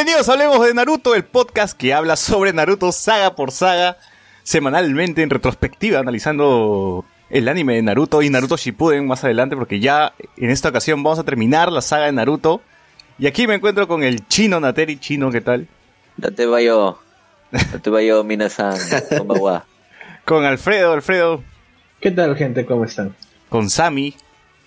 Bienvenidos a Hablemos de Naruto, el podcast que habla sobre Naruto saga por saga, semanalmente en retrospectiva, analizando el anime de Naruto y Naruto Shippuden más adelante, porque ya en esta ocasión vamos a terminar la saga de Naruto. Y aquí me encuentro con el chino Nateri. Chino, ¿qué tal? Date bayo. Date bayo, minasan. ¿Cómo Con Alfredo, Alfredo. ¿Qué tal, gente? ¿Cómo están? Con Sammy.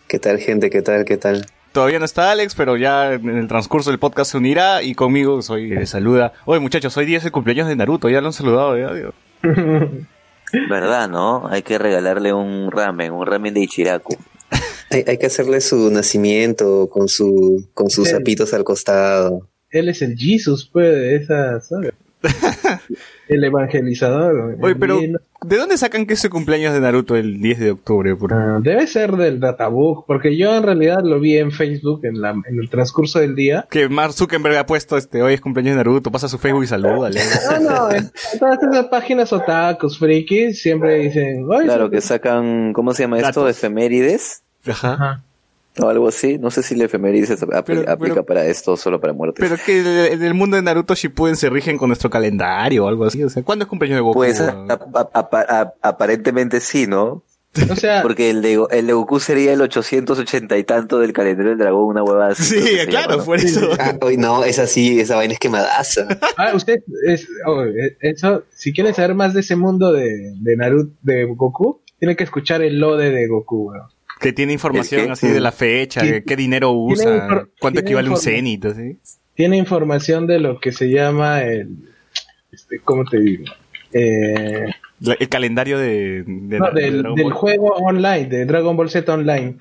¿Qué tal, gente? ¿Qué tal? ¿Qué tal? Todavía no está Alex, pero ya en el transcurso del podcast se unirá y conmigo soy le saluda. Oye, muchachos, hoy día es el cumpleaños de Naruto, ya lo han saludado, ya, Dios. ¿Verdad, no? Hay que regalarle un ramen, un ramen de Ichiraku. Hay, hay que hacerle su nacimiento con su con sus zapitos al costado. Él es el Jesus, pues, de esa saga. el evangelizador. Oye, pero ¿de dónde sacan que es el cumpleaños de Naruto el 10 de octubre? Por- ah, debe ser del databook, porque yo en realidad lo vi en Facebook en, la, en el transcurso del día. Que Mark Zuckerberg ha puesto este hoy es cumpleaños de Naruto, pasa a su Facebook y saluda. No, no, en todas esas páginas otakus, frikis, siempre dicen, "Ay, Claro, que sacan, ¿cómo se llama esto? Datos. Efemérides Ajá. Ajá. O algo así. No sé si la efemérides apl- aplica pero- para esto o solo para muertes. Pero que en el mundo de Naruto Shippuden se rigen con nuestro calendario o algo así. O sea, ¿cuándo es cumpleaños de Goku? pues a- a- a- a- aparentemente sí, ¿no? O sea, Porque el de, el de Goku sería el 880 y tanto del calendario del dragón, una huevada así. Sí, claro, llama, ¿no? por eso. Ah, hoy no, es así, esa vaina es quemadaza. ah, usted, es, oh, eh, eso, si quieren saber más de ese mundo de, de Naruto, de Goku, tiene que escuchar el lode de Goku, weón. Que tiene información así de la fecha, Sí. de qué dinero usa, cuánto equivale un cenit, así. tiene información de lo que se llama el, este, ¿cómo te digo? Eh, La- el calendario de, de- no, de del, del juego online, de Dragon Ball Z Online.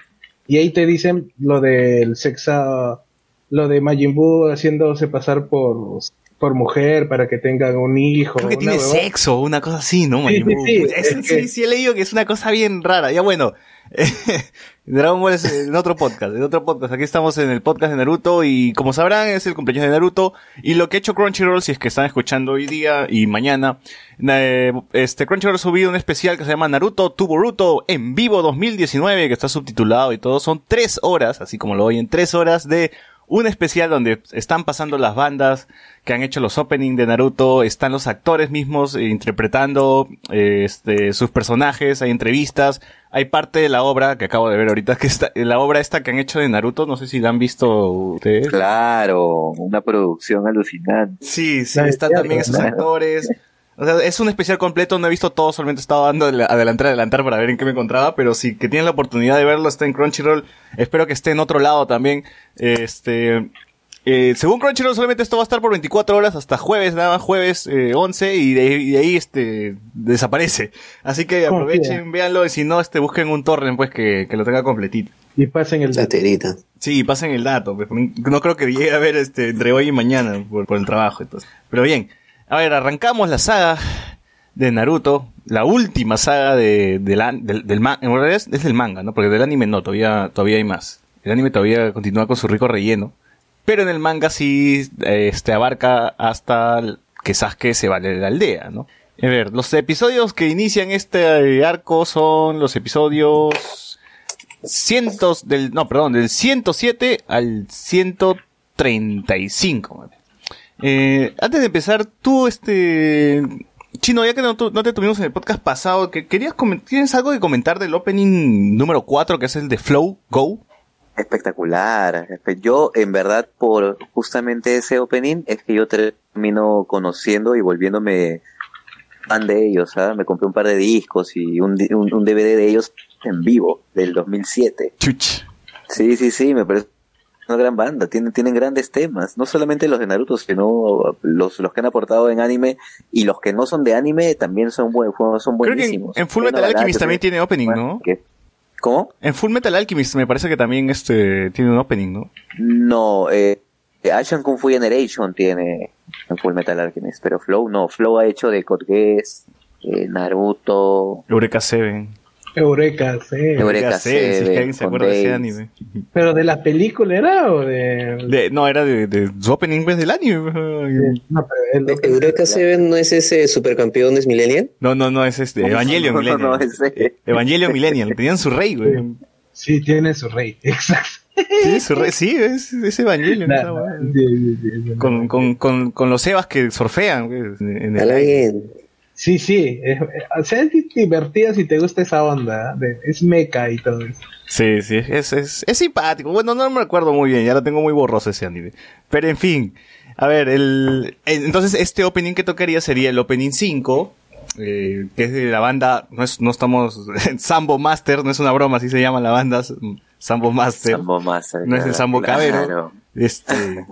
Y ahí te dicen lo del sexo, lo de Majin Buu haciéndose pasar por, por mujer para que tengan un hijo. Creo que tiene huevada. sexo, una cosa así, ¿no? Sí, Majin sí, Buu? sí, Pues, eso es sí, que- sí he leído que es una cosa bien rara. Ya bueno, Dragon es en otro podcast, en otro podcast. Aquí estamos en el podcast de Naruto y como sabrán es el cumpleaños de Naruto y lo que ha hecho Crunchyroll, si es que están escuchando hoy día y mañana, eh, este Crunchyroll ha subido un especial que se llama Naruto to Boruto en vivo 2019 que está subtitulado y todo. Son tres horas, así como lo oyen, tres horas de un especial donde están pasando las bandas que han hecho los openings de Naruto, están los actores mismos eh, interpretando eh, este, sus personajes, hay entrevistas, hay parte de la obra que acabo de ver ahorita, que está, la obra esta que han hecho de Naruto, no sé si la han visto ustedes. Claro, una producción alucinante. Sí, sí, están también esos actores. O sea, es un especial completo, no he visto todo, solamente he estado dando el- adelantar, adelantar para ver en qué me encontraba, pero si que tienen la oportunidad de verlo, está en Crunchyroll, espero que esté en otro lado también. Este, eh, según Crunchyroll solamente esto va a estar por 24 horas hasta jueves, nada más jueves eh, 11 y de, y de ahí este desaparece. Así que Confía. aprovechen, véanlo y si no, este busquen un torrent pues que, que lo tenga completito. Y pasen el dato. Laterita. Sí, pasen el dato. pues, No creo que llegue a ver este, entre hoy y mañana por, por el trabajo. Entonces. Pero bien, a ver, arrancamos la saga de Naruto, la última saga de, del, an- del, del manga. En realidad es, del manga, ¿no? Porque del anime no, todavía, todavía hay más. El anime todavía continúa con su rico relleno. Pero en el manga sí eh, este, abarca hasta que Sasuke se vale de la aldea, ¿no? A ver, los episodios que inician este eh, arco son los episodios cientos del, no, perdón, del 107 al 135. Eh, antes de empezar, tú, este, Chino, ya que no, te tuvimos en el podcast pasado, que querías ¿tienes algo que comentar del opening número 4, que es el de Flow Go? Espectacular. Espe- Yo, en verdad, por justamente ese opening, es que yo termino conociendo y volviéndome fan de ellos. ¿sabes? Me compré un par de discos y un, un DVD de ellos en vivo, del 2007. Chuch. Sí, sí, sí, me parece una gran banda. Tienen, tienen grandes temas. No solamente los de Naruto, sino los, los que han aportado en anime y los que no son de anime también son, buen, son Creo que en, buenísimos. en Full Metal Alchemist también ¿eh? tiene opening, ¿no? ¿Cómo? En Full Metal Alchemist me parece que también este tiene un opening, ¿no? No, eh, Action Kung Fu Generation tiene en Full Metal Alchemist, pero Flow no. Flow ha hecho de Code eh, Naruto, Eureka 7. Eureka, sí. Eureka si es que Seven, alguien se acuerda de ese anime. ¿Pero de la película era o de...? De- no, era de, de su opening pues, del anime. No, pero el- ¿Eureka Seven no es ese supercampeones millennial? No, no, no, es este, Evangelion No, no, Millennial. no, ese. Evangelion Millennial, tenían su rey, güey. Sí, tiene su rey, exacto. Sí, su re- sí, es, es Evangelion. Nah, esa hueá. sí, sí, sí, sí. con, con, con, con los Evas que surfean. pues, en el. Sí, sí, es, sea, es divertida si te gusta esa onda, de- es meca y todo eso. Sí, sí, es, es, es simpático. Bueno, no me recuerdo muy bien, ya lo tengo muy borroso ese anime. Pero en fin, a ver, el, el- entonces este opening que tocaría sería el opening 5, eh, que es de la banda, no, es, no estamos, Sambo Master, no es una broma, así se llama la banda, Sambo Master. Sambo Master, No es el claro, Sambo Cabero. claro. Este,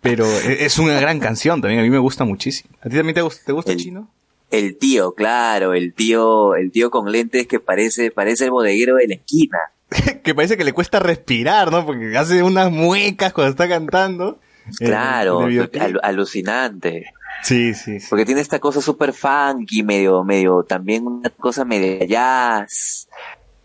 pero e- es una gran canción también, a mí me gusta muchísimo. ¿A ti también te, gusta- te gusta El- chino? El tío, claro, el tío, el tío con lentes que parece, parece el bodeguero de la esquina. que parece que le cuesta respirar, ¿no? Porque hace unas muecas cuando está cantando. Eh, Claro, al- alucinante. Sí, sí, sí. Porque tiene esta cosa super funky, medio, medio, también una cosa medio jazz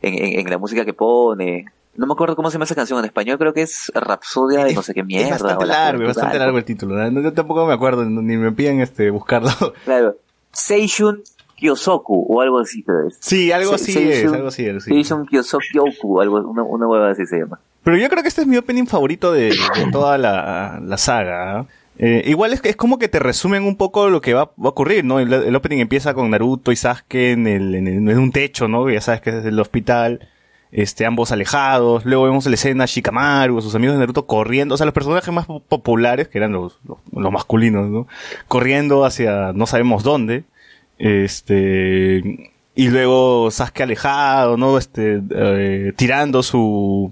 en, en, en la música que pone. No me acuerdo cómo se llama esa canción en español, creo que es Rapsodia de no sé qué mierda. es bastante o largo, bastante largo el título. ¿no? Yo tampoco me acuerdo, ni me piden este buscarlo. Claro. Seishun Kyosoku o algo así creo. Sí, algo Se- así es, Seishun- algo así es. sí. Seishun Kyosoku, algo, una, una hueva así se llama. Pero yo creo que este es mi opening favorito de, de toda la, la saga. ¿ah? Eh, igual es, que es como que te resumen un poco lo que va, va a ocurrir, ¿no? El, el opening empieza con Naruto y Sasuke en, el, en, el- en un techo, ¿no? Ya sabes que es el hospital. Este, ambos alejados. Luego vemos la escena Shikamaru, sus amigos de Naruto corriendo. O sea, los personajes más po- populares, que eran los, los, los masculinos, ¿no? Corriendo hacia no sabemos dónde. Este, y luego Sasuke alejado, ¿no? Este, eh, tirando su,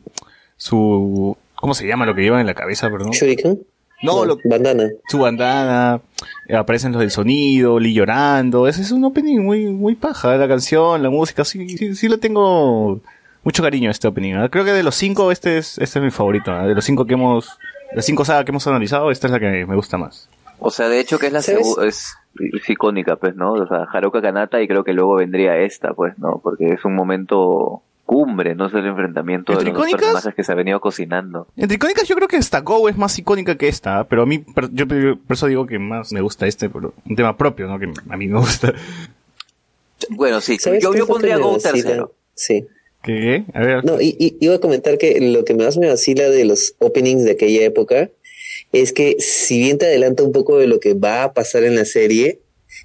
su, ¿cómo se llama lo que llevan en la cabeza, perdón? Shuriken. No, lo- Bandana. su bandana, eh, aparecen los del sonido, Lee llorando. Ese es un opening muy, muy paja, la canción, la música, sí, sí, sí le tengo mucho cariño a este opening. ¿ah? Creo que de los cinco, este es, este es mi favorito. ¿ah? De los cinco que hemos, de las cinco sagas que hemos analizado, esta es la que me gusta más. O sea, de hecho que es la es, es icónica, pues, ¿no? O sea, Haruka Kanata y creo que luego vendría esta, pues, ¿no? Porque es un momento cumbre, no es el enfrentamiento de ¿Entre los personajes que se ha venido cocinando. Entre icónicas yo creo que esta Go es más icónica que esta, ¿ah? pero a mí, per- yo por eso digo que más me gusta este, por un tema propio, ¿no? Que a mí me gusta. Bueno, sí, ¿Sabes yo, yo pondría Go tercero. Sí. ¿Qué? A ver. No, y, y- iba a comentar que lo que más me vacila de los openings de aquella época es que si bien te adelanta un poco de lo que va a pasar en la serie,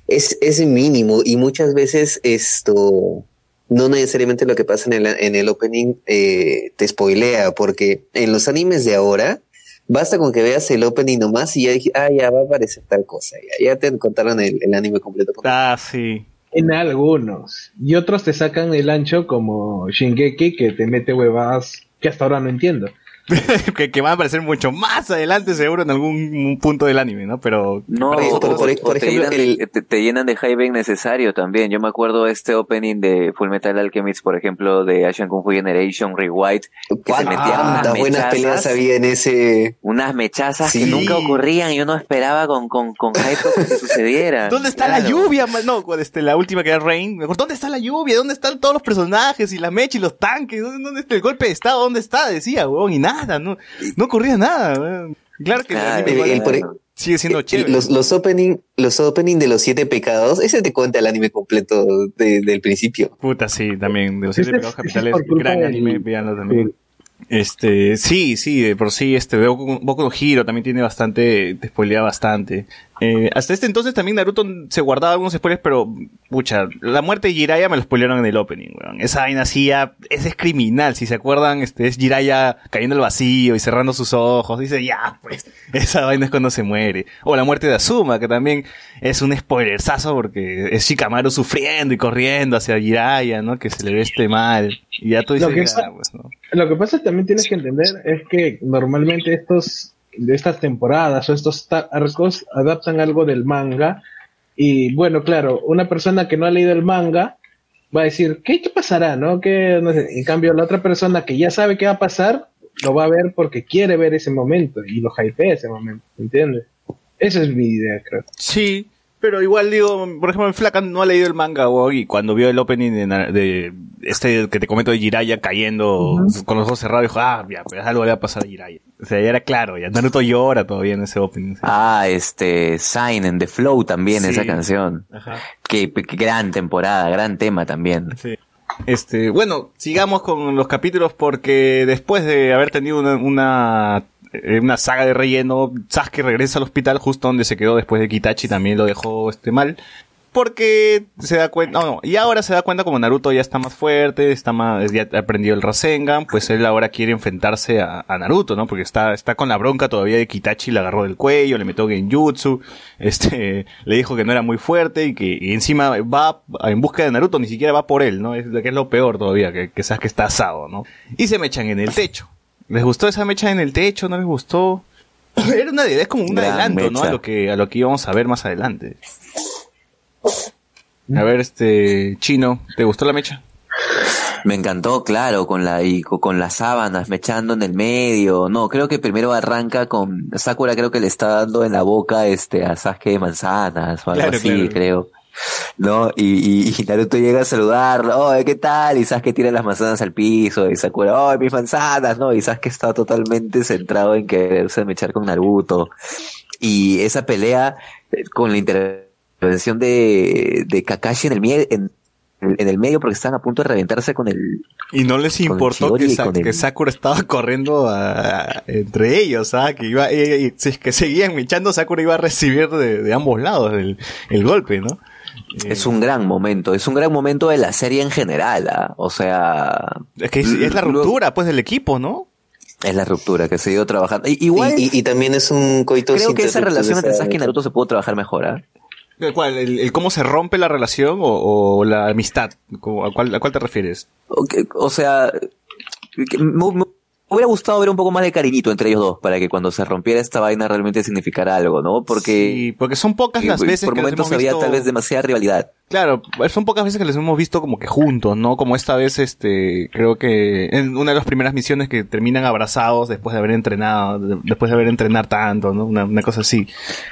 es, es mínimo y muchas veces esto no necesariamente lo que pasa en el, en el opening eh, te spoilea, porque en los animes de ahora basta con que veas el opening nomás y ya dije, ah, ya va a aparecer tal cosa, ya, ya te contaron el, el anime completo. Ah, sí. En algunos. Y otros te sacan el ancho como Shingeki que te mete huevadas que hasta ahora no entiendo. que, que van a aparecer mucho más adelante seguro en algún punto del anime, ¿no? Pero No, Por- o, por- por- o- por o te, ejemplo, llenan de, te, te llenan de hype innecesario también. Yo me acuerdo este opening de Full Metal Alchemist, por ejemplo, de Asian Kung Fu Generation Rewhite, que se metían unas ¿Cuántas buenas peleas había en ese... unas mechazas Sí. que nunca ocurrían y uno esperaba con, con, con hype que sucediera. ¿Dónde está la lluvia? No, este, la última que era Rain. Mejor, ¿dónde está la lluvia? ¿Dónde están todos los personajes y la mecha y los tanques? ¿Dónde, dónde está el golpe de estado? ¿Dónde está? Decía, weón, y nada, no, no ocurría nada. Claro que el anime igual el- por- claro. sigue siendo chévere. Los, los opening, los opening de los siete pecados, ese te cuenta el anime completo de- del principio. Puta, sí, también. De los siete pecados capitales, gran anime, véanlo también. Este, sí, sí, de por sí, este, Boku, Boku no Hero también tiene bastante, te spoilea bastante. Eh, hasta este entonces también Naruto se guardaba algunos spoilers, pero, pucha, la muerte de Jiraiya me lo spoilearon en el opening, weón. Esa vaina así ese es criminal, si se acuerdan, este, es Jiraiya cayendo al vacío y cerrando sus ojos, dice, ya, pues, esa vaina es cuando se muere. O la muerte de Asuma, que también es un spoilersazo porque es Shikamaru sufriendo y corriendo hacia Jiraiya, ¿no? Que se le ve este mal. Y ya tú dices, Lo que ya, pasa- pues, ¿no? Lo que pasa también tienes que entender es que normalmente estos de estas temporadas o estos arcos adaptan algo del manga y bueno, claro, una persona que no ha leído el manga va a decir, ¿qué, qué pasará? ¿No? ¿Qué, no sé. En cambio, la otra persona que ya sabe qué va a pasar, lo va a ver porque quiere ver ese momento y lo hypea ese momento, ¿entiendes? Esa es mi idea, creo. Sí, pero igual digo, por ejemplo, el Flaca no ha leído el manga, weón, y cuando vio el opening de, este que te comento de Jiraiya cayendo con los ojos cerrados, dijo, ah, ya, pues algo le va a pasar a Jiraiya. O sea, ya era claro, ya Naruto llora todavía en ese opening. sí. Ah, este, Sign en The Flow también, Sí. esa canción. Ajá. Qué, qué gran temporada, gran tema también. Sí. Este, bueno, sigamos con los capítulos porque después de haber tenido una, una, una saga de relleno, Sasuke regresa al hospital justo donde se quedó después de Kitachi también lo dejó este mal. Porque se da cuenta, no, no, y ahora se da cuenta como Naruto ya está más fuerte, está más, ya aprendió el Rasengan, pues él ahora quiere enfrentarse a, a Naruto, ¿no? Porque está, está con la bronca todavía de Kitachi, le agarró del cuello, le metió Genjutsu, este, le dijo que no era muy fuerte y que y encima va en busca de Naruto, ni siquiera va por él, ¿no? Es que es lo peor todavía, que, que que está asado, ¿no? Y se mechan en el techo. ¿Les gustó esa mecha en el techo? ¿No les gustó? Era una idea, es como un Gran adelanto, ¿no? A lo que, a lo que íbamos a ver más adelante. A ver, este, Chino, ¿te gustó la mecha? Me encantó, claro, con la y co- con las sábanas mechando en el medio. No, creo que primero arranca con Sakura creo que le está dando en la boca este a Sasuke de manzanas o algo Claro, así, claro. creo. No, y, y, y Naruto llega a saludarlo, oh, ¿qué tal? Y Sasuke tira las manzanas al piso, y Sakura, oh, mis manzanas, ¿no? Y Sasuke está totalmente centrado en quererse mechar con Naruto. Y esa pelea eh, con la intervención de, de Kakashi en el, mie- en, en el medio porque estaban a punto de reventarse con el, Y no les importó que, y Sa- con el- que Sakura estaba corriendo a- entre ellos, ¿ah? Que iba, eh, si es que seguían mechando, Sakura iba a recibir de, de ambos lados el, el golpe, ¿no? Eh, Es un gran momento, es un gran momento de la serie en general, ¿ah? o sea, es que es, es la luego- ruptura, pues, del equipo, ¿no? es la ruptura que se ido trabajando. I- Igual Y, y- y también es un coito creo que esa relación entre Sasuke y Naruto se pudo trabajar mejor, ¿ah? ¿El ¿Cuál? ¿El, el cómo se rompe la relación o, o la amistad? ¿Cómo- ¿A cuál, ¿A cuál te refieres? O, que- o sea, que me, me hubiera gustado ver un poco más de cariñito entre ellos dos para que cuando se rompiera esta vaina realmente significara algo, ¿no? Porque Sí, porque son pocas las eh, veces por que les momentos hemos había visto... tal vez demasiada rivalidad. Claro, son pocas veces que les hemos visto como que juntos, ¿no? Como esta vez, este, creo que en una de las primeras misiones que terminan abrazados después de haber entrenado, de- después de haber entrenar tanto, ¿no? Una, una cosa así.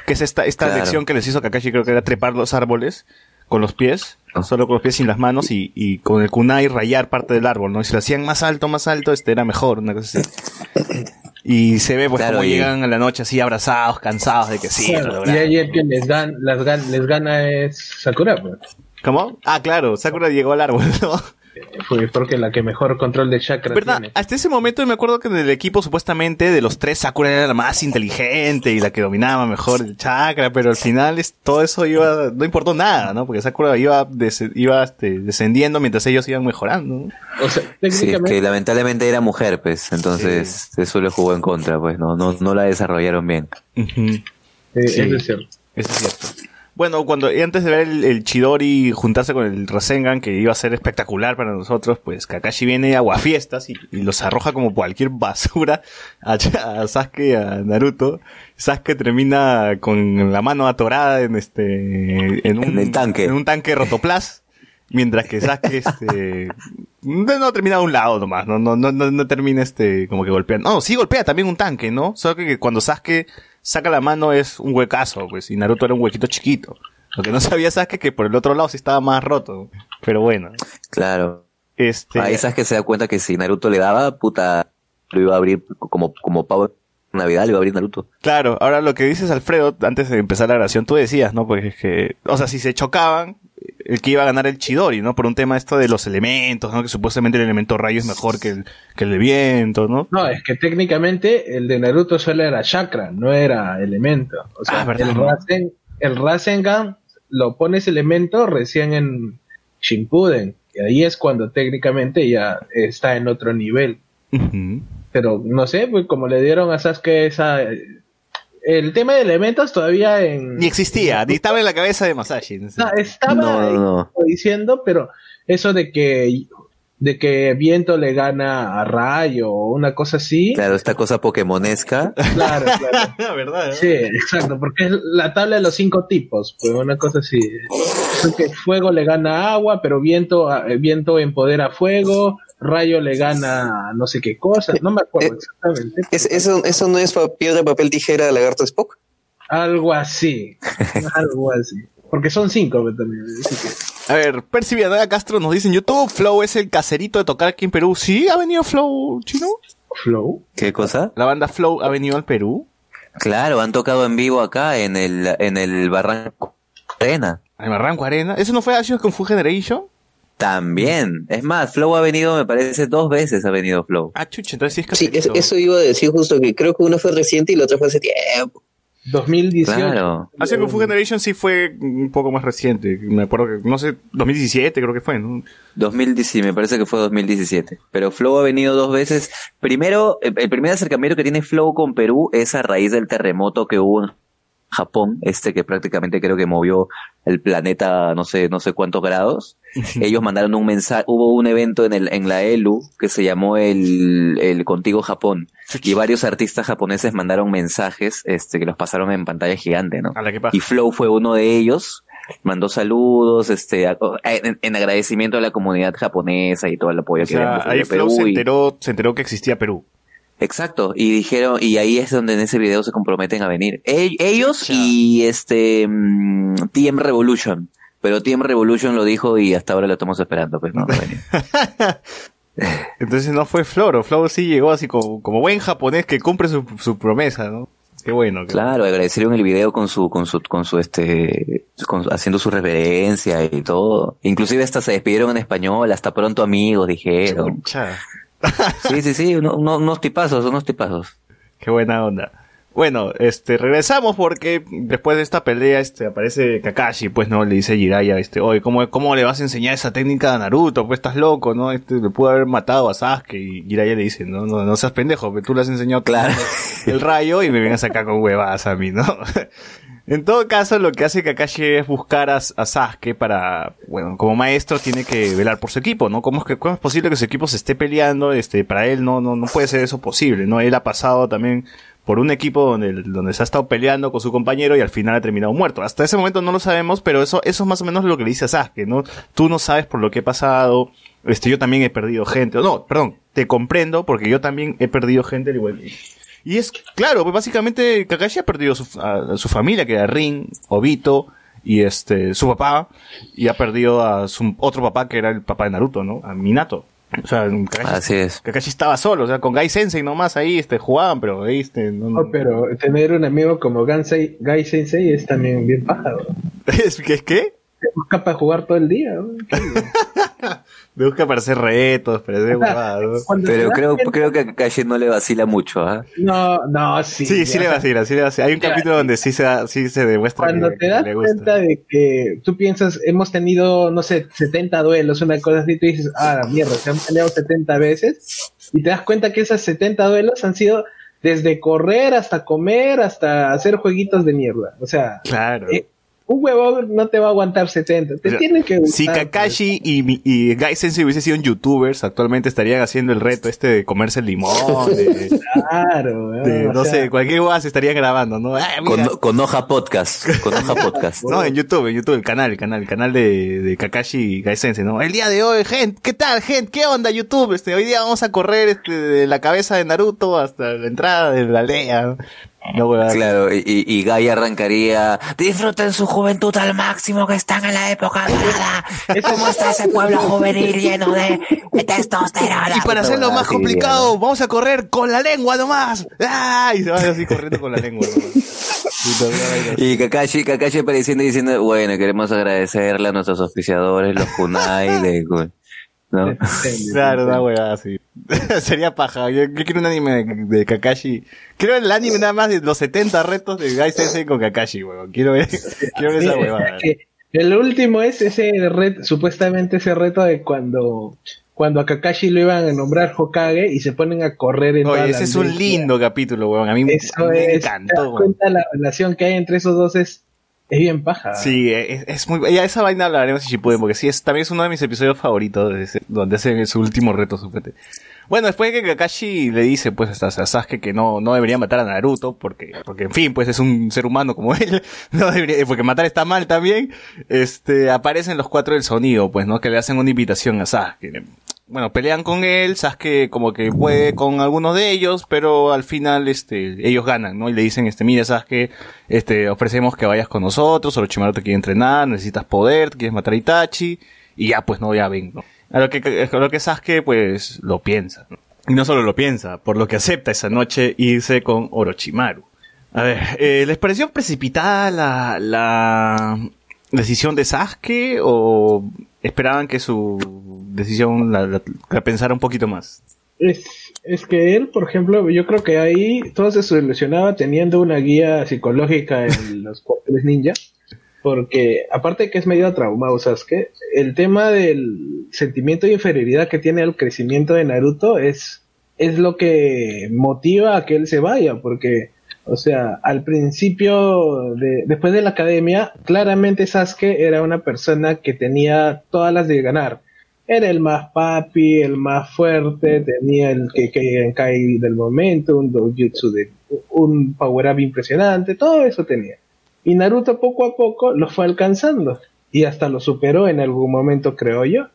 Que es esta, esta Claro. lección que les hizo Kakashi, creo que era trepar los árboles con los pies, Ah. solo con los pies sin las manos y, y con el kunai rayar parte del árbol, ¿no? Y si lo hacían más alto, más alto, este era mejor, una cosa así. Y se ve pues Claro, como y- llegan a la noche así abrazados, cansados de que sí, lo Claro, y ahí el que les, las gan- les gana es Sakura, pues. ¿Cómo? Ah, claro, Sakura llegó al árbol, ¿no? Fue porque la que mejor control de chakra ¿Verdad? tiene. Hasta ese momento me acuerdo que en el equipo supuestamente de los tres Sakura era la más inteligente y la que dominaba mejor el chakra, pero al final es, todo eso iba, no importó nada, ¿no? Porque Sakura iba, des- iba este, descendiendo mientras ellos iban mejorando. O sea, Sí, es que lamentablemente era mujer, pues, entonces eso le jugó en contra, pues, no, no, no la desarrollaron bien. Eh, sí. eso es cierto. Eso es cierto. Bueno, cuando antes de ver el, el Chidori juntarse con el Rasengan, que iba a ser espectacular para nosotros, pues Kakashi viene a aguafiestas y, y los arroja como cualquier basura a, a Sasuke y a Naruto. Sasuke termina con la mano atorada en este en un En el tanque. en un tanque rotoplas, mientras que Sasuke este no, no termina de un lado nomás, no no no no, no termina este como que golpeando. No, sí golpea también un tanque, ¿no? Solo que cuando Sasuke saca la mano es un huecazo, pues, y Naruto era un huequito chiquito. Lo que no sabía Sasuke que por el otro lado sí estaba más roto. Pero bueno, Claro. este Ahí sabes que se da cuenta que si Naruto le daba, puta, lo iba a abrir como, como Navidad, lo iba a abrir Naruto. Claro, ahora lo que dices Alfredo, antes de empezar la grabación, tú decías, ¿no? Porque es que, o sea, si se chocaban, el que iba a ganar el Chidori, ¿no? Por un tema esto de los elementos, ¿no? Que supuestamente el elemento rayo es mejor que el, que el de viento, ¿no? No, es que técnicamente el de Naruto solo era chakra, no era elemento. O sea, Ah, ¿verdad, el? Rasen, el Rasengan lo pones elemento recién en Shippuden. Y ahí es cuando técnicamente ya está en otro nivel. Pero no sé, pues como le dieron a Sasuke esa... El tema de elementos todavía en... Ni existía, ni estaba en la cabeza de Masashi. no sé. No, estaba No, no, no. diciendo, pero eso de que de que viento le gana a rayo o una cosa así. Claro, esta cosa pokémonesca. Claro, claro. La verdad, ¿no? Sí, exacto, porque es la tabla de los cinco tipos, pues una cosa así. Porque fuego le gana a agua, pero viento, a- viento empodera a fuego, rayo le gana no sé qué cosa, no me acuerdo Eh, exactamente. Es- eso, eso no es piedra, papel, tijera, lagarto, Spock. Algo así, algo así. Porque son cinco también. así que- A ver, Percy Villanueva Castro nos dice en YouTube, Flow es el caserito de tocar aquí en Perú. ¿Sí ha venido Flow, chino? Flow. ¿Qué cosa? La banda Flow ha venido al Perú. Claro, han tocado en vivo acá en el, en el Barranco Arena. Al Barranco Arena. ¿Eso no fue Asios con Fu Generation? También. Es más, Flow ha venido, me parece, dos veces ha venido Flow. Ah, chucha, entonces sí es Sí, caserito. es- eso iba a decir justo que creo que uno fue reciente y la otra fue hace tiempo. 2018. Claro. Así que Fu Generation sí fue un poco más reciente. Me acuerdo que, no sé, 2017 creo que fue, ¿no? 2017, me parece que fue 2017. Pero Flow ha venido dos veces. Primero, el, el primer acercamiento que tiene Flow con Perú es a raíz del terremoto que hubo en Japón, este que prácticamente creo que movió el planeta no sé, no sé cuántos grados. Ellos mandaron un mensaje, hubo un evento en el, en la ELU que se llamó el, el Contigo Japón. Y varios artistas japoneses mandaron mensajes, este, que los pasaron en pantalla gigante, ¿no? Y Flow fue uno de ellos. Mandó saludos, este, a- en, en agradecimiento a la comunidad japonesa y todo el apoyo O que sea, ahí Flow se y- enteró, se enteró que existía Perú. Exacto, y dijeron, y ahí es donde en ese video se comprometen a venir. E- ellos y este mm, TM Revolution. Pero TM Revolution lo dijo y hasta ahora lo estamos esperando, pues no. Entonces no fue Floro. Floro sí llegó así como, como buen japonés que cumple su, su promesa, ¿no? Qué bueno. qué Claro, agradecieron el video con su, con su, con su este, con haciendo su reverencia y todo. Inclusive hasta se despidieron en español, hasta pronto amigos, dijeron. Chucha. Sí, sí, sí, uno- uno- unos tipazos, unos tipazos. Qué buena onda. Bueno, este, regresamos porque después de esta pelea, este, aparece Kakashi, pues, ¿no? Le dice Jiraiya, este, oye, ¿cómo, ¿cómo le vas a enseñar esa técnica a Naruto? Pues estás loco, ¿no? Este, le pudo haber matado a Sasuke y Jiraiya le dice, no, no, no seas pendejo, que tú le has enseñado Claro. el rayo y me vienes acá con huevas a mí, ¿no? En todo caso, lo que hace Kakashi es buscar a, a Sasuke para, bueno, como maestro tiene que velar por su equipo, ¿no? ¿Cómo es que cómo es posible que su equipo se esté peleando? Este, para él no, no, no puede ser eso posible, ¿no? Él ha pasado también por un equipo donde, donde se ha estado peleando con su compañero y al final ha terminado muerto. Hasta ese momento no lo sabemos, pero eso, eso es más o menos lo que le dice a Sasuke, ¿no? Tú no sabes por lo que he pasado, este, yo también he perdido gente, no, perdón, te comprendo porque yo también he perdido gente al igual y es claro, pues básicamente Kakashi ha perdido su, a, a su familia, que era Rin, Obito y este su papá, y ha perdido a su otro papá que era el papá de Naruto, ¿no? A Minato. O sea, Kakashi, Así es. Kakashi estaba solo, o sea, con Gai Sensei nomás ahí, este, jugaban, pero ahí, este, no, no- No, pero tener un amigo como Gansei, Gai Sensei es también bien paja. ¿no? ¿Es que es qué? Busca para jugar todo el día. ¿no? Me busca para hacer retos, para hacer Pero creo, cuenta- creo que a Kakashi no le vacila mucho, ¿ah? No, no, sí. Sí, sí le vacila, sí le vacila. Hay un capítulo donde sí se, da- sí se demuestra Cuando que, te que das le gusta. cuenta de que tú piensas, hemos tenido, no sé, 70 duelos, una cosa así, tú dices, ah, mierda, se han peleado 70 veces, y te das cuenta que esas 70 duelos han sido desde correr hasta comer, hasta hacer jueguitos de mierda. O sea, Claro. eh, un huevón no te va a aguantar 70, te O sea, tienen que gustar. Si Kakashi y, y Gai Sensei hubiesen sido youtubers, actualmente estarían haciendo el reto este de comerse el limón, de, pues. Claro, de, no sea, sé, cualquier cosa se estarían grabando, ¿no? Ah. Con, con hoja podcast, con hoja podcast. No, en YouTube, en YouTube, el canal, el canal, el canal de, de Kakashi y Gai Sensei, ¿no? El día de hoy, gente, ¿qué tal, gente? ¿Qué onda, YouTube? Este, hoy día vamos a correr este, de la cabeza de Naruto hasta la entrada de la aldea. Claro, y, y Guy arrancaría, disfruten su juventud al máximo que están en la época dorada. ¿Cómo está ese pueblo juvenil lleno de, testosterona? Y para hacerlo más complicado, vamos a correr con la lengua nomás. ¡Ah! Y se van así corriendo con la lengua. Y Kakashi, Kakashi apareciendo y diciendo, bueno, queremos agradecerle a nuestros auspiciadores, los Kunai, de, ¿no? Claro, una huevada así. Sería paja. Yo, yo quiero un anime de, de Kakashi. Quiero el anime nada más de los 70 retos de Gai Sensei con Kakashi, huevón. Quiero ver, quiero ver esa huevada. el último es ese reto, supuestamente ese reto de cuando, cuando a Kakashi lo iban a nombrar Hokage y se ponen a correr en Oye, la ese es un lindo capítulo, huevón. A mí Eso me es, te das encantó. cuenta la relación que hay entre esos dos es, es bien paja. Sí, es, es muy... Ya esa vaina hablaremos en Shippuden, porque sí, es, también es uno de mis episodios favoritos, donde hacen su último reto, suponete. Bueno, después de que Kakashi le dice, pues, hasta a Sasuke que no, no debería matar a Naruto, porque, porque, en fin, pues, es un ser humano como él, no debería, porque matar está mal también, este, aparecen los cuatro del sonido, pues, ¿no? Que le hacen una invitación a Sasuke. Bueno, pelean con él, Sasuke como que puede con algunos de ellos, pero al final, este, ellos ganan, ¿no? Y le dicen, este, mira Sasuke, este, ofrecemos que vayas con nosotros, Orochimaru te quiere entrenar, necesitas poder, quieres matar a Itachi, y ya, pues, no, ya ven, ¿no? A lo que, a lo que Sasuke, pues, lo piensa, ¿no? Y no solo lo piensa, por lo que acepta esa noche irse con Orochimaru. A ver, eh, ¿les pareció precipitada la, la decisión de Sasuke o esperaban que su decisión la, la- la pensara un poquito más. Es, es que él, por ejemplo, yo creo que ahí todo se solucionaba teniendo una guía psicológica en los cuarteles ninja. Porque aparte de que es medio traumado Sasuke, el tema del sentimiento de inferioridad que tiene el crecimiento de Naruto es, es lo que motiva a que él se vaya. Porque, o sea, al principio, de, después de la academia, claramente Sasuke era una persona que tenía todas las de ganar era el más papi, el más fuerte, tenía el que Kai del momento, un dojutsu de un power up impresionante, todo eso tenía. Y Naruto poco a poco lo fue alcanzando y hasta lo superó en algún momento, creo yo.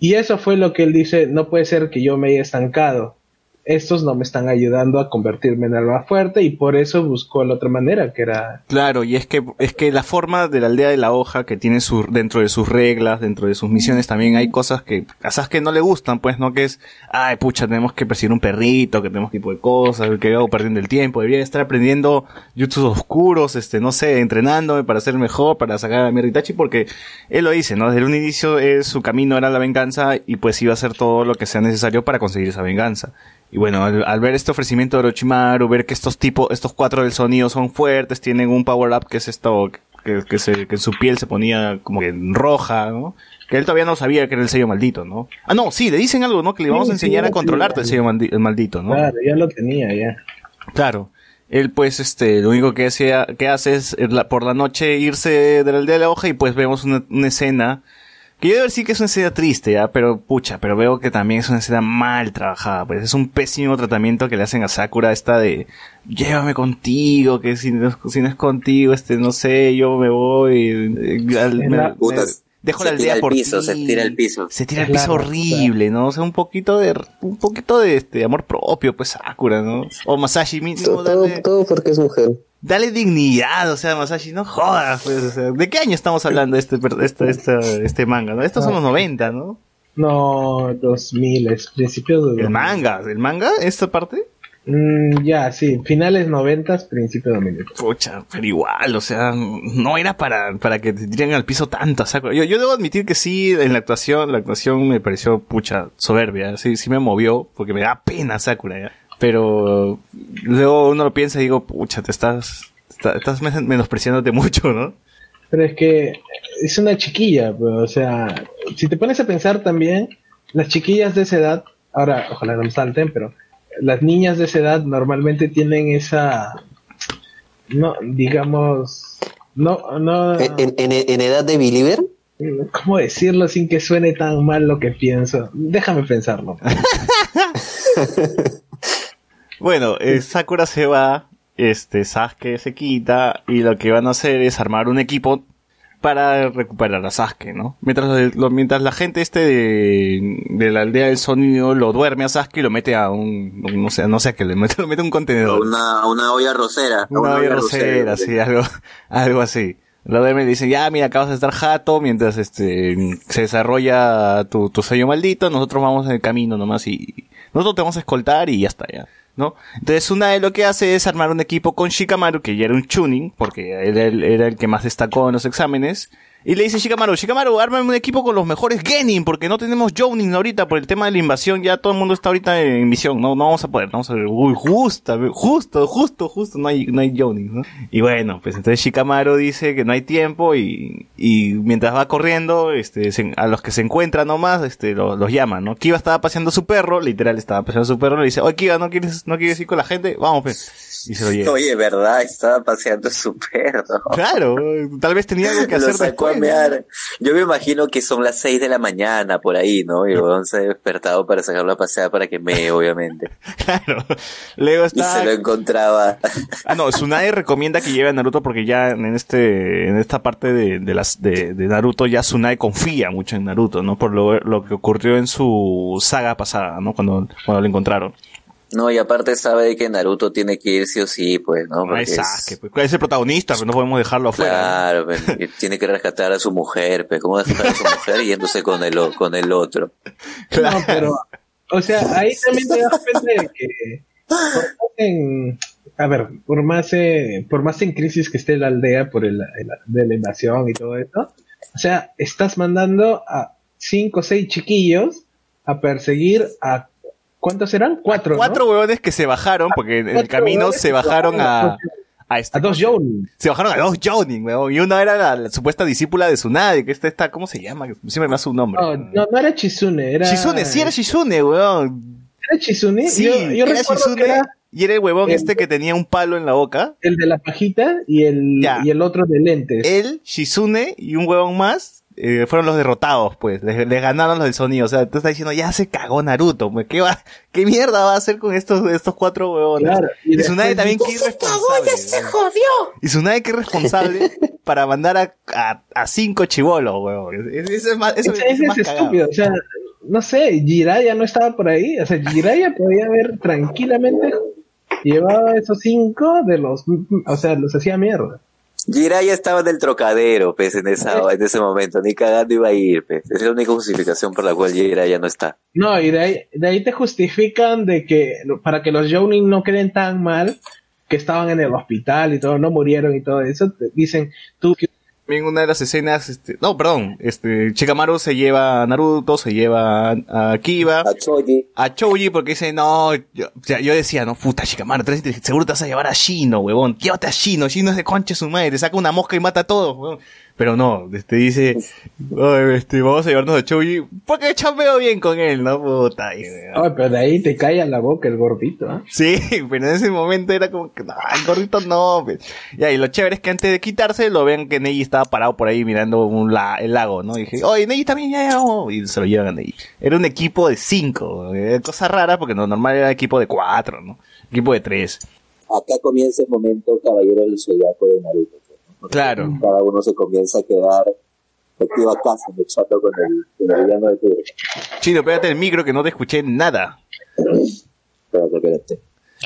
Y eso fue lo que él dice, no puede ser que yo me haya estancado. Estos no me están ayudando a convertirme en más fuerte y por eso buscó la otra manera, que era Claro, y es que, es que la forma de la aldea de la hoja que tiene su, dentro de sus reglas, dentro de sus misiones también hay cosas que a Sasuke no le gustan, pues, ¿no? Que es, ay, pucha, tenemos que perseguir un perrito, que tenemos tipo de cosas, que hago perdiendo el tiempo, debería estar aprendiendo jutsus oscuros, este, no sé, entrenándome para ser mejor, para sacar a mi Itachi, porque él lo dice, ¿no? Desde un inicio eh, su camino era la venganza y pues iba a hacer todo lo que sea necesario para conseguir esa venganza. Y bueno, al, al ver este ofrecimiento de Orochimaru, ver que estos tipos, estos cuatro del sonido son fuertes, tienen un power up que es esto, que, que, se, que su piel se ponía como que en roja, ¿no? Que él todavía no sabía que era el sello maldito, ¿no? Ah, no, sí, le dicen algo, ¿no? Que le vamos a enseñar sí, a controlarte el sello maldi- el maldito, ¿no? Claro, ya lo tenía, ya. Claro. Él pues este lo único que hacía que hace es eh, la- por la noche irse de la aldea de la hoja y pues vemos una, una escena que yo debo decir que es una escena triste, ¿ya? pero pucha, pero veo que también es una escena mal trabajada, pues es un pésimo tratamiento que le hacen a Sakura esta de llévame contigo, que si no, si no es contigo, este no sé, yo me voy, eh, al- me- la- me- dejo se la aldea por piso, ti. se tira al piso. Se tira al Claro, piso horrible, ¿no? O sea, un poquito de un poquito de este amor propio, pues Sakura, ¿no? O Masashi mismo Todo, todo, darle, todo porque es mujer. Dale dignidad, o sea, Masashi, no jodas, pues, o sea, ¿de qué año estamos hablando este este, este, este manga, no? Estos son los 90, ¿no? No, 2000, es principios de... El 2000. manga, el manga, esta parte, Mm, ya, sí, finales 90, principios 2000. pucha, pero igual, o sea, no era para, para que te tiren al piso tanto, Sakura. Yo, yo debo admitir que sí, en la actuación, la actuación me pareció, pucha, soberbia, sí, sí me movió, porque me da pena Sakura, ¿ya? Pero luego uno lo piensa y digo, pucha, te estás, está- estás men- menospreciándote mucho, ¿no? Pero es que es una chiquilla, pues, o sea, si te pones a pensar también, las chiquillas de esa edad, ahora ojalá no me salten, pero las niñas de esa edad normalmente tienen esa, no, digamos, no, no, En, en- en- en edad de Believer, ¿cómo decirlo sin que suene tan mal lo que pienso? Déjame pensarlo. Bueno, eh, Sakura se va, este, Sasuke se quita, y lo que van a hacer es armar un equipo para recuperar a Sasuke, ¿no? Mientras, lo- mientras la gente este de, de la aldea del sonido lo duerme a Sasuke y lo mete a un, no sé, no sé a qué le mete, lo mete a un contenedor. una, una olla rosera. Una olla rosera, sí, algo, algo así. Lo duerme y le dice, ya, mira, acabas de estar jato mientras este, se desarrolla tu, tu sello maldito, nosotros vamos en el camino nomás y nosotros te vamos a escoltar y ya está, ya. ¿No? Entonces Tsunade lo que hace es armar un equipo con Shikamaru, que ya era un tuning, porque era el que más destacó en los exámenes, y le dice Shikamaru, Shikamaru, ármame un equipo con los mejores Genin, porque no tenemos Jounin ahorita por el tema de la invasión, ya todo el mundo está ahorita en misión, no, no vamos a poder, no vamos a ver, uy, justo, justo, justo, justo, no hay, no hay Jounin, ¿no? Y bueno, pues entonces Shikamaru dice que no hay tiempo y, y mientras va corriendo, este, a los que se encuentran nomás, este, lo- los llaman, ¿no? Kiba estaba paseando su perro, literal estaba paseando su perro, le dice, oye Kiba, ¿no quieres, no quieres ir con la gente? Vamos, pues. Y. Oye, ¿verdad? Estaba paseando su perro. Claro, tal vez tenía algo que hacer después. Yo me imagino que son las 6 de la mañana por ahí, ¿no? Y Gon se ha despertado para sacarlo a pasear para que mee, obviamente. Claro. Luego Y está. se lo encontraba. Ah, no, Tsunade recomienda que lleve a Naruto porque ya en este, en esta parte de, de las, de, de Naruto ya Tsunade confía mucho en Naruto, ¿no? Por lo, lo que ocurrió en su saga pasada, ¿no? Cuando, cuando lo encontraron. No, y aparte sabe de que Naruto tiene que ir sí o sí, pues, ¿no? No Porque es es- Sasuke, pues. Es el protagonista, pero no podemos dejarlo afuera. Claro, pues, tiene que rescatar a su mujer, pues, ¿cómo rescatar a su mujer yéndose con el, con el otro? Claro. No, pero, o sea, ahí también te das cuenta de que, por más en, a ver, por más, eh, por más en crisis que esté la aldea por el, el- de la invasión y todo eso, o sea, estás mandando a cinco o seis chiquillos a perseguir a ¿cuántos eran? Cuatro. Cuatro ¿no? huevones que se bajaron, porque en el camino se bajaron a, a, este- a dos Jones. Se bajaron a dos Jonin, weón. Y una era la, la supuesta discípula de Tsunade, que esta está, ¿cómo se llama? Siempre me hace un nombre. No, no, no era Chizune, era. Shizune, sí era Shizune, weón. ¿Era Chizune? Sí, yo yo era que era Y era el huevón El- este que tenía un palo en la boca. el de la pajita y el, Ya. y el otro de lentes. Él, Shizune y un huevón más eh, fueron los derrotados, pues. Les, les ganaron los del sonido. O sea, tú estás diciendo, ya se cagó Naruto. pues, ¿Qué, va, ¿Qué mierda va a hacer con estos, estos cuatro huevones? Claro, Y, y Tsunade también, qué irresponsable. weón. Y Tsunade, qué irresponsable para mandar a, a, a cinco chivolos, huevón. Es- Eso es más, eso Ese, más es cagado. estúpido, o sea, no sé, Jiraya no estaba por ahí, o sea, Jiraya podía haber tranquilamente llevado a esos cinco de los, o sea, los hacía mierda. Jiraiya estaba en el trocadero, pues, en, esa, en ese momento. Ni cagando iba a ir, pues. Es la única justificación por la cual Jiraiya no está. No, y de ahí, de ahí te justifican de que para que los Jounin no queden tan mal, que estaban en el hospital y todo, no murieron y todo eso, te dicen, tú También una de las escenas, este, no, perdón, este, Shikamaru se lleva a Naruto, se lleva a, a Kiba, A Choji. a Choji porque dice, no, yo, o sea, yo decía, no, puta inteligente, seguro te vas a llevar a Shino, huevón, llévate a Shino, Shino es de concha su madre, te saca una mosca y mata a todos, huevón. Pero no, este dice, "Ay, este, vamos a llevarnos a Choji, porque chambeo bien con él, ¿no? Puta, y, Ay, pero de ahí te cae a la boca el gordito, ¿ah? Sí, pero en ese momento era como que, no, el gordito no. pues. Ya, y lo chévere es que antes de quitarse, lo ven que Neji estaba parado por ahí mirando un la- el lago, ¿no? Y dije, oye, Neji también, ya, ya, vamos", Y se lo llevan a Neji. Era un equipo de cinco, eh, cosa rara porque lo normal era equipo de cuatro, ¿no? Equipo de tres. Acá comienza el momento caballero del zodiaco de Naruto. Claro. Cada uno se comienza a quedar efectiva casa de chato con el, con el villano de turno. Chino, pégate el micro que no te escuché nada. Espérate, espérate.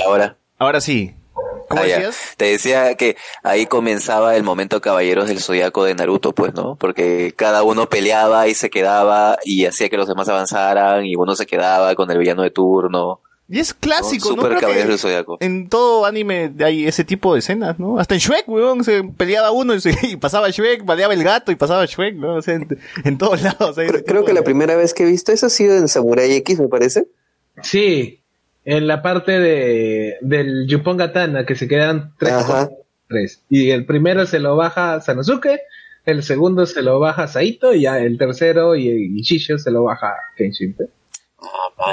Ahora. Ahora sí. ¿Cómo Ah, decías? Te decía que ahí comenzaba el momento Caballeros del Zodiaco de Naruto, pues, ¿no? Porque cada uno peleaba y se quedaba y hacía que los demás avanzaran y uno se quedaba con el villano de turno. Y es clásico, ¿no? Super Creo que del Zodiaco. en todo anime hay ese tipo de escenas, ¿no? Hasta en Shrek, weón, se peleaba uno y, se- y pasaba Shrek, peleaba el gato y pasaba Shrek, ¿no? O sea, en, en todos lados. hay Creo, que la primera vez que he visto eso ha sido en Samurai X, me parece. Sí, en la parte de del Yupon Gatana, que se quedan tres, Ajá. tres. Y el primero se lo baja Sanosuke, el segundo se lo baja Saito, y ya el tercero y, y Shisho se lo baja Kenshin. ¿eh?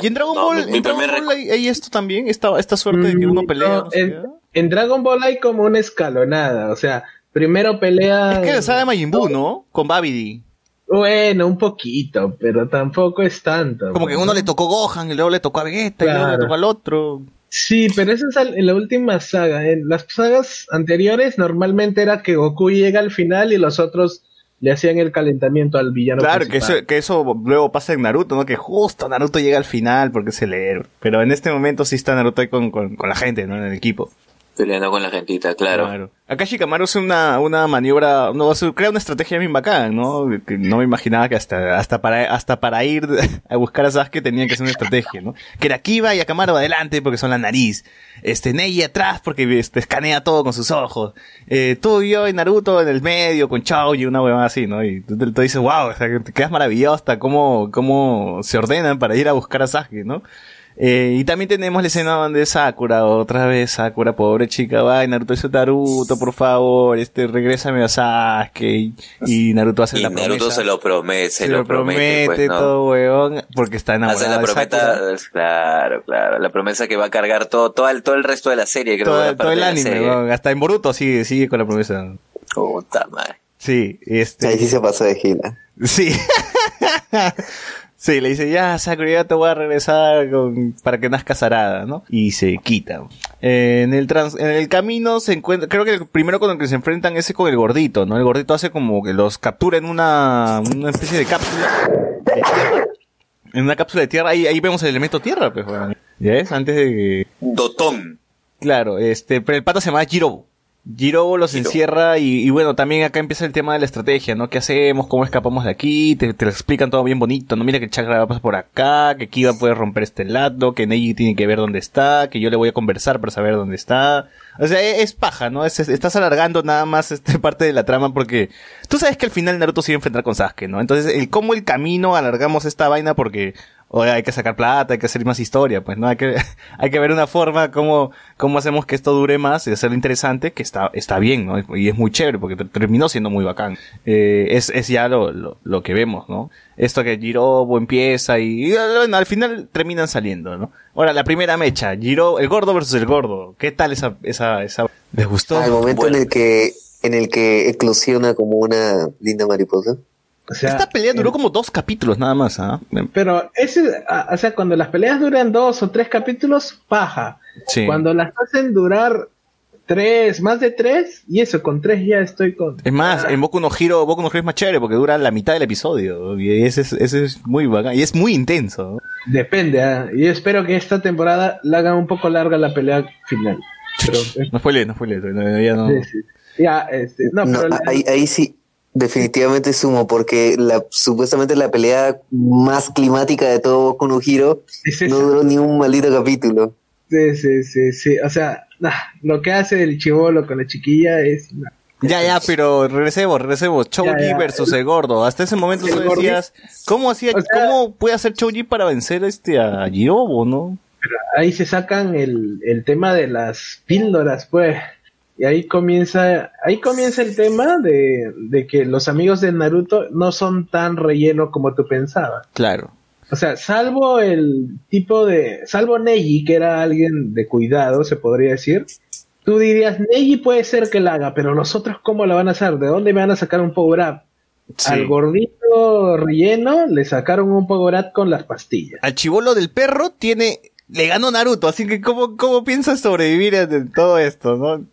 Y en Dragon No, Ball, mi- mi en Dragon primer Ball hay, hay esto también, esta, esta suerte de que uno Mm, pelea. no, no sé en, Dragon Ball hay como una escalonada, o sea, primero pelea... Es que la saga de Majin Buu, ¿no? Con Babidi. Bueno, un poquito, pero tampoco es tanto. Como que ¿no? uno le tocó Gohan, y luego le tocó a Vegeta, y luego le tocó al otro. Sí, pero eso es en la última saga. En las sagas anteriores normalmente era que Goku llega al final y los otros le hacían el calentamiento al villano. Claro, que eso, que eso luego pasa en Naruto, ¿no? Que justo Naruto llega al final porque es el héroe. Pero en este momento sí está Naruto ahí con, con, con la gente, ¿no? En el equipo. Peleando con la gentita, claro. Acá Shikamaru hace una, una maniobra, no, crea una estrategia bien bacán, ¿no? No me imaginaba que hasta, hasta para, hasta para ir a buscar a Sasuke tenían que hacer una estrategia, ¿no? Que era Kiba y Akamaru adelante porque son la nariz. Este, Neji atrás porque este, escanea todo con sus ojos. Eh, tú y yo y Naruto en el medio con Chao y una huevada así, ¿no? Y tú, dices, wow, o sea, te quedas maravilloso hasta cómo, cómo se ordenan para ir a buscar a Sasuke, ¿no? Eh, y también tenemos la escena donde Sakura, otra vez Sakura, pobre chica, va, y Naruto dice, Naruto, por favor, este, regrésame a Sasuke, y, y Naruto hace Y la Naruto promesa. se lo promete, se, lo, promete, pues, ¿no? todo, weón, porque está Hace enamorado la de promesa, Sakura. claro, claro, la promesa que va a cargar todo, todo el, todo el resto de la serie, creo. Todo, todo el de anime, weón, hasta en Boruto sigue, sigue con la promesa. Puta madre. Sí, este. Ahí sí se pasó de gila. Sí. sí, le dice, ya, Sakura, ya te voy a regresar con- para que nazca Sarada, ¿no? Y se quita. Eh, en el trans, en el camino se encuentra, creo que el primero con el que se enfrentan es con el gordito, ¿no? El gordito hace como que los captura en una, una especie de cápsula de tierra. En una cápsula de tierra, ahí, ahí vemos el elemento tierra, pues, weón. ¿Ya ves? Antes de que... Dotón. Claro, este, pero el pata se llama Jirobo. Jirobo los encierra y, y, bueno, también acá empieza el tema de la estrategia, ¿no? ¿Qué hacemos? ¿Cómo escapamos de aquí? Te, te lo explican todo bien bonito, ¿no? Mira que Chakra va a pasar por acá, que Kiva puede romper este lado, que Neji tiene que ver dónde está, que yo le voy a conversar para saber dónde está. O sea, es, es paja, ¿no? Es, es- estás alargando nada más este parte de la trama porque tú sabes que al final Naruto se iba a enfrentar con Sasuke, ¿no? Entonces, el cómo el camino alargamos esta vaina porque oye, hay que sacar plata, hay que hacer más historia, pues, ¿no? Hay que, hay que ver una forma cómo, cómo hacemos que esto dure más y hacerlo interesante, que está, está bien, ¿no? Y es muy chévere porque ter- terminó siendo muy bacán. Eh, es, es ya lo, lo, lo que vemos, ¿no? Esto que Jirobo empieza y, y, bueno, al final terminan saliendo, ¿no? Ahora, la primera mecha, Giro, el gordo versus el gordo. ¿Qué tal esa, esa, esa? ¿Les gustó? Al momento Bueno. en el que en el que eclosiona como una linda mariposa. O sea, Esta pelea duró como dos capítulos nada más, ¿ah? Pero ese, ah, o sea, cuando las peleas duran dos o tres capítulos, paja. Sí. Cuando las hacen durar tres, más de tres, y eso, con tres ya estoy con... Es más, en Boku no Hero, Boku no Hero es más chévere porque dura la mitad del episodio. Y ese es, ese es muy bacán. Y es muy intenso. ¿no? Depende, ah. Yo espero que esta temporada la hagan un poco larga la pelea final. Pero, eh, No spoilees, no spoilees. no, ya no. sí, sí. Ya, este, no, No, pero la- ahí, ahí sí, definitivamente sumo, porque la supuestamente la pelea más climática de todo Boku no Hero es no duró ni un maldito capítulo. Sí, sí, sí, sí. O sea, nah, lo que hace el chivolo con la chiquilla es... nah. Ya, ya, pero regresemos, regresemos. Choji versus el gordo. Hasta ese momento tú decías, ¿cómo hacía, O sea- cómo puede hacer Choji para vencer este a Jirobo, no? ahí se sacan el, el tema de las píldoras, pues. Y ahí comienza, ahí comienza el tema de, de que los amigos de Naruto no son tan relleno como tú pensabas. Claro. O sea, salvo el tipo de, salvo Neji, que era alguien de cuidado, se podría decir. Tú dirías, Neji puede ser que la haga, pero los otros, ¿cómo la van a hacer? ¿De dónde me van a sacar un power up? Sí. Al gordito relleno le sacaron un power up con las pastillas. Al chivolo del perro tiene, le ganó Naruto, así que ¿cómo, cómo piensas sobrevivir de- todo esto, no?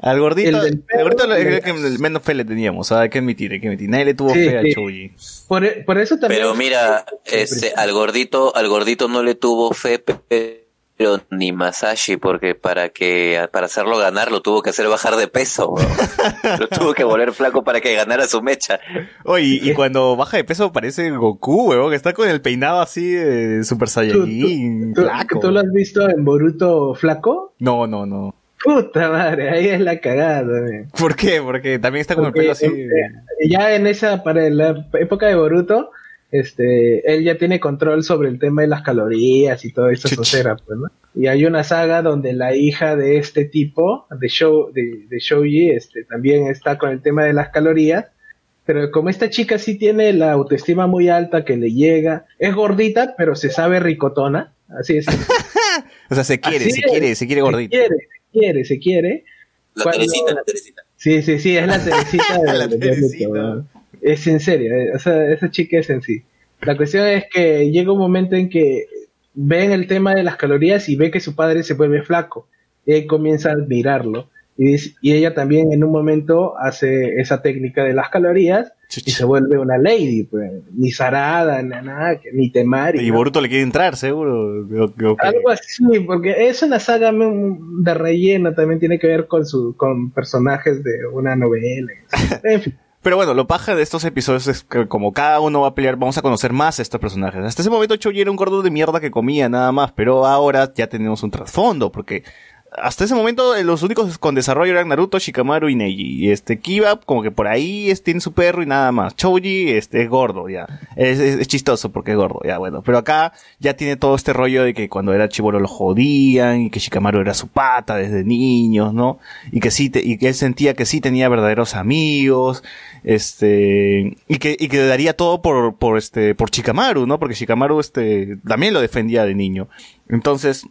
Al gordito, El el, del perro gordito le- el que el menos fe le teníamos, hay que admitir, hay que admitir. Nadie le tuvo Sí, fe a sí. Por, e- por eso también. Pero mira, este, al gordito, al gordito no le tuvo fe, pero ni Masashi, porque para que, para hacerlo ganar lo tuvo que hacer bajar de peso, lo tuvo que volver flaco para que ganara su mecha. Oye, y cuando baja de peso parece Goku, weón, que está con el peinado así de Super ¿Tú, Saiyajin, tú- flaco. ¿Tú lo has visto en Boruto flaco? No, no, no. Puta madre, ahí es la cagada. también. ¿Por qué? Porque también está con el pelo así. eh, ya en esa, para la época de Boruto, este, él ya tiene control sobre el tema de las calorías y toda esta Chuch. sosera, pues, ¿no? Y hay una saga donde la hija de este tipo, de Show, de, de Shoji, este, también está con el tema de las calorías. Pero como esta chica sí tiene la autoestima muy alta que le llega, es gordita, pero se sabe ricotona, así es. O sea, se quiere, Así se es. quiere, se quiere gordito. Se quiere, quiere, se quiere. La Cuando- Teresita, la Teresita. Sí, sí, sí, es la Teresita de, La Teresita. Es en serio, eh, o sea, esa chica es en sí. La cuestión es que llega un momento en que ven el tema de las calorías y ve que su padre se vuelve flaco. Y ahí comienza a admirarlo. Y, dice- y ella también en un momento hace esa técnica de las calorías y se vuelve una lady, pues. Ni Sarada, ni nada, ni Temari. Y ¿no? Boruto le quiere entrar, seguro. Algo así, porque es una saga de relleno, también tiene que ver con su con personajes de una novela. En fin. Pero bueno, lo paja de estos episodios es que como cada uno va a pelear, vamos a conocer más a estos personajes. Hasta ese momento Choji era un gordo de mierda que comía nada más, pero ahora ya tenemos un trasfondo, porque hasta ese momento eh, los únicos con desarrollo eran Naruto, Shikamaru y Neji. Y este Kiba, como que por ahí es, tiene su perro y nada más. Choji este, es gordo, ya. Es chistoso porque es gordo, ya bueno. Pero acá ya tiene todo este rollo de que cuando era chivolo lo jodían y que Shikamaru era su pata desde niños, ¿no? Y que sí, te- y que él sentía que sí tenía verdaderos amigos, este, y que, y que daría todo por, por este, por Shikamaru, ¿no? Porque Shikamaru, este, también lo defendía de niño. Entonces,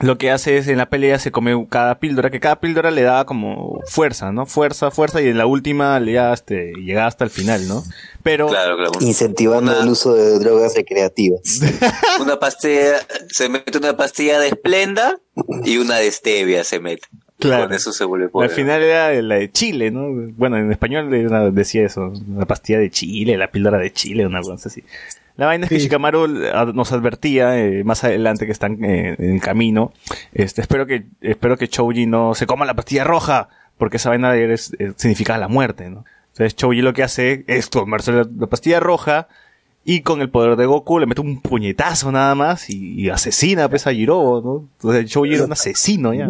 lo que hace es en la pelea se come cada píldora, que cada píldora le daba como fuerza, ¿no? Fuerza, fuerza, y en la última le ya, este, llegaba hasta el final, ¿no? Pero, Claro, claro. Incentivando Una- el uso de drogas recreativas. Una pastilla, se mete una pastilla de esplenda y una de stevia se mete. Claro. Con eso se vuelve al poder. final era la de Chile, ¿no? Bueno, en español decía eso, la pastilla de Chile, la píldora de Chile, una cosa así. La vaina es que. Shikamaru eh, nos advertía eh, más adelante que están eh, en camino. Este, espero que espero que Choji no se coma la pastilla roja porque esa vaina es, es- significa la muerte, ¿no? Entonces Choji lo que hace es tomarse la, la pastilla roja y con el poder de Goku le mete un puñetazo nada más y, y asesina pues, a Jirobo, ¿no? Entonces Choji era un asesino. Ya.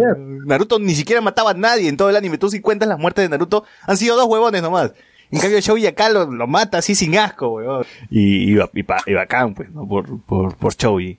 Naruto ni siquiera mataba a nadie en todo el anime. Tú si cuentas las muertes de Naruto, han sido dos huevones nomás. En cambio Choji acá lo, lo mata así sin asco, huevón. Y, y, y, pa- y bacán, pues, ¿no? Por, por, por Choji.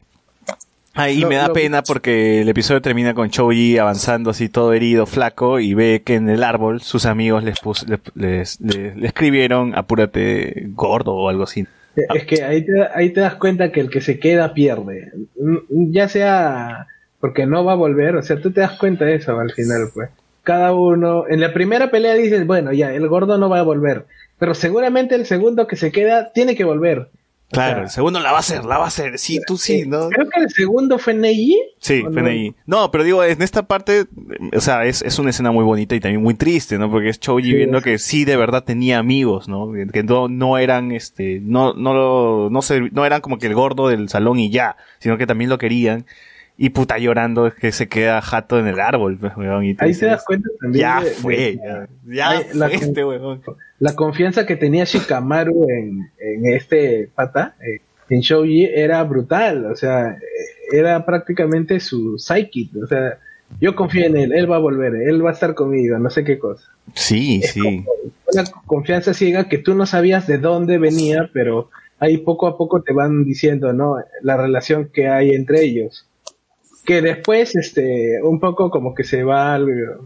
Ahí Lo- me da lo- pena porque el episodio termina con Choji avanzando así todo herido, flaco, y ve que en el árbol sus amigos les, pus- le, les- le- le escribieron apúrate gordo o algo así. Es que ahí te, ahí te das cuenta que el que se queda pierde. Mm, Ya sea porque no va a volver, o sea, tú te das cuenta de eso al final, pues. Cada uno, en la primera pelea dices, bueno, ya, el gordo no va a volver. Pero seguramente el segundo que se queda tiene que volver. Claro, sea, el segundo la va a hacer, la va a hacer. Sí, tú sí, ¿no? Creo que el segundo fue Neji. Sí, ¿o no? No, pero digo, en esta parte, eh, o sea, es, es una escena muy bonita y también muy triste, ¿no? Porque es Choji Sí, viendo que sí de verdad tenía amigos, ¿no? Que no, no eran, este, no, no, lo- no, se, no eran como que el gordo del salón y ya, sino que también lo querían. Y puta llorando es que se queda jato en el árbol, pues, weón. Y Ahí te dices, das cuenta también. Ya de- de- fue, ya, ya Ay, la fue con- este weón. la confianza que tenía Shikamaru en, en este pata, eh, en Shoji, era brutal. O sea, eh, era prácticamente su psychic. O sea, yo confío en él, él va a volver, él va a estar conmigo, no sé qué cosa. Sí, sí. Una confianza ciega que tú no sabías de dónde venía, pero ahí poco a poco te van diciendo, ¿no? La relación que hay entre ellos. Que después, este, un poco como que se va al-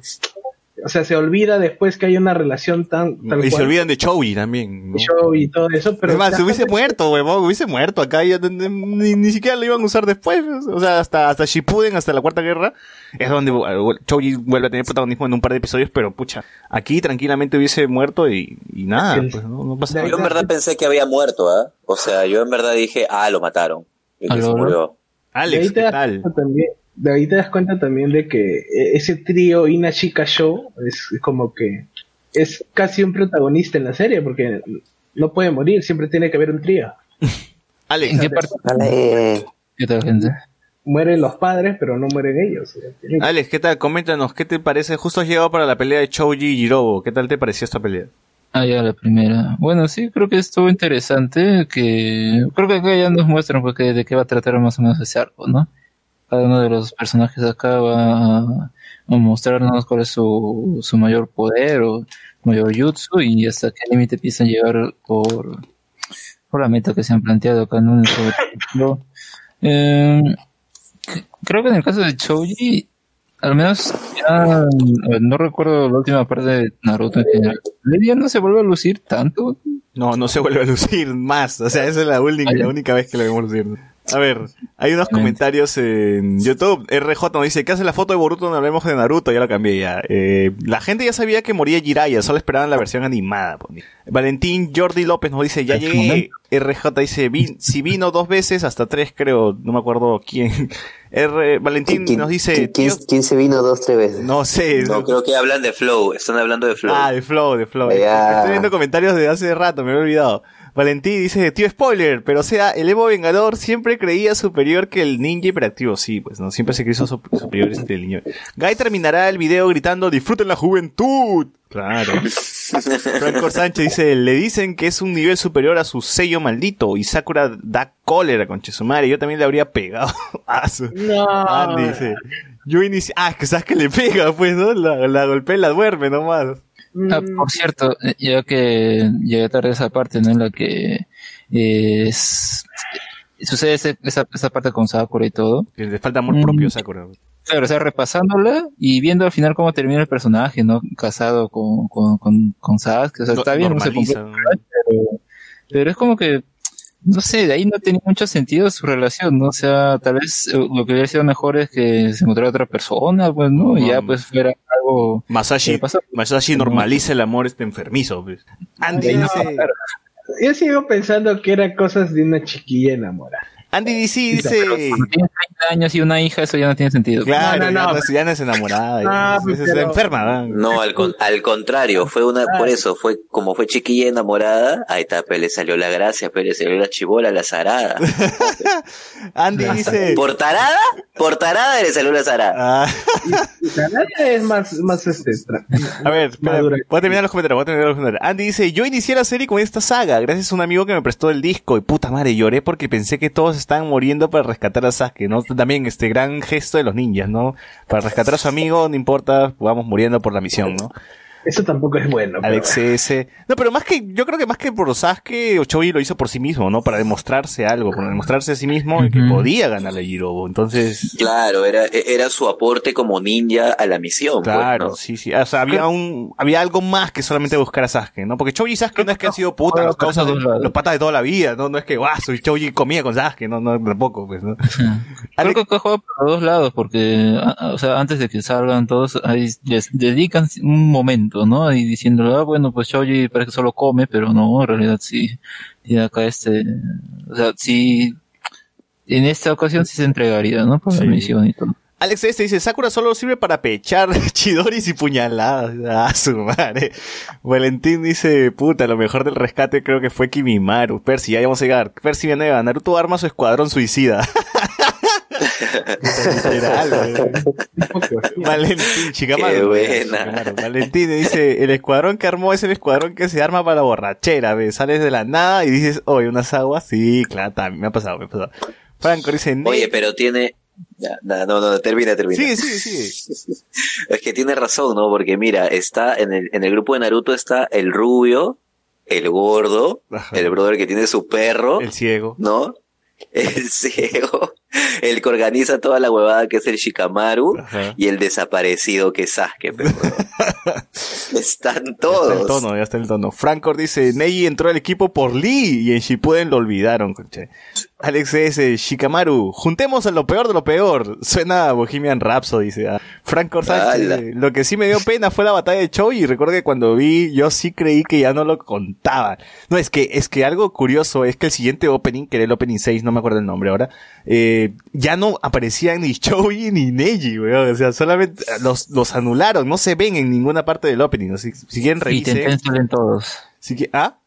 O sea, se olvida después que hay una relación tan... tal Y se olvidan de Choji también. ¿no? y todo eso, pero es más, se hubiese muerto, huevón, hubiese muerto acá, ya, ni, ni- siquiera lo iban a usar después, o sea, hasta, hasta Shippuden, hasta la Cuarta Guerra, es donde eh, Choji vuelve a tener protagonismo en un par de episodios, pero pucha, aquí tranquilamente hubiese muerto y, y nada, El- pues no, no pasa nada. Yo en verdad pensé que había muerto, ¿ah? O sea, yo en verdad dije, ah, lo mataron. Y que ¿A se murió. Alex, ¿qué tal? cuenta también, de ahí te das cuenta también de que eh, ese trío Ina Chica Show es como que es casi un protagonista en la serie porque no puede morir, siempre tiene que haber un trío. Alex, ¿En qué parte? Dale. ¿Qué tal, gente? Mueren los padres, pero no mueren ellos. Alex, ¿qué tal? Coméntanos, ¿qué te parece? Justo has llegado para la pelea de Choji y Jirobo, ¿qué tal te pareció esta pelea? Ah, ya, la primera. Bueno, sí, creo que estuvo interesante, que creo que acá ya nos muestran pues, que de qué va a tratar más o menos ese arco, ¿no? Cada uno de los personajes acá va a, mostrarnos cuál es su, su mayor poder o mayor jutsu y hasta qué límite a llegar por, por la meta que se han planteado acá, ¿no? Sobre todo, eh, creo que en el caso de Choji, al menos ya, eh, no recuerdo la última parte de Naruto en general. No se vuelve a lucir tanto. No, no se vuelve a lucir más. O sea, esa es la única, la única vez que lo vemos lucir. A ver, hay unos comentarios en YouTube. RJ nos dice, ¿qué hace la foto de Boruto donde hablemos de Naruto? Ya la cambié ya. Eh, la gente ya sabía que moría Jiraiya, solo esperaban la versión animada. pone. Valentín Jordi López nos dice, ya llegué. RJ dice, "Vin- si vino dos veces, hasta tres creo, no me acuerdo quién. R, Valentín ¿Quién, nos dice, quién- quién- "Tío, quién se vino dos, tres veces? no sé. No, creo que hablan de Flow. Están hablando de Flow. Ah, de Flow, de Flow. Ya. Estoy viendo comentarios de hace rato, me había olvidado. Valentín dice, tío spoiler, pero o sea, el Evo Vengador siempre creía superior que el ninja hiperactivo. Sí, pues no, siempre se creyó su- superior este el niño. Guy terminará el video gritando, disfruten la juventud. Claro. Franco Sánchez dice, le dicen que es un nivel superior a su sello maldito y Sakura da cólera con Chesumare. Yo también le habría pegado. Su- No. Andy dice, yo inici... Ah, que sabes que le pega, pues, ¿no? La, la golpea y la duerme nomás. Ah, Mm, por cierto, eh, ya que llegué tarde a esa parte, ¿no? En la que eh, es- sucede ese- esa, esa parte con Sakura y todo. Que le falta amor Mm. propio a Sakura. Claro, o sea, repasándola y viendo al final cómo termina el personaje, ¿no? Casado con, con, con, con Sasuke. O sea, está bien, no se pero, pero es como que, no sé, de ahí no tenía mucho sentido su relación, ¿no? O sea, tal vez eh, lo que hubiera sido mejor es que se encontrara otra persona, pues, ¿no? Y ya, pues, fuera algo... Masashi, ¿Qué pasó? Masashi normaliza el amor este enfermizo. Pues. Andy Ay, no, dice, claro. Yo sigo pensando que eran cosas de una chiquilla enamorada. Andy DC dice... Cuando tienes 30 años y una hija, eso ya no tiene sentido. Claro, No, no, ya, no, no, es- ya no es enamorada, ya Ah, es- pues, es, es pero- enferma. ¿verdad? No, al, con- al contrario, fue una, por eso, fue como fue chiquilla enamorada, ahí está, pues le salió la gracia, pues le salió la chibola, la zarada. Andy dice... ¿Por tarada? Por tarada le salió la zarada. Ah, es más, más este. a ver, espera, voy a terminar los comentarios, voy a terminar los comentarios. Andy dice, yo inicié la serie con esta saga, gracias a un amigo que me prestó el disco, y puta madre, lloré porque pensé que todos estaban muriendo para rescatar a Sasuke, ¿no? También este gran gesto de los ninjas, ¿no? Para rescatar a su amigo, no importa, vamos muriendo por la misión, ¿no? Eso tampoco es bueno. pero Alex S. No, pero más que, yo creo que más que por Sasuke, Ochogi lo hizo por sí mismo, ¿no? Para demostrarse algo, para demostrarse a sí mismo que Ujú. podía ganarle a Jirobo. Entonces, Claro, era, era su aporte como ninja a la misión. pues, claro, ¿no? sí, sí. O sea, había un, había algo más que solamente buscar a Sasuke, ¿no? Porque Choji y Sasuke no es que han sido putas, Juega los, causas de- los patas de toda la vida, ¿no? No es que, guau, soy Choji comía con Sasuke, no, no, tampoco, pues, ¿no? Creo Alex- que juega por los dos lados, porque, o sea, antes de que salgan todos, ahí les dedican un momento, ¿no? Y diciéndole, ah, bueno, pues Shoji parece que solo come, pero no, en realidad sí. Y acá este, o sea, sí, en esta ocasión sí se entregaría, ¿no? Por Sí. la misión y todo. Alex este dice, Sakura solo sirve para pechar chidoris y puñaladas. Ah, su madre. Valentín dice, puta, lo mejor del rescate creo que fue Kimimaru. Percy, ya vamos a llegar. Percy Vianega, Naruto arma su escuadrón suicida. Literal. Valentín, Shikamaru. Qué buena. Shikamaru. Valentín dice, el escuadrón que armó es el escuadrón que se arma para la borrachera, ve. Sales de la nada y dices, oye, unas aguas. Sí, claro, también me ha pasado, me ha pasado. Franco dice, Oye, "Ne- pero tiene... Ya, no, no, no, termina, termina. Sigue, sigue, sigue. Es que tiene razón, ¿no? Porque mira, está en el, en el grupo de Naruto está el rubio, el gordo, Ajá. el brother que tiene su perro, El ciego. ¿no? El ciego, el que organiza toda la huevada que es el Shikamaru Ajá. y el desaparecido que es Sasuke, pero, Están Ya está el todos. tono, ya está el tono. Francor dice, Neji entró al equipo por Lee y en Shippuden lo olvidaron, conche. Alex S. Shikamaru, juntemos a lo peor de lo peor. Suena a Bohemian Rhapsody, dice. ah. Sánchez, Ala. lo que sí me dio pena fue la batalla de Choi y recuerdo que cuando vi, yo sí creí que ya no lo contaban. No, es que, es que algo curioso es que el siguiente opening, que era el opening 6, no me acuerdo el nombre ahora, eh, ya no aparecían ni Choi ni Neji, weón. O sea, solamente los, los anularon, no se ven en ninguna parte del opening. Así, si quieren Y revisen. Tenten salen todos. Si que- ¿Ah?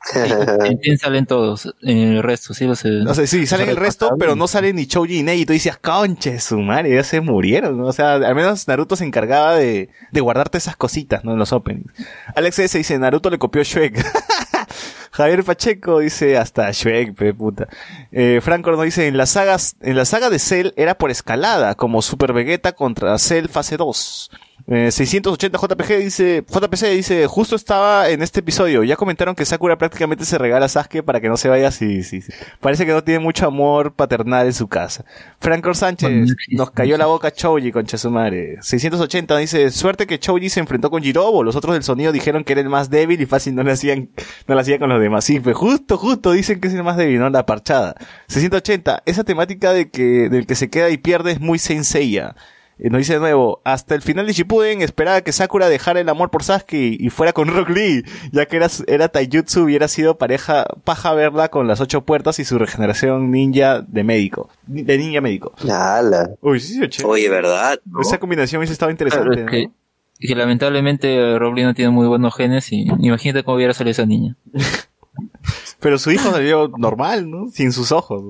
Salen todos. Eh, El resto, sí lo sé. O sea, sí, salen el resto, pero no salen ni Choji. Y tú decías, conche, su madre, ya se murieron, ¿no? O sea, al menos Naruto se encargaba de, de guardarte esas cositas, ¿no? En los openings. Alex S. dice, Naruto le copió Shrek. Javier Pacheco dice, hasta Shrek, pe puta. Eh, Franco nos dice, en las sagas, en la saga de Cell era por escalada, como Super Vegeta contra Cell fase 2. Eh, 680 JPG dice, JPC dice, justo estaba en este episodio, ya comentaron que Sakura prácticamente se regala a Sasuke para que no se vaya, sí, sí, sí. Parece que no tiene mucho amor paternal en su casa. Franco Sánchez, nos cayó la boca Choji, concha su madre. 680 dice, suerte que Choji se enfrentó con Jirobo, los otros del sonido dijeron que era el más débil y fácil no le hacían, no le hacía con los demás. Sí, pues justo, justo dicen que es el más débil, no la parchada. 680, esa temática de que, del que se queda y pierde es muy senseiya. Nos dice de nuevo, hasta el final de Shippuden esperaba que Sakura dejara el amor por Sasuke y fuera con Rock Lee, ya que era, era taijutsu hubiera sido pareja, paja verla con las ocho puertas y su regeneración ninja de médico, de ninja médico. Ala. Uy, sí, sí, che. Oye, ¿verdad? ¿No? Esa combinación hubiese estado Claro, interesante, es ¿no? que, que lamentablemente Roblin no tiene muy buenos genes y imagínate cómo hubiera salido esa niña. Pero su hijo salió normal, ¿no? Sin sus ojos.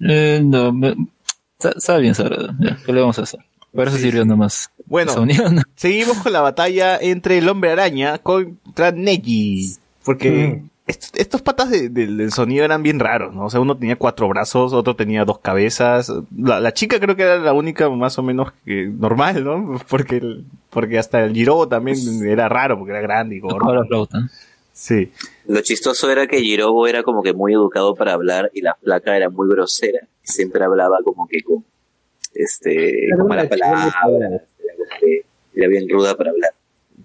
Eh, no, me- está, está bien, Sara. Ya, ¿Qué le vamos a hacer? Para eso sirvió nomás. Bueno, unión. seguimos con la batalla entre el hombre araña contra Neji. Porque Mm. est- estos patas de- de- del sonido eran bien raros, ¿no? O sea, uno tenía cuatro brazos, otro tenía dos cabezas. La, la chica creo que era la única más o menos que normal, ¿no? Porque, el- porque hasta el Jirobo también era raro, porque era grande y Tocaba gordo. La. Sí. Lo chistoso era que Jirobo era como que muy educado para hablar y la flaca era muy grosera. Siempre hablaba como que con, este. Era como que era bien ruda para hablar.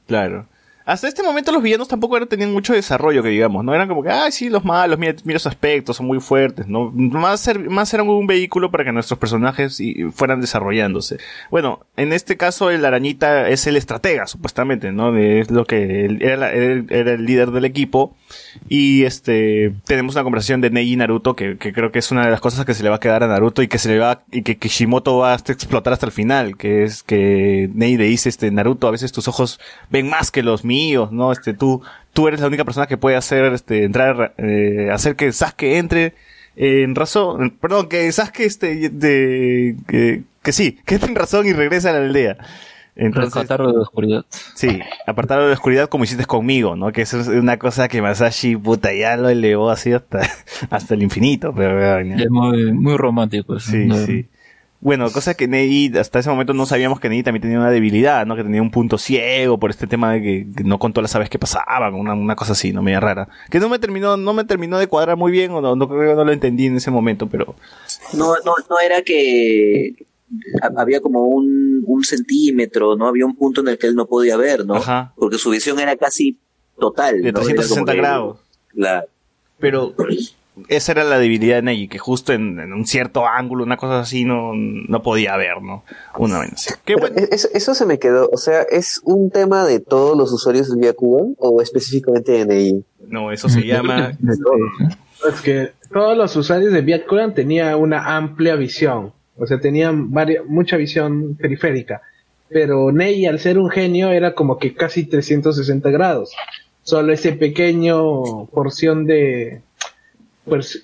Claro. Hasta este momento los villanos tampoco eran- tenían mucho desarrollo, que digamos, ¿no? Eran como que, ah, sí, los malos, mira, mira aspectos, son muy fuertes, ¿no? Más, ser- más eran un vehículo para que nuestros personajes fueran desarrollándose. Bueno, en este caso el arañita es el estratega, supuestamente, ¿no? Es lo que era, era el líder del equipo. Y este tenemos una conversación de Neji y Naruto que, que creo que es una de las cosas que se le va a quedar a Naruto y que se le va y que Kishimoto va a explotar hasta el final, que es que Neji le dice este Naruto, a veces tus ojos ven más que los míos, ¿no? Este tú tú eres la única persona que puede hacer este entrar eh, hacer que Sasuke entre en razón, perdón, que Sasuke este de que, sí, que entre en razón y regrese a la aldea. Entonces, Rescatarlo de la oscuridad. Sí, apartarlo de la oscuridad como hiciste conmigo, ¿no? Que eso es una cosa que Masashi, puta, ya lo elevó así hasta, hasta el infinito. Pero, Es muy, muy romántico eso. Sí, sí. Bueno, cosa que Ney, hasta ese momento no sabíamos que Ney también tenía una debilidad, ¿no? Que tenía un punto ciego por este tema de que, no contó las aves que pasaban, una, una cosa así, ¿no? Media rara. Que no me terminó, no me terminó de cuadrar muy bien, o no, no creo que no lo entendí en ese momento, pero... No, no, no era que había como un, un centímetro, ¿no? Había un punto en el que él no podía ver, ¿no? Ajá. Porque su visión era casi total. De 360 grados. La... Pero esa era la debilidad de Neji, que justo en, un cierto ángulo, una cosa así, no, no podía ver, ¿no? Una vez. Qué bueno. eso, eso, se me quedó, o sea, ¿es un tema de todos los usuarios de Byakugan o específicamente de Neji? No, eso se llama... es que todos los usuarios de Byakugan tenían una amplia visión. O sea, tenían mucha visión periférica. Pero Ney, al ser un genio, era como que casi 360 grados. Solo ese pequeño porción de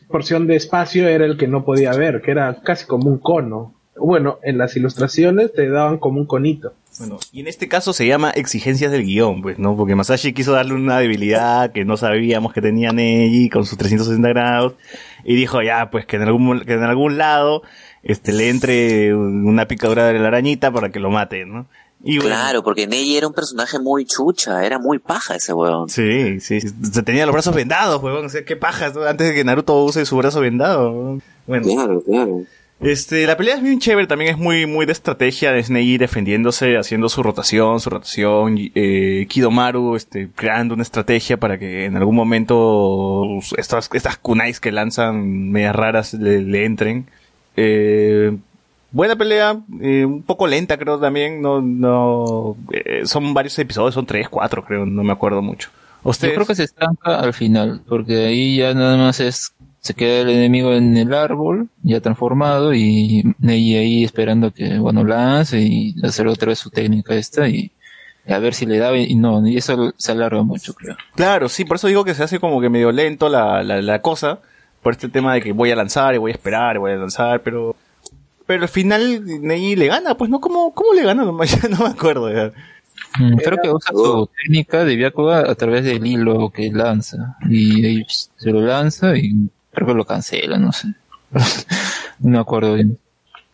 porción de espacio era el que no podía ver, que era casi como un cono. Bueno, en las ilustraciones te daban como un conito. Bueno, y en este caso se llama exigencias del guion, pues, ¿no? Porque Masashi quiso darle una debilidad que no sabíamos que tenía Neji con sus 360 grados y dijo ya, pues que en algún, que en algún lado este, le entre una picadura de la arañita para que lo mate, ¿no? Y claro, porque Neji era un personaje muy chucha, era muy paja ese weón. Sí, sí, se tenía los brazos vendados, weón, o sea, qué paja, antes de que Naruto use su brazo vendado. Bueno. Claro, claro. Este, la pelea es bien chévere, también es muy, muy de estrategia de Neji defendiéndose, haciendo su rotación, su rotación, eh, Kidomaru, este, creando una estrategia para que en algún momento estas, estas kunais que lanzan medias raras le, le entren. Eh, buena pelea, eh, un poco lenta creo también, no, no, eh, son varios episodios, son tres, cuatro creo, no me acuerdo mucho. Yo creo que se estanca al final, porque ahí ya nada más es, se queda el enemigo en el árbol, ya transformado, y Neji ahí esperando que, bueno, lance y hacer otra vez su técnica esta y, a ver si le da y no, y eso se alarga mucho, creo. Claro, sí, por eso digo que se hace como que medio lento la, la, la cosa, por este tema de que voy a lanzar y voy a esperar y voy a lanzar, pero pero al final Neji le gana, pues no, ¿cómo, cómo le gana? No, no me acuerdo ya. Mm, creo que usa su técnica de Byakuga a través del hilo que lanza. Y ahí se lo lanza y creo que lo cancela, no sé. no me acuerdo bien.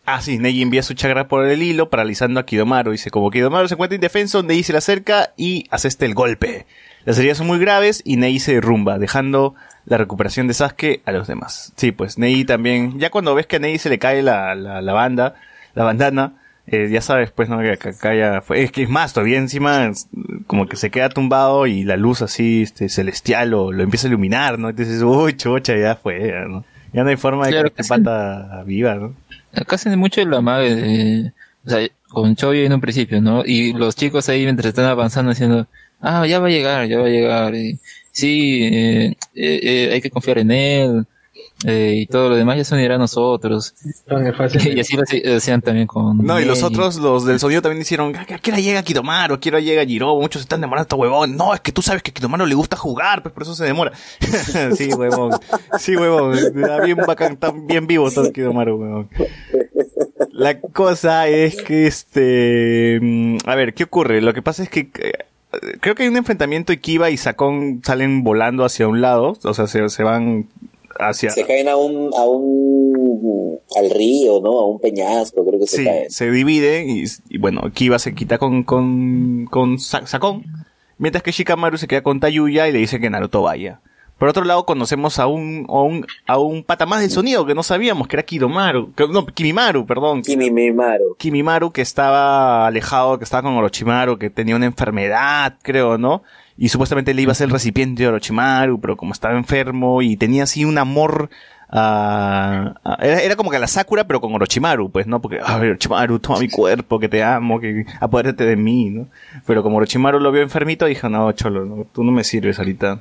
Ah, sí, Neji envía su chakra por el hilo, paralizando a Kidomaru. Dice, como Kidomaru se encuentra indefenso, Neji se le acerca y hace este el golpe. Las heridas son muy graves y Neji se derrumba, dejando la recuperación de Sasuke a los demás. Sí, pues Neji también, ya cuando ves que a Neji se le cae la, la, banda, la bandana, eh, ya sabes, pues, ¿no? Que acá ya fue, es que es más, todavía encima, como que se queda tumbado y la luz así, este, celestial lo, lo empieza a iluminar, ¿no? Dices, uy, chocha, ya fue, ya, ¿no? Ya no hay forma de que este pata viva, ¿no? Acá se mucho la madre de, o sea, con Choyo en un principio, ¿no? Y los chicos ahí mientras están avanzando diciendo, ah, ya va a llegar, ya va a llegar. Y, sí, eh, eh, eh, hay que confiar en él. Eh, y todo lo demás ya se unirá a nosotros. y así lo decían también con. No, y los otros, los del sonido también hicieron, ¿a qué hora llega Kidomaro? ¿A qué hora llega Giro? Muchos están demorando a huevón. No, es que tú sabes que a Kidomaro le gusta jugar, pues por eso se demora. sí, huevón. Sí, huevón. Está bien bacán, tan bien vivo todo Kidomaro, huevón. La cosa es que este, mm, a ver, ¿qué ocurre? Lo que pasa es que creo que hay un enfrentamiento y Kiba y Sakon salen volando hacia un lado, o sea, se, se van hacia... Se caen a un, a un, al río, ¿no? A un peñasco, creo que se sí, se dividen y, y, bueno, Kiba se quita con, con, con Sakon, mientras que Shikamaru se queda con Tayuya y le dice que Naruto vaya. Por otro lado, conocemos a un, a un, a un pata más del sonido que no sabíamos, que era Kidomaru, que, no, Kimimaru, perdón. Kimimaru. Kimimaru que estaba alejado, que estaba con Orochimaru, que tenía una enfermedad, creo, ¿no? Y supuestamente le iba a ser el recipiente de Orochimaru, pero como estaba enfermo y tenía así un amor a, era, era, como que la Sakura, pero con Orochimaru, pues, ¿no? Porque, a ver, Orochimaru, toma mi cuerpo, que te amo, que apodérate de mí, ¿no? Pero como Orochimaru lo vio enfermito, dijo, no, cholo, no, tú no me sirves ahorita.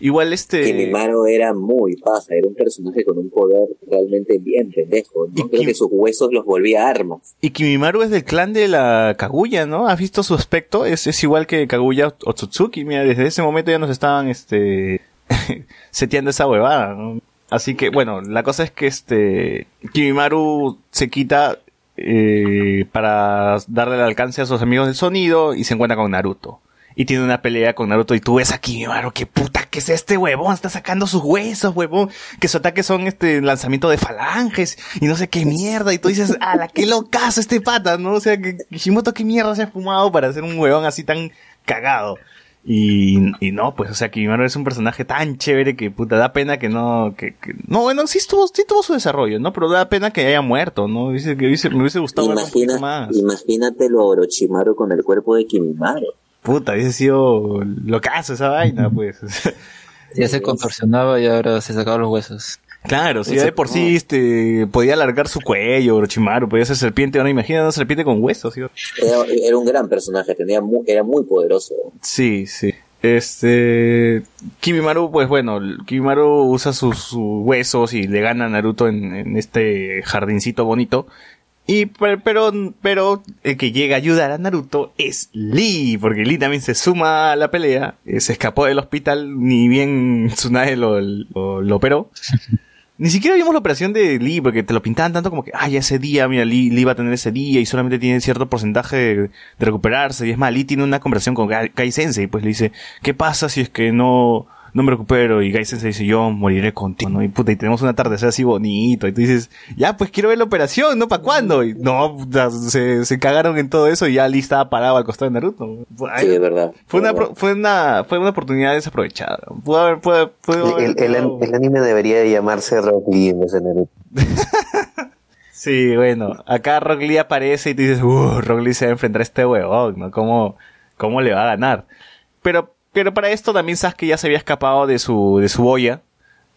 Igual este... Kimimaro era muy paja, era un personaje con un poder realmente bien pendejo, ¿no? Y Creo Kim- que sus huesos los volvía armas. Y Kimimaru es del clan de la Kaguya, ¿no? ¿Has visto su aspecto? Es, es igual que Kaguya Otsutsuki. Mira, desde ese momento ya nos estaban, este, seteando esa huevada, ¿no? Así que, bueno, la cosa es que este, Kimimaru se quita, eh, para darle el alcance a sus amigos del sonido y se encuentra con Naruto. Y tiene una pelea con Naruto y tú ves a Kimimaru, qué puta que es este huevón, está sacando sus huesos, huevón, que su ataque son este lanzamiento de falanges y no sé qué mierda, y tú dices, a la qué locazo este pata, ¿no? O sea, que Kishimoto qué mierda se ha fumado para hacer un huevón así tan cagado. Y, y no, pues, o sea, Kimimaru es un personaje tan chévere que puta, da pena que no, que, que- no, bueno, sí estuvo, sí tuvo su desarrollo, ¿no? Pero da pena que haya muerto, ¿no? Dice que me hubiese gustado verlo un poquito Imagina, más. imagínatelo a Orochimaru con el cuerpo de Kimimaro. Puta, hubiese sido locazo esa vaina, pues. Ya se contorsionaba y ahora se sacaba los huesos. Claro, si ya de por sí este, podía alargar su cuello, Orochimaru, podía ser serpiente, ahora imagina una serpiente con huesos. ¿sí? Era, era un gran personaje, tenía mu- era muy poderoso. Sí, sí. Este. Kimimaru, pues bueno, Kimimaru usa sus, sus huesos y le gana a Naruto en, en este jardincito bonito. Y, pero, pero, pero el que llega a ayudar a Naruto es Lee, porque Lee también se suma a la pelea, eh, se escapó del hospital, ni bien Tsunade lo, lo, lo operó. Ni siquiera vimos la operación de Lee, porque te lo pintaban tanto como que, ay, ese día, mira, Lee, Lee va a tener ese día y solamente tiene cierto porcentaje de, de recuperarse. Y es más, Lee tiene una conversación con Gai Sensei, pues le dice, ¿qué pasa si es que no, no me recupero? Y Gai Sensei dice, yo moriré contigo, ¿no? Y puta, y tenemos un atardecer así bonito. Y tú dices, ya, pues quiero ver la operación, ¿no? ¿Para cuándo? Y no, puta, se, se cagaron en todo eso y ya Lee estaba parado al costado de Naruto. Sí, de verdad. Fue una, verdad. fue una, fue una oportunidad desaprovechada. Pudo haber, pudo, pudo haber- El, el, el anime debería llamarse Rock Lee en vez de Naruto. Sí, bueno, acá Rock Lee aparece y tú dices, uh, Rock Lee se va a enfrentar a este huevón, ¿no? ¿Cómo, cómo le va a ganar? Pero, pero para esto también Sasuke ya se había escapado de su, de su boya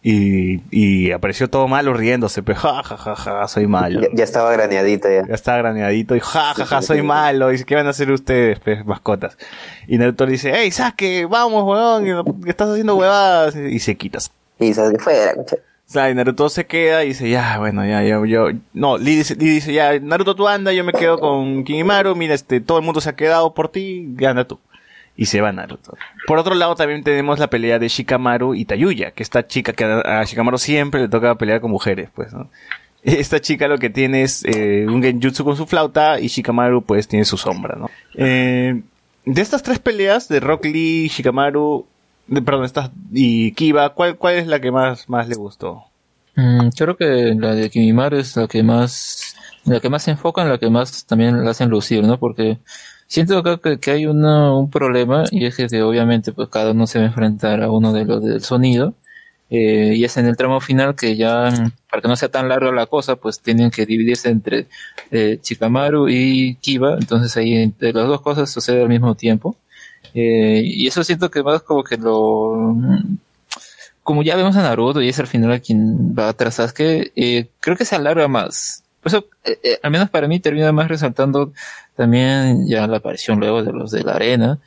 y, y apareció todo malo riéndose, pues, ja, ja, ja, ja, soy malo. Ya, ya estaba graneadito ya. Ya estaba graneadito y ja, ja, ja, soy malo. Y dice, ¿qué van a hacer ustedes, pues, mascotas? Y Naruto le dice, hey, Sasuke, vamos, que estás haciendo huevadas. Y se quitas. Y sabes que fuera, concha. O sea, y Naruto se queda y dice, ya, bueno, ya, ya, yo, no, Lee dice, Lee dice, ya, Naruto tú anda, yo me quedo con Kimimaru, mira, este, todo el mundo se ha quedado por ti, gana tú. Y se va Naruto. Por otro lado, también tenemos la pelea de Shikamaru y Tayuya, que esta chica que a a Shikamaru siempre le toca pelear con mujeres, pues, ¿no? Esta chica lo que tiene es eh, un genjutsu con su flauta y Shikamaru pues tiene su sombra, ¿no? Eh, de estas tres peleas, de Rock Lee, Shikamaru, de- perdón, estas, y Kiba, ¿cuál, cuál es la que más, más le gustó? Mm, creo que la de Kimimaru es la que más, la que más se enfoca en la que más también la hacen lucir, ¿no? Porque siento acá que, que hay una, un problema y es que, obviamente pues cada uno se va a enfrentar a uno de los del sonido eh, y es en el tramo final que ya para que no sea tan larga la cosa pues tienen que dividirse entre eh, Chikamaru y Kiba entonces ahí entre las dos cosas sucede al mismo tiempo eh, y eso siento que más como que lo como ya vemos a Naruto y es al final a quien va atrás Sasuke, creo que se alarga más. Por eso, eh, eh, al menos para mí, termina más resaltando también ya la aparición luego de los de la arena,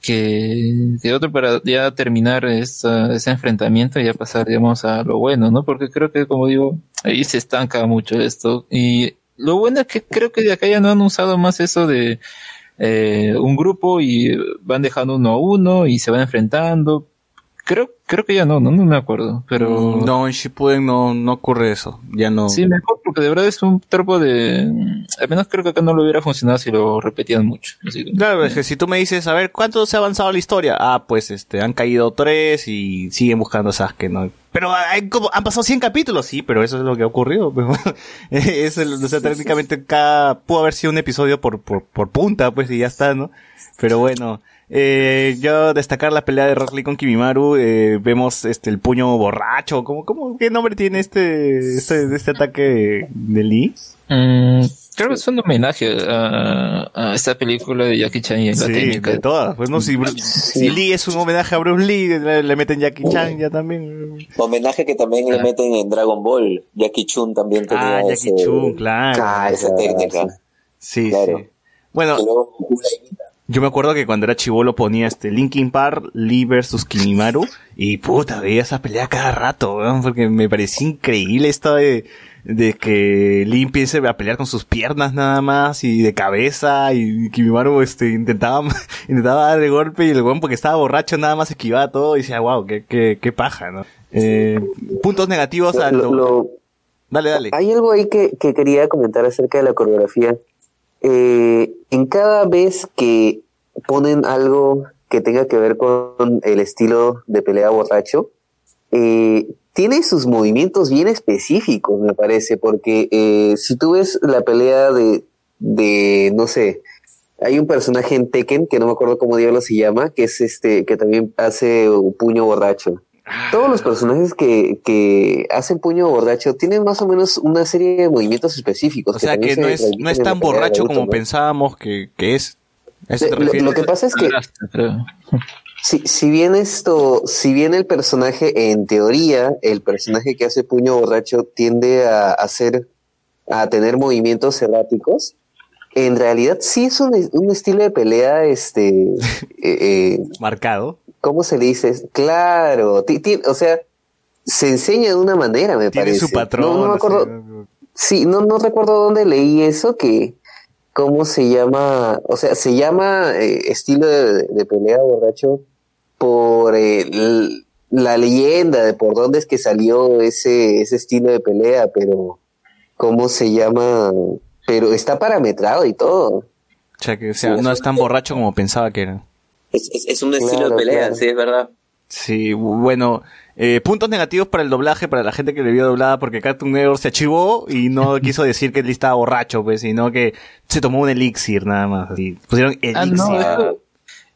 que, que otro para ya terminar esta, ese enfrentamiento y ya pasar, digamos, a lo bueno, ¿no? Porque creo que, como digo, ahí se estanca mucho esto. Y lo bueno es que creo que de acá ya no han usado más eso de eh, un grupo y van dejando uno a uno y se van enfrentando. Creo, creo que ya no, no, no me acuerdo, pero No, en Shippuden no, no ocurre eso. Ya no. sí, mejor porque de verdad es un tropo de, al menos creo que acá no lo hubiera funcionado si lo repetían mucho. Así que- Claro, es que si tú me dices, a ver, ¿cuánto se ha avanzado la historia? Ah, pues este, han caído tres y siguen buscando a Sasuke, ¿no? Pero hay como, han pasado 100 capítulos, sí, pero eso es lo que ha ocurrido. es el- o sea, técnicamente cada, pudo haber sido un episodio por, por, por punta, pues, y ya está, ¿no? Pero bueno, eh, yo destacar la pelea de Rock Lee con Kimimaru, eh, vemos este, el puño borracho, ¿cómo, cómo, qué nombre tiene este, este, este ataque de, Lee? Mm, creo que es un homenaje a, a esta película de Jackie Chan y en la Sí, técnica. de todas. Pues no, si, Lee es un homenaje a Bruce Lee, le, le meten Jackie Chan ya también. Homenaje que también le meten en Dragon Ball. Jackie Chun también tenía Ah, Jackie ese- Chun, claro. Ah, esa técnica. Sí, claro. sí. Bueno, luego. Yo me acuerdo que cuando era chivolo ponía este Linkin Park, Lee versus Kimimaru, y puta, veía esa pelea cada rato, weón, porque me parecía increíble esto de, de que Lee empiece a pelear con sus piernas nada más, y de cabeza, y Kimimaru este, intentaba, intentaba darle golpe, y el weón porque estaba borracho nada más esquivaba todo, y decía, wow, qué, qué, qué paja, ¿no? Eh, puntos negativos al... Lo- lo- Dale, dale. Hay algo ahí que, que quería comentar acerca de la coreografía. Eh, en cada vez que ponen algo que tenga que ver con el estilo de pelea borracho, eh, tiene sus movimientos bien específicos, me parece, porque eh, si tú ves la pelea de, de, no sé, hay un personaje en Tekken, que no me acuerdo cómo diablo se llama, que es este, que también hace un puño borracho. Todos los personajes que, que hacen puño borracho tienen más o menos una serie de movimientos específicos. O sea que no se es, no es tan borracho como pensábamos que, que es. ¿A eso te Lo- que pasa es que si, si bien esto, si bien el personaje, en teoría, el personaje que hace puño borracho tiende a hacer, a tener movimientos erráticos, en realidad sí es un, un estilo de pelea, este, eh, eh, Marcado. ¿Cómo se le dice? Claro, ti- ti- o sea, se enseña de una manera, me Tiene parece. su patrón. No, no me acuerdo. Sí, no, no recuerdo dónde leí eso, que cómo se llama, o sea, se llama eh, estilo de, de pelea borracho por eh, la leyenda de por dónde es que salió ese, ese estilo de pelea, pero cómo se llama, pero está parametrado y todo. O sea, que o sea, no es tan borracho como pensaba que era. Es, es, es un estilo Claro, de pelea, claro. sí, es verdad. Sí, bueno, eh, puntos negativos para el doblaje, para la gente que le vio doblada, porque Cartoon Network se achivó y no quiso decir que él estaba borracho, pues, sino que se tomó un elixir nada más. así. Pusieron elixir. Ah, no, eso-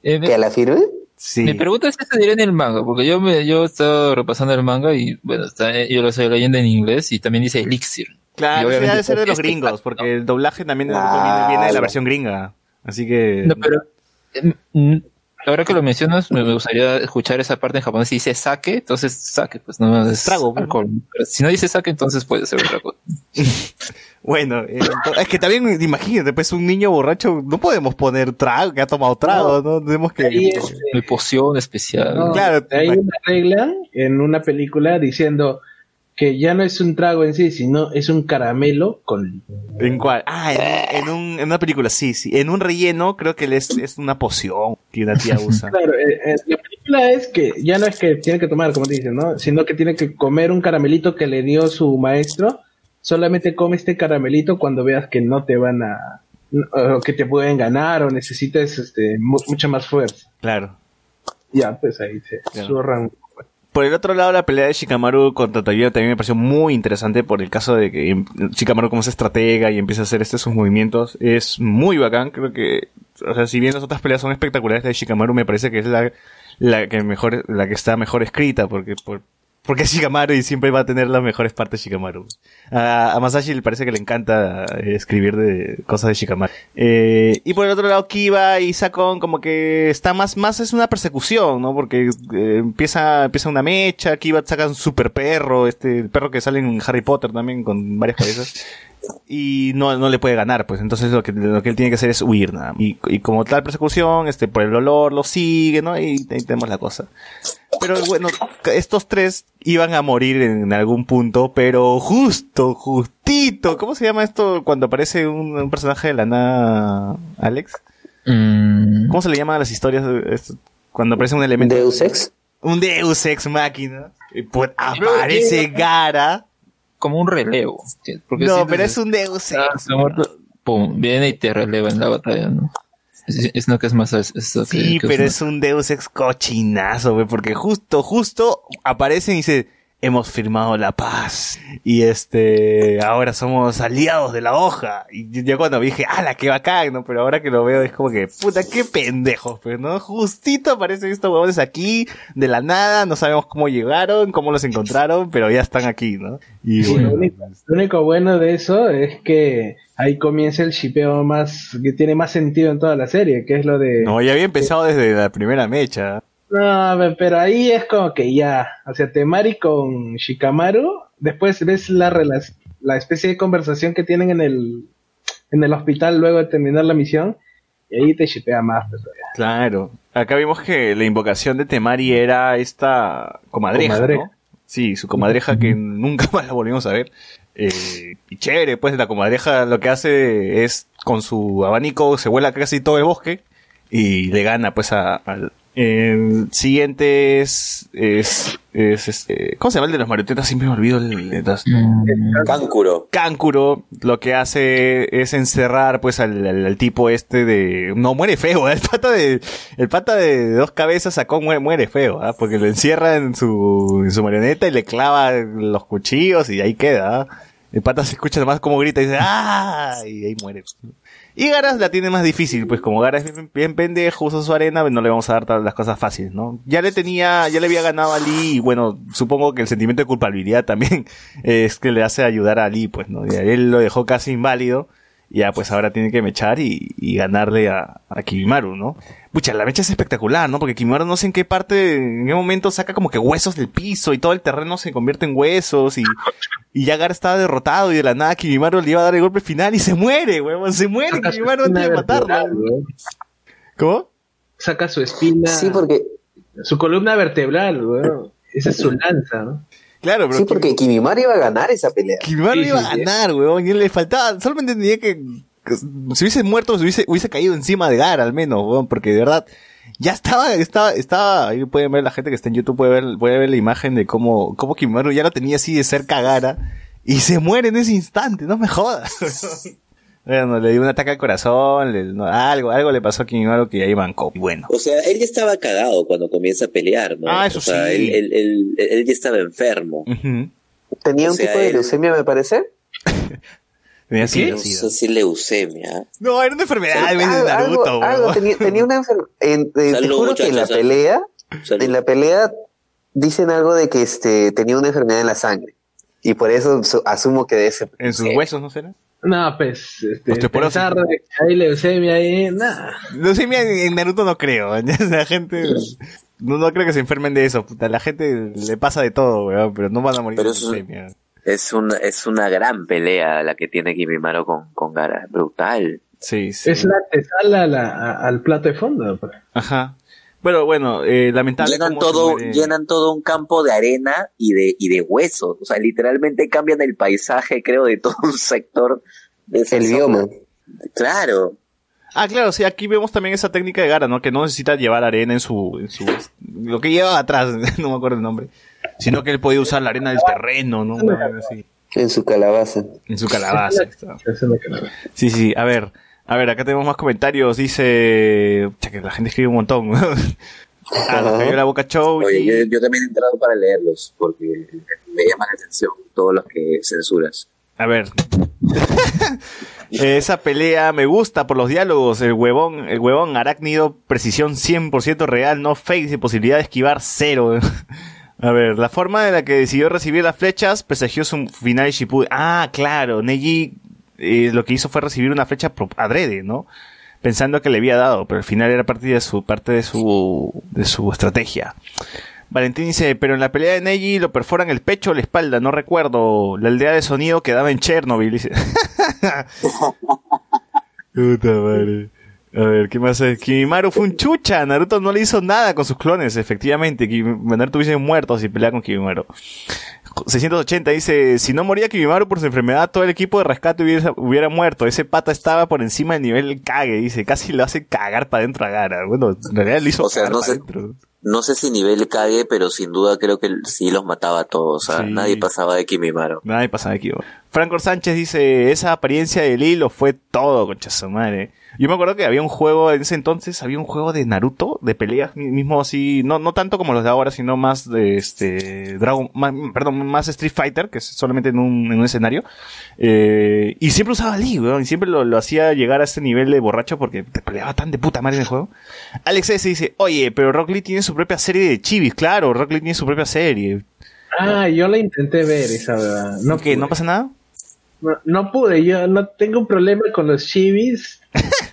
eh, ¿Que a la firme? sí. Mi pregunta es si se diría en el manga, porque yo me, yo he estado repasando el manga y bueno, está, yo lo estoy leyendo en inglés y también dice Elixir. Claro, debe ser de los este gringos, porque el doblaje también de viene, viene de la versión gringa. Así que... No, pero eh, mm, ahora que lo mencionas, me, me gustaría escuchar esa parte en japonés. Si dice sake, entonces sake, pues no es Trago, alcohol. Pero si no dice sake, entonces puede ser otra cosa. Bueno, eh, es que también, imagínate, pues un niño borracho, no podemos poner trago, que ha tomado trago, ¿no? Tenemos que... Ahí es- poción especial. No, Claro, hay una regla en una película diciendo que ya no es un trago en sí, sino es un caramelo con ¿En cuál? Ah, en, en un, en una película, sí, sí. En un relleno creo que es, es una poción que una tía usa. Claro, eh, eh, la película es que ya no es que tiene que tomar, como te dicen, ¿no? Sino que tiene que comer un caramelito que le dio su maestro. Solamente come este caramelito cuando veas que no te van a... o que te pueden ganar o necesites este, mu- mucha más fuerza. Claro. Ya, pues ahí se Claro. zurran. Por el otro lado, la pelea de Shikamaru contra Toyota también me pareció muy interesante por el caso de que em- Shikamaru como es estratega y empieza a hacer este sus movimientos. Es muy bacán, creo que, o sea, si bien las otras peleas son espectaculares, la de Shikamaru me parece que es la, la que mejor, la que está mejor escrita, porque, por, porque es Shikamaru y siempre va a tener las mejores partes de Shikamaru. A, Masashi le parece que le encanta eh, escribir de cosas de Shikamaru. Eh, y por el otro lado, Kiba y Sakon como que está más, más es una persecución, ¿no? Porque eh, empieza, empieza una mecha, Kiba saca un super perro, este, el perro que sale en Harry Potter también con varias cabezas. Y no, no le puede ganar, pues entonces lo que, lo que él tiene que hacer es huir, nada. Y, y como tal persecución, este, por el olor lo sigue, ¿no? Y ahí tenemos la cosa. Pero bueno, estos tres iban a morir en algún punto, pero justo, justito. ¿Cómo se llama esto cuando aparece un, un personaje de la nada, Alex? Mm, ¿Cómo se le llama a las historias de esto? cuando aparece un elemento? Deus Ex. Un Deus Ex Máquina. Y pues aparece Gara. Como un relevo. ¿sí? Porque No, pero es un Deus Ah, Ex. pum, viene y te releva en la batalla, ¿no? Es, lo que es más que- Sí, que pero es un Deus Ex cochinazo, güey, porque justo, justo aparece y dice, hemos firmado la paz. Y este, ahora somos aliados de la hoja. Y yo, cuando dije, ala, qué bacán, ¿no? Pero ahora que lo veo es como que, puta, qué pendejos, pues, ¿no? Justito aparecen estos huevones aquí, de la nada, no sabemos cómo llegaron, cómo los encontraron, pero ya están aquí, ¿no? Y Sí, bueno, lo, único, lo único bueno de eso es que ahí comienza el shipeo más, que tiene más sentido en toda la serie, que es lo de... no, ya había empezado desde la primera mecha. No, pe- pero ahí es como que ya, o sea, Temari con Shikamaru, después ves la la especie de conversación que tienen en el, en el hospital luego de terminar la misión, Y ahí te shipea más, pues. Claro. Acá vimos que la invocación de Temari era esta comadreja, Comadreja. ¿no? Sí, su comadreja que nunca más la volvimos a ver. Eh, y chévere, pues la comadreja lo que hace es con su abanico se vuela casi todo el bosque y le gana pues a-. El siguiente es, es, es, este, ¿cómo se llama el de las marionetas? Siempre me olvido el, el- las- Mm, Cáncuro. Cáncuro lo que hace es encerrar pues al, al- al tipo este de no muere feo ¿eh? el pata de el pata de dos cabezas sacó muere, muere feo ¿ah? porque lo encierra en su en su marioneta y le clava los cuchillos y ahí queda ¿ah? el pata se escucha nomás como grita y dice ¡ah! y ahí muere y Garas la tiene más difícil, pues como Garas es bien, pendejo, usa su arena, no le vamos a dar las cosas fáciles, ¿no? Ya le tenía, ya le había ganado a Lee, y bueno, supongo que el sentimiento de culpabilidad también es que le hace ayudar a Lee, pues, ¿no? Y a él lo dejó casi inválido, ya pues ahora tiene que mechar y, y ganarle a, a Kibimaru, ¿no? Pucha, la mecha es espectacular, ¿no? Porque Kibimaru no sé en qué parte, en qué momento saca como que huesos del piso y todo el terreno se convierte en huesos y, y ya Gara estaba derrotado y de la nada Kibimaru le iba a dar el golpe final y se muere, huevón, se muere Kibimaru antes de matarlo. ¿Cómo? Saca su espina, Sí, porque, su columna vertebral, weón. Esa es su lanza, ¿no? Claro, pero sí, porque Kimimaro iba a ganar esa pelea. Kibimaru Sí, iba sí, a sí. ganar, huevón, y él le faltaba, solamente tenía que, que si hubiese muerto, se hubiese, hubiese caído encima de Gara al menos, huevón, porque de verdad, ya estaba, estaba, estaba, ahí pueden ver la gente que está en YouTube, puede ver, puede ver la imagen de cómo, cómo Kibimaru ya lo tenía así de cerca a Gara, y se muere en ese instante, no me jodas. bueno, le dio un ataque al corazón, le- no, algo, algo le pasó a Kibimaru que ahí bancó, y bueno. O sea, él ya estaba cagado cuando comienza a pelear, ¿no? Ah, eso o sea, sí. Él, él, él- él ya estaba enfermo. Tenía O un sea, tipo de él- leucemia, me parece. Tenía sida, No sé si leucemia. No, era una enfermedad algo, Naruto, algo- tenía, tenía una enfermedad. te Salud, juro que en la salud. pelea, Salud. en la pelea dicen algo de que este tenía una enfermedad en la sangre. Y por eso su- asumo que de ese. En sus huesos, ¿no será? No, pues, este, Osteoporosis. pensar de que hay leucemia ahí, nada. Leucemia en Naruto no creo. La gente no, no creo que se enfermen de eso. Puta, la gente le pasa de todo, weón, pero no van a morir Pero de leucemia. Es una, es una gran pelea la que tiene Kimimaro con, con Gara. Brutal. Sí, sí. Es la antesala a la- a- al plato de fondo. pues. Ajá. Pero bueno, eh, lamentable. Llenan todo, llenan todo un campo de arena y de, y de huesos. O sea, literalmente cambian el paisaje, creo, de todo un sector de esa El zona. bioma. Claro. Ah, claro, sí, aquí vemos también esa técnica de Gara, ¿no? Que no necesita llevar arena en su, en su, lo que lleva atrás, no me acuerdo el nombre. Sino que él podía usar la arena del terreno, ¿no? Así. En su calabaza. En su calabaza. está. Sí, sí, a ver. A ver, acá tenemos más comentarios. Dice. Que la gente escribe un montón. ah, nos cayó la boca show. Oye, yo, yo también he entrado para leerlos porque me llaman la atención todos los que censuras. A ver. Esa pelea me gusta por los diálogos. El huevón, el huevón arácnido, precisión 100% real, no fake, sin posibilidad de esquivar cero. A ver, la forma de la que decidió recibir las flechas presagió su final Shippuden. Ah, claro, Neji lo que hizo fue recibir una flecha adrede, ¿no? Pensando que le había dado, pero al final era parte de su, parte de su, de su estrategia. Valentín dice, pero en la pelea de Neji lo perforan el pecho o la espalda, no recuerdo. La aldea de sonido quedaba en Chernobyl, dice. Puta madre. A ver, ¿qué más es? Kimimaru fue un chucha. Naruto no le hizo nada con sus clones, efectivamente. Naruto hubiese muerto si pelea con Kimimaru. 680 dice, si no moría Kimimaru por su enfermedad, todo el equipo de rescate hubiera, hubiera muerto. Ese pata estaba por encima del nivel cague, dice. Casi lo hace cagar para adentro a Gara. Bueno, en realidad le hizo O sea, cagar no sé- dentro. No sé si nivel cague, pero sin duda creo que sí los mataba a todos. O sea, Sí. nadie pasaba de Kimimaro. Nadie pasaba aquí. bo. Franco Sánchez dice, esa apariencia de Lee lo fue todo, concha su madre. Yo me acuerdo que había un juego, en ese entonces había un juego de Naruto, de peleas mi- mismo así, no, no tanto como los de ahora, sino más de este, Dragon, más- perdón, más Street Fighter, que es solamente en un, en un escenario. Eh, y siempre usaba Lee, weón, y siempre lo, lo hacía llegar a este nivel de borracho porque te peleaba tan de puta madre en el juego. Alex S dice, oye, pero Rock Lee tiene su propia serie de chivis, claro, Rock Lee tiene su propia serie. Ah, yo la intenté ver esa verdad. No, ¿Qué? pude. ¿No pasa nada? No, no pude, yo no tengo un problema con los chibis.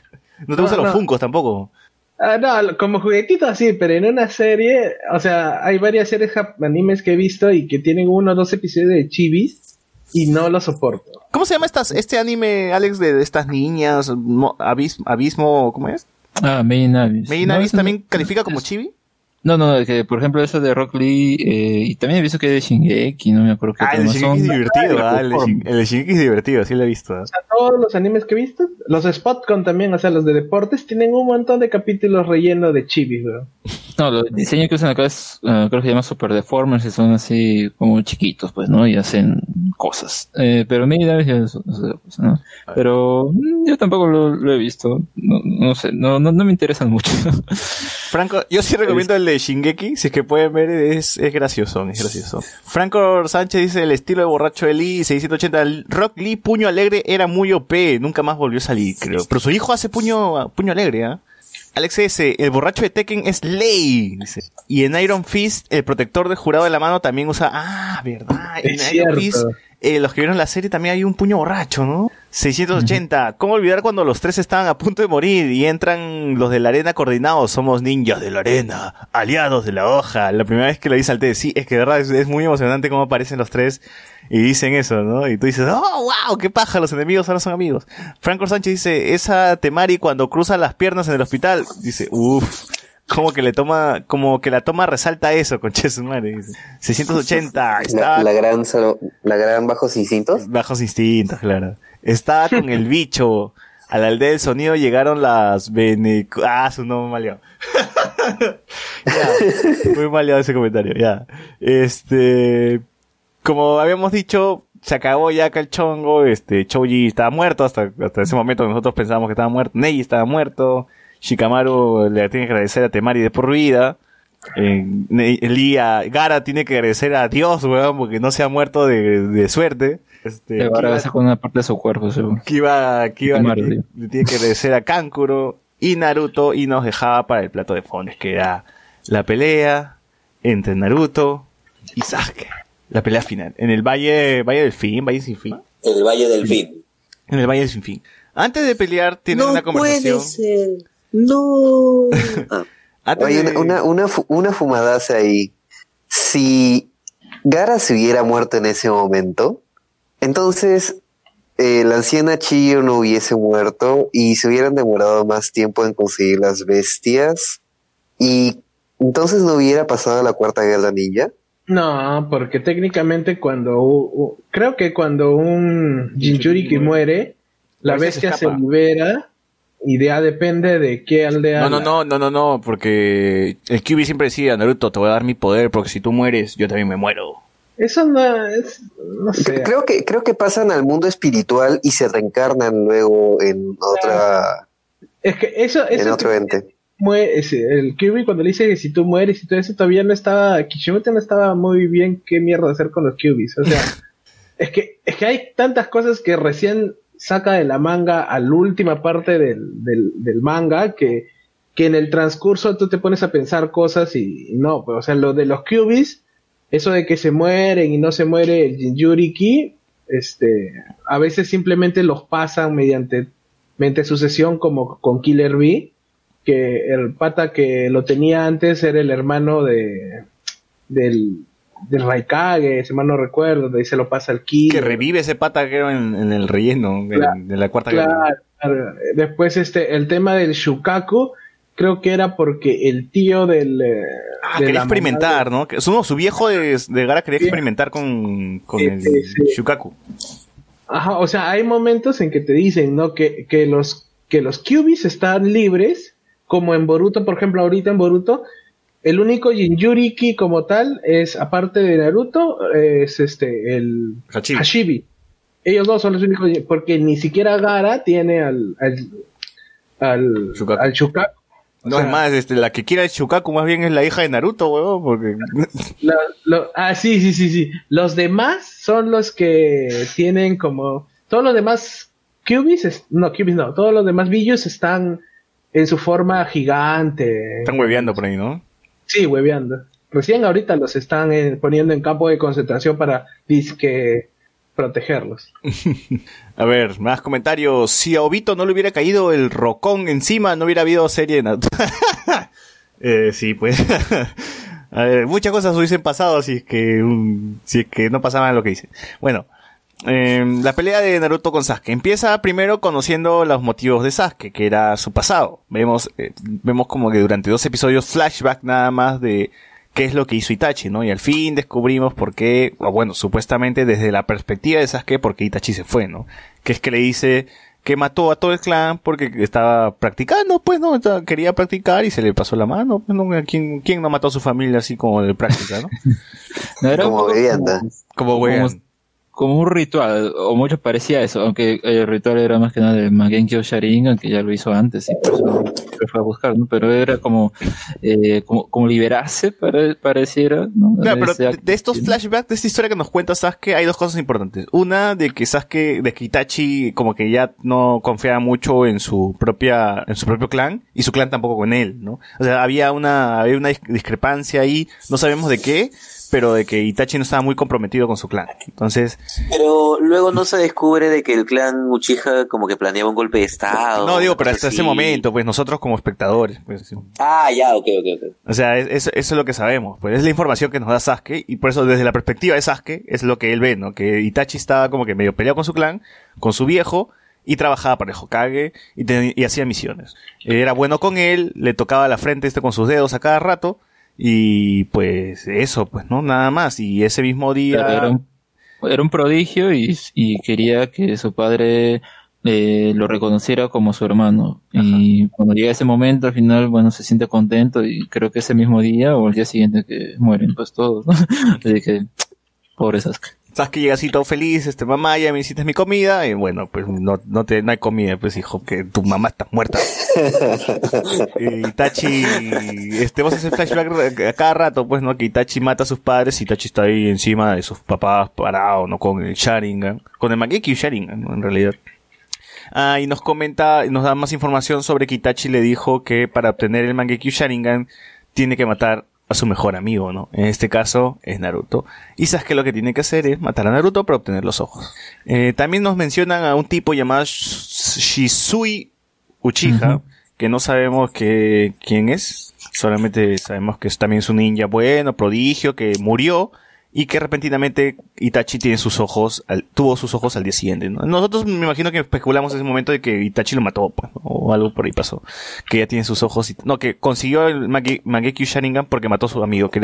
¿No te No, gustan los no. Funkos tampoco? Ah, no, como juguetito así, pero en una serie, o sea, hay varias series animes que he visto y que tienen uno o dos episodios de chibis. y no lo soporto. ¿Cómo se llama estas, este anime, Alex, de, de estas niñas? Mo- Abismo, abismo, ¿cómo es? Ah, Main Navis. ¿Main Abyss también no- califica como es- chibi? No, no, que por ejemplo eso de Rock Lee, eh, y también he visto que de Shingeki, no me acuerdo qué Ah, el de Shingeki es divertido, ah, el de Shingeki es divertido, sí lo he visto. O sea, todos los animes que he visto, los de Spotcon también, o sea, los de deportes, tienen un montón de capítulos rellenos de chibis, weón. No, los diseños que usan acá es, ah, creo que se llama Super Deformers, y son así como chiquitos, pues, ¿no? Y hacen cosas. Eh, pero Main Navis ya es es otra cosa, ¿no? Pero mm, yo tampoco lo, lo he visto. No, no sé, no, no, no me interesan mucho. Franco, yo sí recomiendo el de Shingeki, si es que pueden ver, es, es gracioso, es gracioso. Franco Sánchez dice el estilo de borracho de Lee, 680, Rock Lee, puño alegre, era muy OP, nunca más volvió a salir, creo. Pero su hijo hace puño, puño alegre, ¿ah? Alex S., el borracho de Tekken es Ley, dice. Y en Iron Fist, el protector de jurado de la mano también usa, ah, verdad, en Es Iron cierto. Fist, eh, los que vieron la serie también hay un puño borracho, ¿no? 680. ¿Cómo olvidar cuando los tres estaban a punto de morir y entran los de la arena coordinados? Somos ninjas de la arena, aliados de la hoja. La primera vez que lo vi salté, sí, es que de verdad es, es muy emocionante cómo aparecen los tres y dicen eso, ¿no? Y tú dices, oh, wow, qué paja, los enemigos ahora son amigos. Franco Sánchez dice, esa Temari cuando cruza las piernas en el hospital, dice, uff. Como que le toma, como que la toma resalta eso, su madre. dice. 680, estaba La, la gran la gran bajos instintos. Bajos instintos, claro. Estaba con el bicho. A la aldea del sonido llegaron las bene... Ah, su nombre maleado. ya, muy maleado ese comentario, ya. Este... Como habíamos dicho, se acabó ya acá el chongo, este, Choji estaba muerto, hasta, hasta ese momento nosotros pensábamos que estaba muerto, Neji estaba muerto, Shikamaru le tiene que agradecer a Temari de por vida, eh, Ne- Lía, Gara tiene que agradecer a Dios, weón, porque no se ha muerto de, de suerte. Este, Le va a Kiba- regresar con una parte de su cuerpo, seguro. Kiba, Kiba le, tiene- le tiene que agradecer a Kankuro y Naruto y nos dejaba para el plato de fondo, que era la pelea entre Naruto y Sasuke. La pelea final. En el Valle, Valle del Fin, Valle sin fin. El Valle del Fin. En el Valle del Sin Fin. Antes de pelear, tienen no una conversación. puede ser. No. Ah, Antes Hay de- una, una, una, fu- una fumadaza ahí. Si Gara se hubiera muerto en ese momento, entonces eh, la anciana Chiyo no hubiese muerto y se hubieran demorado más tiempo en conseguir las bestias y entonces no hubiera pasado la cuarta guerra ninja. No, porque técnicamente cuando creo que cuando un Jinchuriki muere, la bestia se escapa. libera ya depende de qué aldea. No, no, la- no, no, no, no, porque el Kyuubi siempre decía, Naruto, te voy a dar mi poder porque si tú mueres, yo también me muero. Eso no es, no sé. Creo que, creo que pasan al mundo espiritual y se reencarnan luego en otra, Es que eso, en eso otro que ente. el Kirby cuando le dice que si tú mueres y todo eso todavía no estaba, Kishimoto no estaba muy bien qué mierda hacer con los Kyubis. O sea, es que, es que hay tantas cosas que recién saca de la manga a la última parte del, del, del manga que, que en el transcurso tú te pones a pensar cosas y no, pues, o sea, lo de los Kyubis, eso de que se mueren y no se muere el Jinjuriki, este, a veces simplemente los pasan mediante, mediante sucesión como con Killer Bee, que el pata que lo tenía antes era el hermano de del, del Raikage, si mal no recuerdo, de ahí se lo pasa al Killer. Que revive ese pata en, en el relleno de, Claro, de la cuarta guerra. Claro, claro. Después este, el tema del Shukaku, creo que era porque el tío del... eh, Ah, de quería experimentar, ¿no? Que- Su, su viejo de, de Gara quería Sí. experimentar con, con Sí, el sí. Shukaku. Ajá, o sea, hay momentos en que te dicen, ¿no? Que, que los que los Kyubis están libres, como en Boruto, por ejemplo, ahorita en Boruto, el único Jinjuriki como tal es, aparte de Naruto, es este, el Hachibi. Hashibi. Ellos dos son los únicos, porque ni siquiera Gara tiene al, al, al, Shukaku. al Shukaku. O No, sea, es más, este, la que quiera el Shukaku más bien es la hija de Naruto, huevón, porque... Lo- lo- ah, sí, sí, sí, sí. Los demás son los que tienen como. Todos los demás Cubis, no, Cubis no, todos los demás Billos están en su forma gigante. Están hueveando por ahí, ¿no? Sí, hueveando. Recién ahorita los están eh, poniendo en campo de concentración para disque protegerlos. A ver, más comentarios. Si a Obito no le hubiera caído el rocón encima, no hubiera habido serie Naruto. eh, sí, pues. a ver, muchas cosas hubiesen pasado si es que si es que no pasaban lo que dice. Bueno, eh, la pelea de Naruto con Sasuke. Empieza primero conociendo los motivos de Sasuke, que era su pasado. Vemos, eh, vemos como que durante dos episodios flashback nada más de qué es lo que hizo Itachi, ¿no? Y al fin descubrimos por qué, o bueno, supuestamente desde la perspectiva de Sasuke, por qué Itachi se fue, ¿no? Que es que le dice que mató a todo el clan porque estaba practicando, pues, ¿no? Quería practicar y se le pasó la mano, pues, ¿no? ¿Quién, quién no mató a su familia así como de práctica, no? No, era Como como- Como como, weón. Como un ritual, o mucho parecía eso, aunque el ritual era más que nada de Magenkyo Sharingan, que ya lo hizo antes y por eso fue a buscar, ¿no? Pero era como, eh, como, como liberarse, pare- pareciera, ¿no? Claro, pero de, de estos flashbacks, de esta historia que nos cuenta Sasuke, hay dos cosas importantes. Una, de que Sasuke, de que Itachi como que ya no confiaba mucho en su propia, en su propio clan, y su clan tampoco con él, ¿no? O sea, había una, había una dis- discrepancia ahí, no sabemos de qué, pero de que Itachi no estaba muy comprometido con su clan. Entonces, Pero luego no se descubre de que el clan Uchiha como que planeaba un golpe de estado. no digo, pero hasta ese momento, pues nosotros como espectadores, pues, sí. Ah, ya, ok, ok, ok. O sea, es- es- eso es lo que sabemos. Pues es la información que nos da Sasuke. Y por eso, desde la perspectiva de Sasuke, es lo que él ve, ¿no? Que Itachi estaba como que medio peleado con su clan, con su viejo, y trabajaba para el Hokage, y, y hacía misiones. Era bueno con él, le tocaba la frente este con sus dedos a cada rato, y pues eso, pues, ¿no? Nada más. Y ese mismo día... Era, un, era un prodigio y, y quería que su padre eh, lo reconociera como su hermano. Y cuando llega ese momento, al final, bueno, se siente contento y creo que ese mismo día o el día siguiente que mueren pues todos, ¿no? Así que, pobre Sasuke. Sasuke llega así todo feliz, este, mamá, ya me hiciste mi comida, y bueno, pues no, no te, no hay comida, pues hijo, que tu mamá está muerta. y Itachi, este, vos haces flashback a cada rato, pues, ¿no? Que Itachi mata a sus padres y Itachi está ahí encima de sus papás parado, ¿no? Con el Sharingan, con el Mangekyo Sharingan, ¿no? En realidad. Ah, y nos comenta, nos da más información sobre que Itachi le dijo que para obtener el Mangekyo Sharingan tiene que matar a su mejor amigo, ¿no? En este caso es Naruto. Y sabes que lo que tiene que hacer es matar a Naruto para obtener los ojos. Eh, también nos mencionan a un tipo llamado Sh- Shisui Uchiha, que no sabemos que, quién es. Solamente sabemos que es también es un ninja bueno, prodigio, que murió y que repentinamente Itachi tiene sus ojos, al- tuvo sus ojos al día siguiente. ¿no? Nosotros me imagino que especulamos en ese momento de que Itachi lo mató, pues, o algo por ahí pasó. Que ya tiene sus ojos, y, no, que consiguió el Mage- Mangekyo Sharingan porque mató a su amigo. Que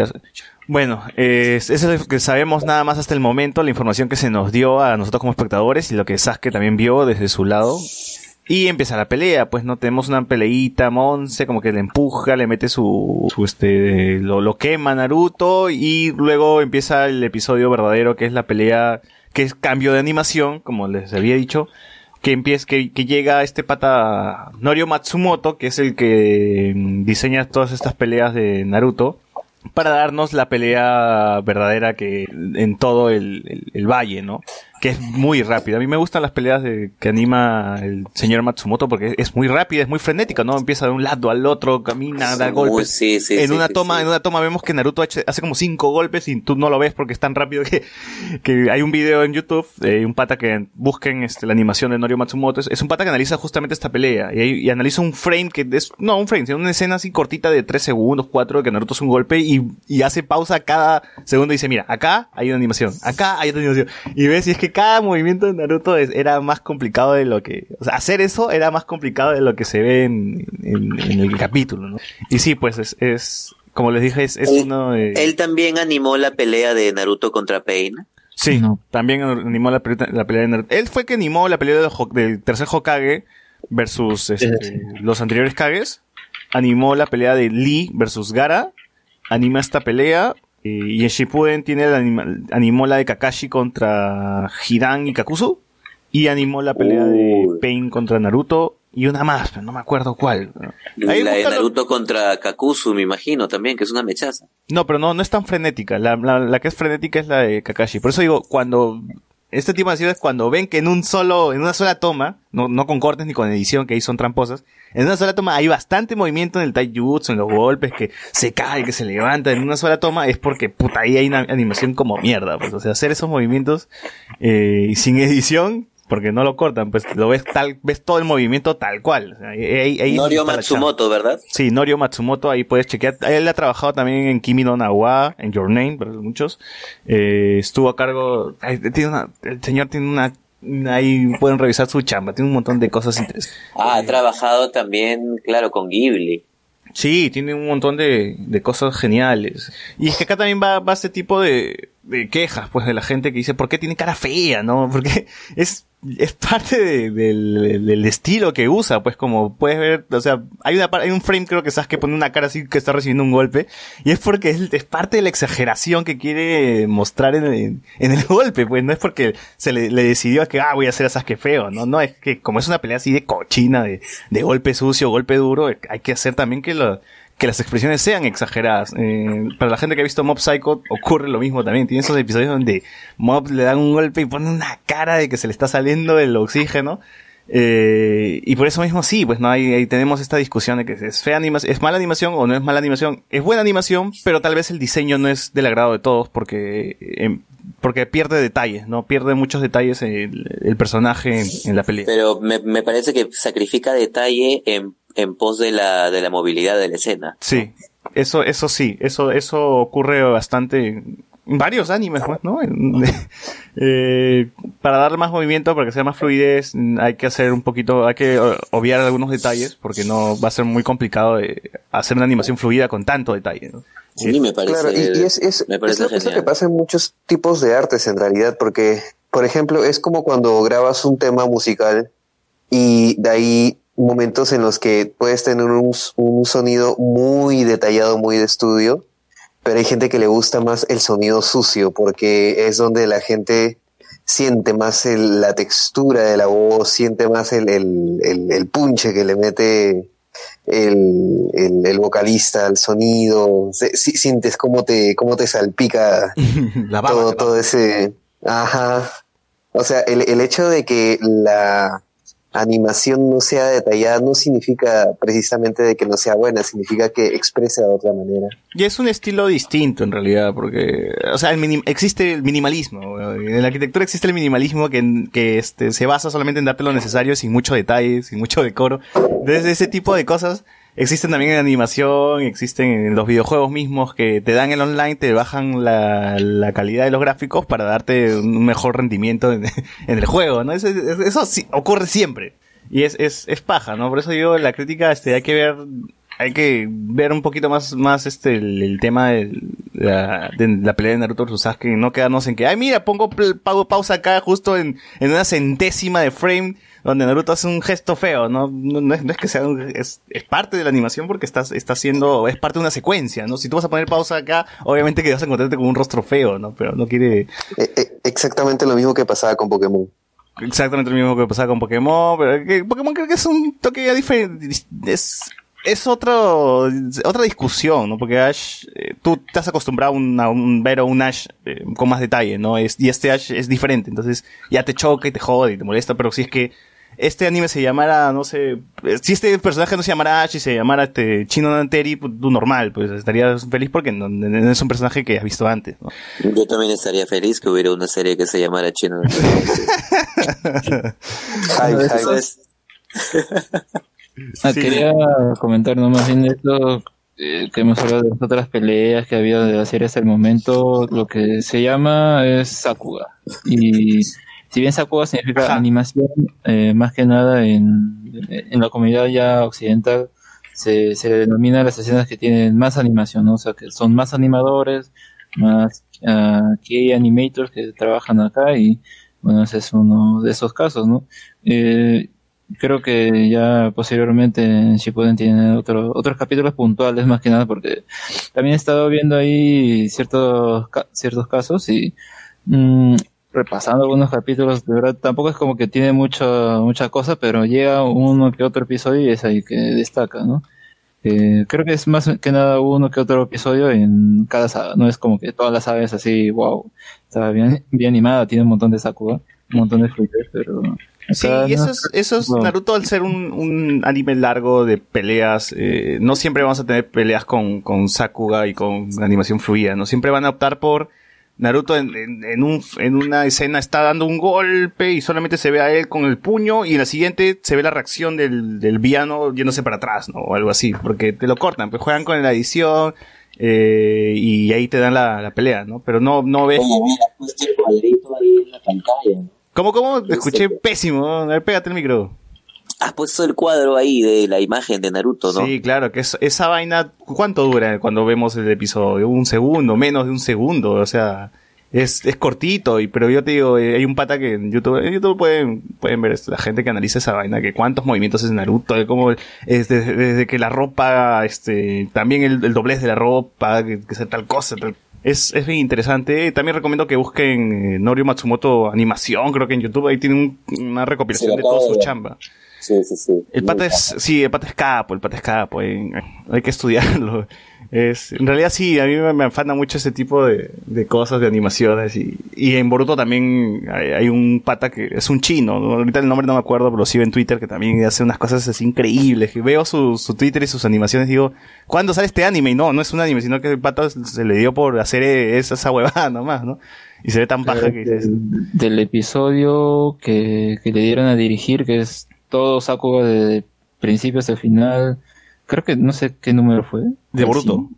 bueno, eh, eso es lo que sabemos nada más hasta el momento, la información que se nos dio a nosotros como espectadores y lo que Sasuke también vio desde su lado. Y empieza la pelea, pues no tenemos una peleita, Monse como que le empuja, le mete su, su este, lo, lo quema Naruto y luego empieza el episodio verdadero que es la pelea, que es cambio de animación, como les había dicho, que empieza, que, que llega este pata Norio Matsumoto, que es el que mm, diseña todas estas peleas de Naruto, para darnos la pelea verdadera que en todo el, el- el valle, ¿no? Que es muy rápida. A mí me gustan las peleas de, que anima el señor Matsumoto porque es muy rápida, es muy frenética, ¿no? Empieza de un lado al otro, camina, da golpes. sí, sí, en sí, una toma, en una toma vemos que Naruto hace como cinco golpes y tú no lo ves porque es tan rápido que, que hay un video en YouTube de un pata que busquen este, la animación de Norio Matsumoto. Es, es un pata que analiza justamente esta pelea y, y analiza un frame que es, no un frame, sino una escena así cortita de tres segundos, cuatro, que Naruto hace un golpe y, y hace pausa cada segundo y dice, mira, acá hay una animación, acá hay otra animación. Y ves, y es que cada movimiento de Naruto es- era más complicado de lo que, o sea, hacer eso era más complicado de lo que se ve en, en- en el capítulo, ¿no? Y sí, pues es, es como les dije, es, es Él- uno de... Él también animó la pelea de Naruto contra Pain. Sí, No. también animó la, pelea- la pelea de Naruto. Él fue que animó la pelea del tercer Hokage versus este, los anteriores Kages. Animó la pelea de Lee versus Gara. Anima esta pelea. Eh, y en Shippuden tiene anima- animó la de Kakashi contra Hidan y Kakuzu. Y animó la pelea de. Pain contra Naruto. Y una más, pero no me acuerdo cuál. Ahí la de. Naruto contra Kakuzu, me imagino, también, que es una mechaza. No, pero no, no es tan frenética. La, la, la que es frenética es la de Kakashi. Por eso digo, cuando este tipo de acciones, cuando ven que en un solo, en una sola toma, no, no con cortes ni con edición, que ahí son tramposas, en una sola toma hay bastante movimiento en el taijutsu, en los golpes, que se cae, que se levanta en una sola toma, es porque puta ahí hay una animación como mierda. Pues, o sea, hacer esos movimientos eh, sin edición, porque no lo cortan, pues lo ves tal, ves todo el movimiento tal cual. Ahí- ahí Norio. Matsumoto, ¿verdad? Sí, Norio Matsumoto, ahí puedes chequear. Él ha trabajado también en Kimi no Nawa, en Your Name, para muchos. Eh, estuvo a cargo, ay, tiene una, el señor tiene una, ahí pueden revisar su chamba, tiene un montón de cosas interesantes. Ah, ha trabajado también, claro, con Ghibli. Sí, tiene un montón de, de cosas geniales. Y es que acá también va, va este tipo de, de quejas, pues, de la gente que dice, ¿por qué tiene cara fea, no? Porque es, es parte de- del, del estilo que usa, pues, como puedes ver, o sea, hay una, hay un frame creo que sabes que pone una cara así que está recibiendo un golpe, y es porque es, es parte de la exageración que quiere mostrar en el, golpe, pues, no es porque se le, decidió que, ah, voy a hacer a Sasuke feo, no, no, es que como es una pelea así de cochina, de, de golpe sucio, golpe duro, hay que hacer también que lo, que las expresiones sean exageradas. Eh, para la gente que ha visto Mob Psycho ocurre lo mismo también. Tiene esos episodios donde Mob le dan un golpe y pone una cara de que se le está saliendo el oxígeno. Eh, y por eso mismo sí, pues no ahí, ahí tenemos esta discusión de que es fea animación, es mala animación o no es mala animación. Es buena animación, pero tal vez el diseño no es del agrado de todos porque eh, porque pierde detalles, no pierde muchos detalles el, el personaje en, en la pelea. Pero me, me parece que sacrifica detalle en, en pos de la, de la movilidad de la escena. Sí, eso, eso sí, eso, eso ocurre bastante en varios animes, pues, ¿no? En- eh, para darle más movimiento, para que sea más fluidez, hay que hacer un poquito, hay que o- obviar algunos detalles, porque no va a ser muy complicado de hacer una animación fluida con tanto detalle, ¿no? Sí, me parece, Claro, y, y es, es, me es parece lo, es lo que pasa en muchos tipos de artes en realidad, porque, por ejemplo, es como cuando grabas un tema musical y de ahí momentos en los que puedes tener un, un sonido muy detallado, muy de estudio, pero hay gente que le gusta más el sonido sucio, porque es donde la gente siente más el- la textura de la voz, siente más el, el, el, el punche que le mete el, el, el vocalista al sonido, se- si- sientes cómo te, cómo te salpica La baba, todo, todo ese... Ajá. O sea, el, el hecho de que la animación no sea detallada no significa precisamente de que no sea buena, significa que expresa de otra manera. Y es un estilo distinto en realidad, porque, o sea, el existe el minimalismo. En la arquitectura existe el minimalismo que, que este, se basa solamente en darte lo necesario, sin mucho detalle, sin mucho decoro. Entonces, ese tipo de cosas existen también en animación, existen en los videojuegos mismos que te dan el online, te bajan la, la calidad de los gráficos para darte un mejor rendimiento en, el juego, ¿no? Eso, eso sí, ocurre siempre. Y es, es, es paja, ¿no? Por eso digo, la crítica, este, hay que ver hay que ver un poquito más, más este, el, el tema de la, pelea de Naruto versus Sasuke, no quedarnos en que, ay, mira, pongo pausa acá justo en, en una centésima de frame donde Naruto hace un gesto feo, no, no, no es, no es que sea un- es, es parte de la animación porque estás, está haciendo, es parte de una secuencia, ¿no? Si tú vas a poner pausa acá, obviamente que vas a encontrarte con un rostro feo, ¿no? Pero no quiere, E- e- exactamente lo mismo que pasaba con Pokémon. exactamente lo mismo que pasaba con Pokémon, pero que Pokémon creo que es un toque ya diferente, es, es otro, otra discusión, ¿no? Porque Ash, eh, tú te has acostumbrado a un, a un ver a un Ash eh, con más detalle, ¿no? Es, y este Ash es diferente, entonces ya te choca y te jode y te molesta, pero si es que este anime se llamara, no sé, eh, si este personaje no se llamara Ash y se llamara este Chino Nanteri, pues tú normal, pues estarías feliz porque no, no es un personaje que has visto antes, ¿no? Yo también estaría feliz que hubiera una serie que se llamara Chino. Hype, hype. Entonces, Ah, Sí. Quería comentar nomás bien de esto eh, que hemos hablado de las otras peleas que ha habido de la serie hasta el momento. Lo que se llama es Sakuga. Y si bien Sakuga significa Ajá. animación, eh, más que nada en, en la comunidad ya occidental se, se denomina las escenas que tienen más animación, ¿no? O sea, que son más animadores, más ah, key animators que trabajan acá y bueno, ese es uno de esos casos, ¿no? Eh, creo que ya posteriormente en Shippuden tiene otro, otros capítulos puntuales más que nada porque también he estado viendo ahí ciertos ciertos casos y mm, repasando algunos capítulos de verdad tampoco es como que tiene mucha mucha cosa pero llega uno que otro episodio y es ahí que destaca no Eh, creo que es más que nada uno que otro episodio en cada saga no es como que todas las sagas así wow está bien bien animada tiene un montón de Sakuga un montón de fluidez pero Sí, y eso es, eso es no. Naruto al ser un, un anime largo de peleas, eh, no siempre vamos a tener peleas con, con Sakuga y con animación fluida, no siempre van a optar por Naruto en, en, en un, en una escena está dando un golpe y solamente se ve a él con el puño y en la siguiente se ve la reacción del, del villano yéndose para atrás, ¿no? O algo así, porque te lo cortan, pues juegan con la edición eh, y ahí te dan la, la pelea, ¿no? Pero no, no ves... Oye, mira, puesto el cuadrito ahí en la pantalla. ¿no? ¿Cómo, cómo? Te escuché pésimo. A ver, pégate el micro. Has puesto el cuadro ahí de la imagen de Naruto, ¿no? Sí, claro, que es, esa vaina, ¿cuánto dura cuando vemos el episodio? Un segundo, menos de un segundo, o sea, es, es cortito, y, pero yo te digo, eh, hay un pata que en YouTube, en YouTube pueden, pueden ver esto, la gente que analiza esa vaina, que cuántos movimientos es Naruto, de cómo, es desde, desde que la ropa, este, también el, el doblez de la ropa, que, que sea tal cosa, tal- es, es bien interesante. También recomiendo que busquen eh, Norio Matsumoto Animación, creo que en YouTube ahí tienen un- una recopilación de toda su chamba. Sí, sí, sí. El pata es, sí, el pata es capo, el pata es capo, eh, hay que estudiarlo. Es, en realidad sí, a mí me, me afana mucho ese tipo de, de cosas, de animaciones y, y en Boruto también hay, hay un pata que es un chino, ¿no? ahorita el nombre no me acuerdo, pero lo sigo en Twitter que también hace unas cosas así increíbles, que veo su, su Twitter y sus animaciones y digo, ¿cuándo sale este anime? Y no, no es un anime, sino que el pata se le dio por hacer esa, esa huevada nomás, ¿no? Y se ve tan paja que dices, del, del episodio que, que le dieron a dirigir, que es todo Sakuga de principio hasta el final. Creo que no sé qué número fue. de Boruto.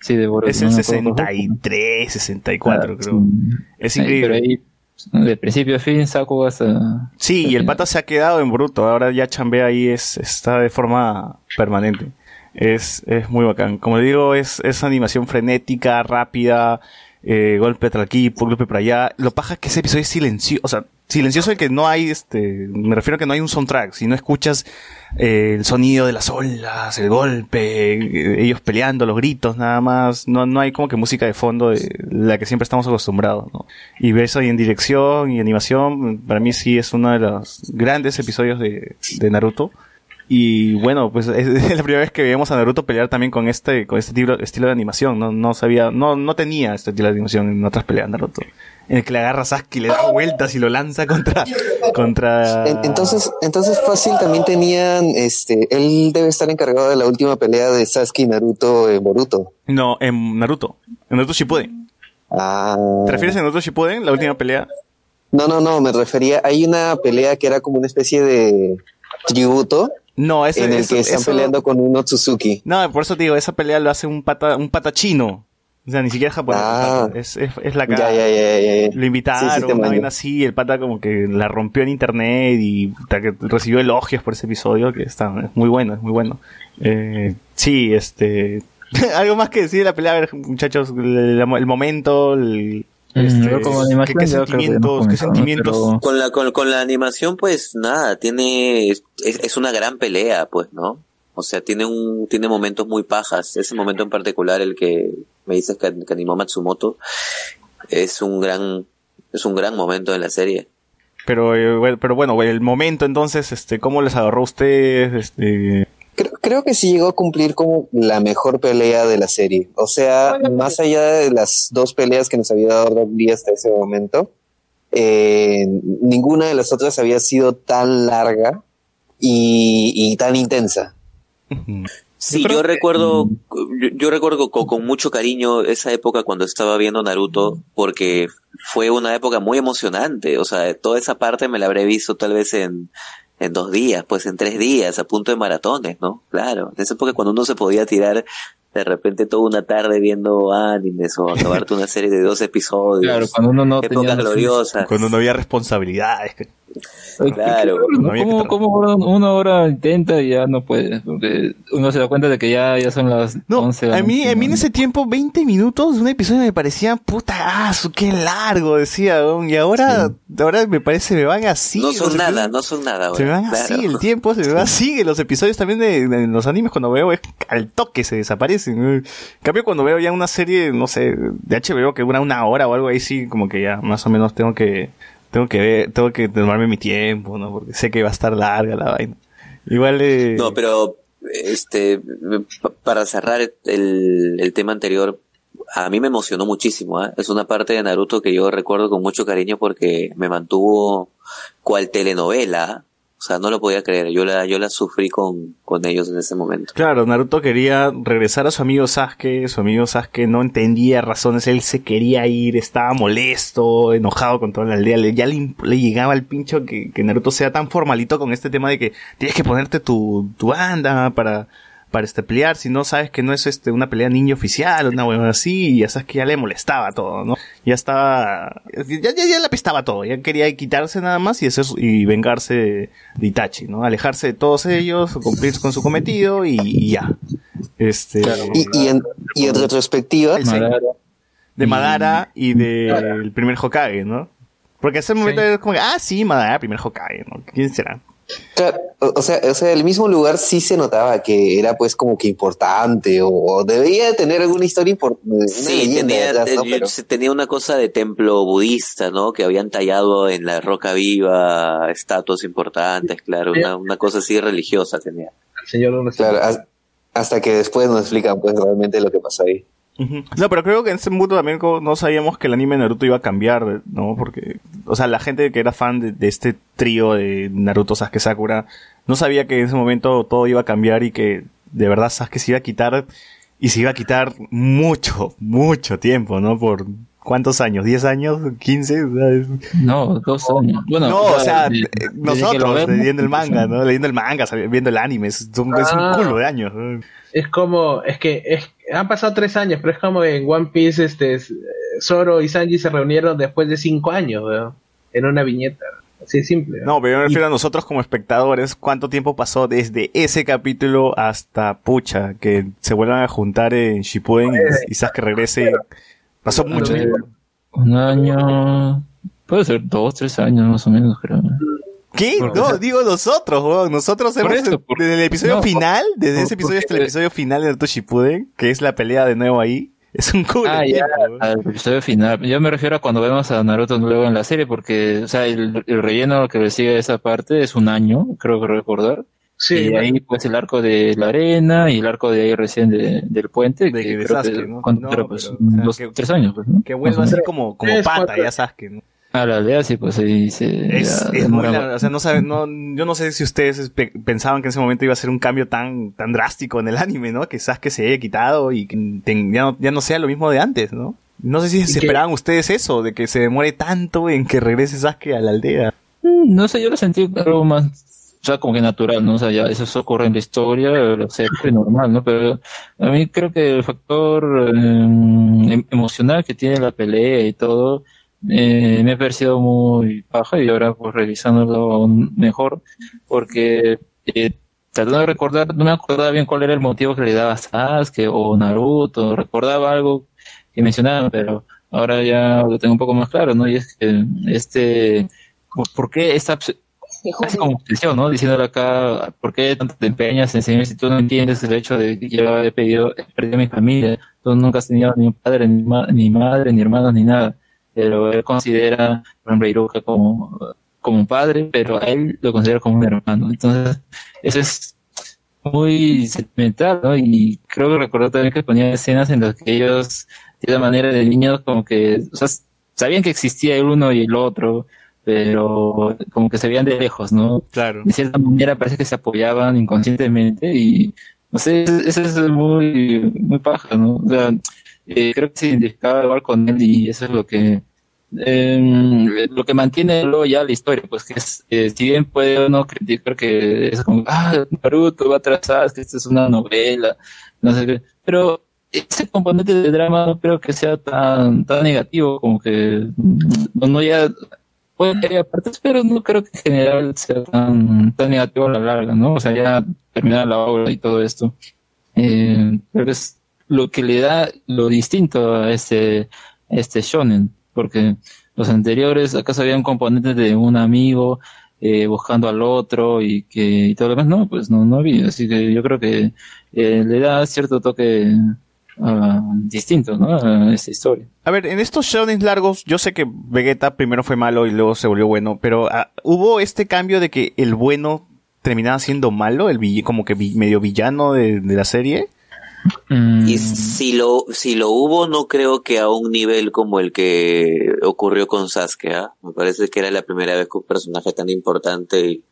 Sí, de Boruto. Es el no me acuerdo. 63, 64 Ah, creo. sí. Es Ahí, increíble. pero ahí, de principio a fin, Sakuga hasta... Sí, y el pata se ha quedado en bruto. Ahora ya chambea ahí, es, está de forma permanente. Es, es muy bacán. Como digo, es, es animación frenética, rápida, eh, golpe tras aquí, golpe para allá. Lo paja es que ese episodio es silencioso. O sea, silencioso el que no hay, este, me refiero a que no hay un soundtrack. Si no escuchas eh, el sonido de las olas, el golpe, eh, ellos peleando, los gritos, nada más. No, no hay como que música de fondo de la que siempre estamos acostumbrados, ¿no? Y ver eso ahí en dirección y animación, para mí sí es uno de los grandes episodios de, de Naruto. Y bueno, pues es, es la primera vez que vemos a Naruto pelear también con este, con este estilo, estilo de animación. No, no sabía, no, no tenía este estilo de animación en otras peleas de Naruto. En el que le agarra Sasuke y le da vueltas y lo lanza contra, contra... En- Entonces, entonces fácil también tenían, este, él debe estar encargado de la última pelea de Sasuke y Naruto en Boruto. No, en Naruto. En Naruto Shippuden. Ah. ¿Te refieres a Naruto Shippuden, la última pelea? No, no, no, me refería, hay una pelea que era como una especie de tributo No, ese, en el eso- que están eso- peleando con un Otsutsuki. No, por eso te digo, esa pelea lo hace un pata, un pata chino. O sea, ni siquiera japonés. Ah. es, es, es la cara. ya, ya, ya, ya. Lo invitaron, Sí, sí, te una mando. vaina así, el pata como que la rompió en internet y que recibió elogios por ese episodio, que está es muy bueno, es muy bueno. Eh, sí, este... Algo más que decir de la pelea, a ver, muchachos, el, el momento, el... Mm, este, como ¿qué, que sentimientos, qué sentimientos... Pero- Con la, con, con la animación, pues nada, tiene, es, es una gran pelea, pues, ¿no? O sea, tiene un, tiene momentos muy pajas. Ese momento en particular, el que me dices que, que animó Matsumoto, es un gran, es un gran momento en la serie. Pero, eh, bueno, pero bueno, el momento entonces, este, ¿cómo les agarró a ustedes? Este, Creo, creo que sí llegó a cumplir como la mejor pelea de la serie. O sea, más allá de las dos peleas que nos había dado Rock Lee hasta ese momento, eh, ninguna de las otras había sido tan larga y, y tan intensa. Sí, yo que- recuerdo, yo, yo recuerdo con, con mucho cariño esa época cuando estaba viendo Naruto, porque fue una época muy emocionante. O sea, toda esa parte me la habré visto tal vez en, en dos días, pues en tres días, a punto de maratones, ¿no? Claro, en esa época cuando uno se podía tirar de repente toda una tarde viendo animes o acabarte una serie de dos episodios. Claro, cuando uno no Época tenía... gloriosa. cuando no había responsabilidades. Claro. ¿Cómo, cómo una- una hora intenta y ya no puede? Porque uno se da cuenta de que ya, ya son las No, 11 de la a mí, a mí en ese tiempo, 20 minutos de un episodio me parecía, puta, ah, qué largo, decía, y ahora, ahora me parece, me van así. no son nada, episodios- no son nada. Se me ahora, van claro. así, el tiempo se me va así, los episodios también de, de los animes cuando veo es al toque se desaparecen. En cambio cuando veo ya una serie, no sé, de HBO que dura una hora o algo ahí sí, como que ya más o menos tengo que, tengo que ver, tengo que tomarme mi tiempo, ¿no? Porque sé que va a estar larga la vaina. Igual eh, No, pero este pa- para cerrar el, el tema anterior, a mí me emocionó muchísimo. ¿ah? Es una parte de Naruto que yo recuerdo con mucho cariño porque me mantuvo cual telenovela O sea, no lo podía creer. Yo la, yo la sufrí con, con ellos en ese momento. Claro, Naruto quería regresar a su amigo Sasuke, su amigo Sasuke no entendía razones, él se quería ir, estaba molesto, enojado con toda la aldea, le, ya le, le llegaba al pincho que, que, Naruto sea tan formalito con este tema de que tienes que ponerte tu, tu banda para, para este pelear, si no sabes que no es este una pelea niño oficial, una huevada así, y ya sabes que ya le molestaba todo, ¿no? Ya estaba, ya, ya, ya le apestaba todo, ya quería quitarse nada más y hacer, y vengarse de, de Itachi, ¿no? Alejarse de todos ellos, cumplir con su cometido y, y ya. Este, y, y, en, y en retrospectiva, de Madara y del de primer Hokage, ¿no? Porque ese momento sí. es como que, ah, sí, Madara, primer Hokage, ¿no? ¿Quién será? Claro, o sea, o sea, el mismo lugar sí se notaba que era pues como que importante o, o debía tener alguna historia importante. Sí, tenía, ¿no? Pero... tenía una cosa de templo budista, ¿no? Que habían tallado en la roca viva estatuas importantes, claro, una, una cosa así religiosa tenía. Señor, claro, hasta que después nos explican pues realmente lo que pasó ahí. No, pero creo que en ese punto también no sabíamos que el anime de Naruto iba a cambiar, ¿no? Porque, o sea, la gente que era fan de, de este trío de Naruto, Sasuke, Sakura, no sabía que en ese momento todo iba a cambiar y que de verdad Sasuke se iba a quitar y se iba a quitar mucho, mucho tiempo, ¿no? Por ¿cuántos años? ¿10 años? ¿15? No, dos años. Bueno, no, o sea, de, nosotros vemos, leyendo el manga, ¿no? Leyendo el manga, viendo el anime, es un, ah. es un culo de años. ¿no? Es como, es que es, han pasado tres años, pero es como en One Piece, este, Zoro y Sanji se reunieron después de cinco años, ¿no? en una viñeta. Así simple. ¿no? no, pero yo me refiero a nosotros como espectadores, cuánto tiempo pasó desde ese capítulo hasta Pucha, que se vuelvan a juntar en Shippuden y, y Sasuke regrese. Pasó mucho tiempo. Un año, puede ser dos, tres años más o menos, creo. ¿Qué? No, digo nosotros, weón. Nosotros hemos, eso, por... desde el episodio no, final, desde ese episodio hasta el episodio final de Naruto Shippuden, que es la pelea de nuevo ahí, es un culo. Ah, ya, al episodio final. Yo me refiero a cuando vemos a Naruto luego en la serie, porque, o sea, el, el relleno que sigue esa parte es un año, creo que recordar. Sí, y ahí pues el arco de la arena y el arco de ahí recién de, del puente, de, que de Sasuke, que, ¿no? ¿cuánto, no, pero, pues, pero, dos, que, tres años, pues, ¿no? Que vuelva así como, como pata ya Sasuke, ¿no? A la aldea sí, pues ahí se... Es, es muy o sea, no sabe, no, yo no sé si ustedes pe pensaban que en ese momento iba a ser un cambio tan, tan drástico en el anime, ¿no? Que Sasuke se haya quitado y que ten, ya, no, ya no sea lo mismo de antes, ¿no? No sé si se esperaban ustedes eso, de que se demore tanto en que regrese Sasuke a la aldea. No sé, yo lo sentí algo más, o sea, como que natural, ¿no? O sea, ya eso ocurre en la historia, lo acepto y normal, ¿no? Pero a mí creo que el factor eh, emocional que tiene la pelea y todo, eh, me ha parecido muy paja y ahora pues revisándolo aún mejor porque eh, tratando de recordar, no me acordaba bien cuál era el motivo que le daba a Sasuke o Naruto, recordaba algo que mencionaban, pero ahora ya lo tengo un poco más claro, ¿no? Y es que este, ¿por qué esta casi como obsesión, ¿no? Diciéndole acá, ¿por qué tanto te empeñas en enseñar si tú no entiendes el hecho de que yo he pedido, he perdido a mi familia, tú nunca has tenido ni un padre, ni, ma madre, ni hermanos, ni nada pero él considera por ejemplo, a Iruka como, como un padre, pero a él lo considera como un hermano. Entonces, eso es muy sentimental, ¿no? Y creo que recuerdo también que ponía escenas en las que ellos, de la manera de niños, como que, sabían que existía el uno y el otro, pero como que se veían de lejos, ¿no? Claro. De cierta manera parece que se apoyaban inconscientemente y, no sé, eso es muy, muy paja, ¿no? O sea, eh, creo que se identificaba igual con él y eso es lo que eh, lo que mantiene luego ya la historia, pues que es, eh, si bien puede uno criticar que es como, ah, Naruto va atrasado, que esto es una novela, no sé qué, pero ese componente de drama no creo que sea tan, tan negativo como que no, no ya puede haber partes, pero no creo que en general sea tan, tan negativo a la larga, ¿no? O sea, ya terminar la obra y todo esto. Eh, pero es lo que le da lo distinto a este, este shonen porque los anteriores acaso había un componente de un amigo eh, buscando al otro y que y todo lo demás no pues no no había así que yo creo que eh, le da cierto toque uh, distinto ¿no? a esta historia a ver en estos shonen largos yo sé que Vegeta primero fue malo y luego se volvió bueno pero uh, hubo este cambio de que el bueno terminaba siendo malo el como que vi medio villano de, de la serie Mm, Y si lo, si lo hubo, no creo que a un nivel como el que ocurrió con Sasuke, ¿ah? Me parece que era la primera vez que un personaje tan importante y,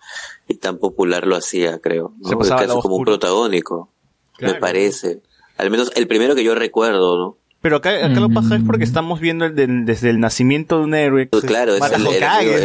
y tan popular lo hacía, creo. ¿no? Se pasaba como un protagónico, Claro. me parece. Al menos el primero que yo recuerdo, ¿no? Pero acá, acá lo paja es porque estamos viendo el del- desde el nacimiento de un héroe. Pues claro, es el,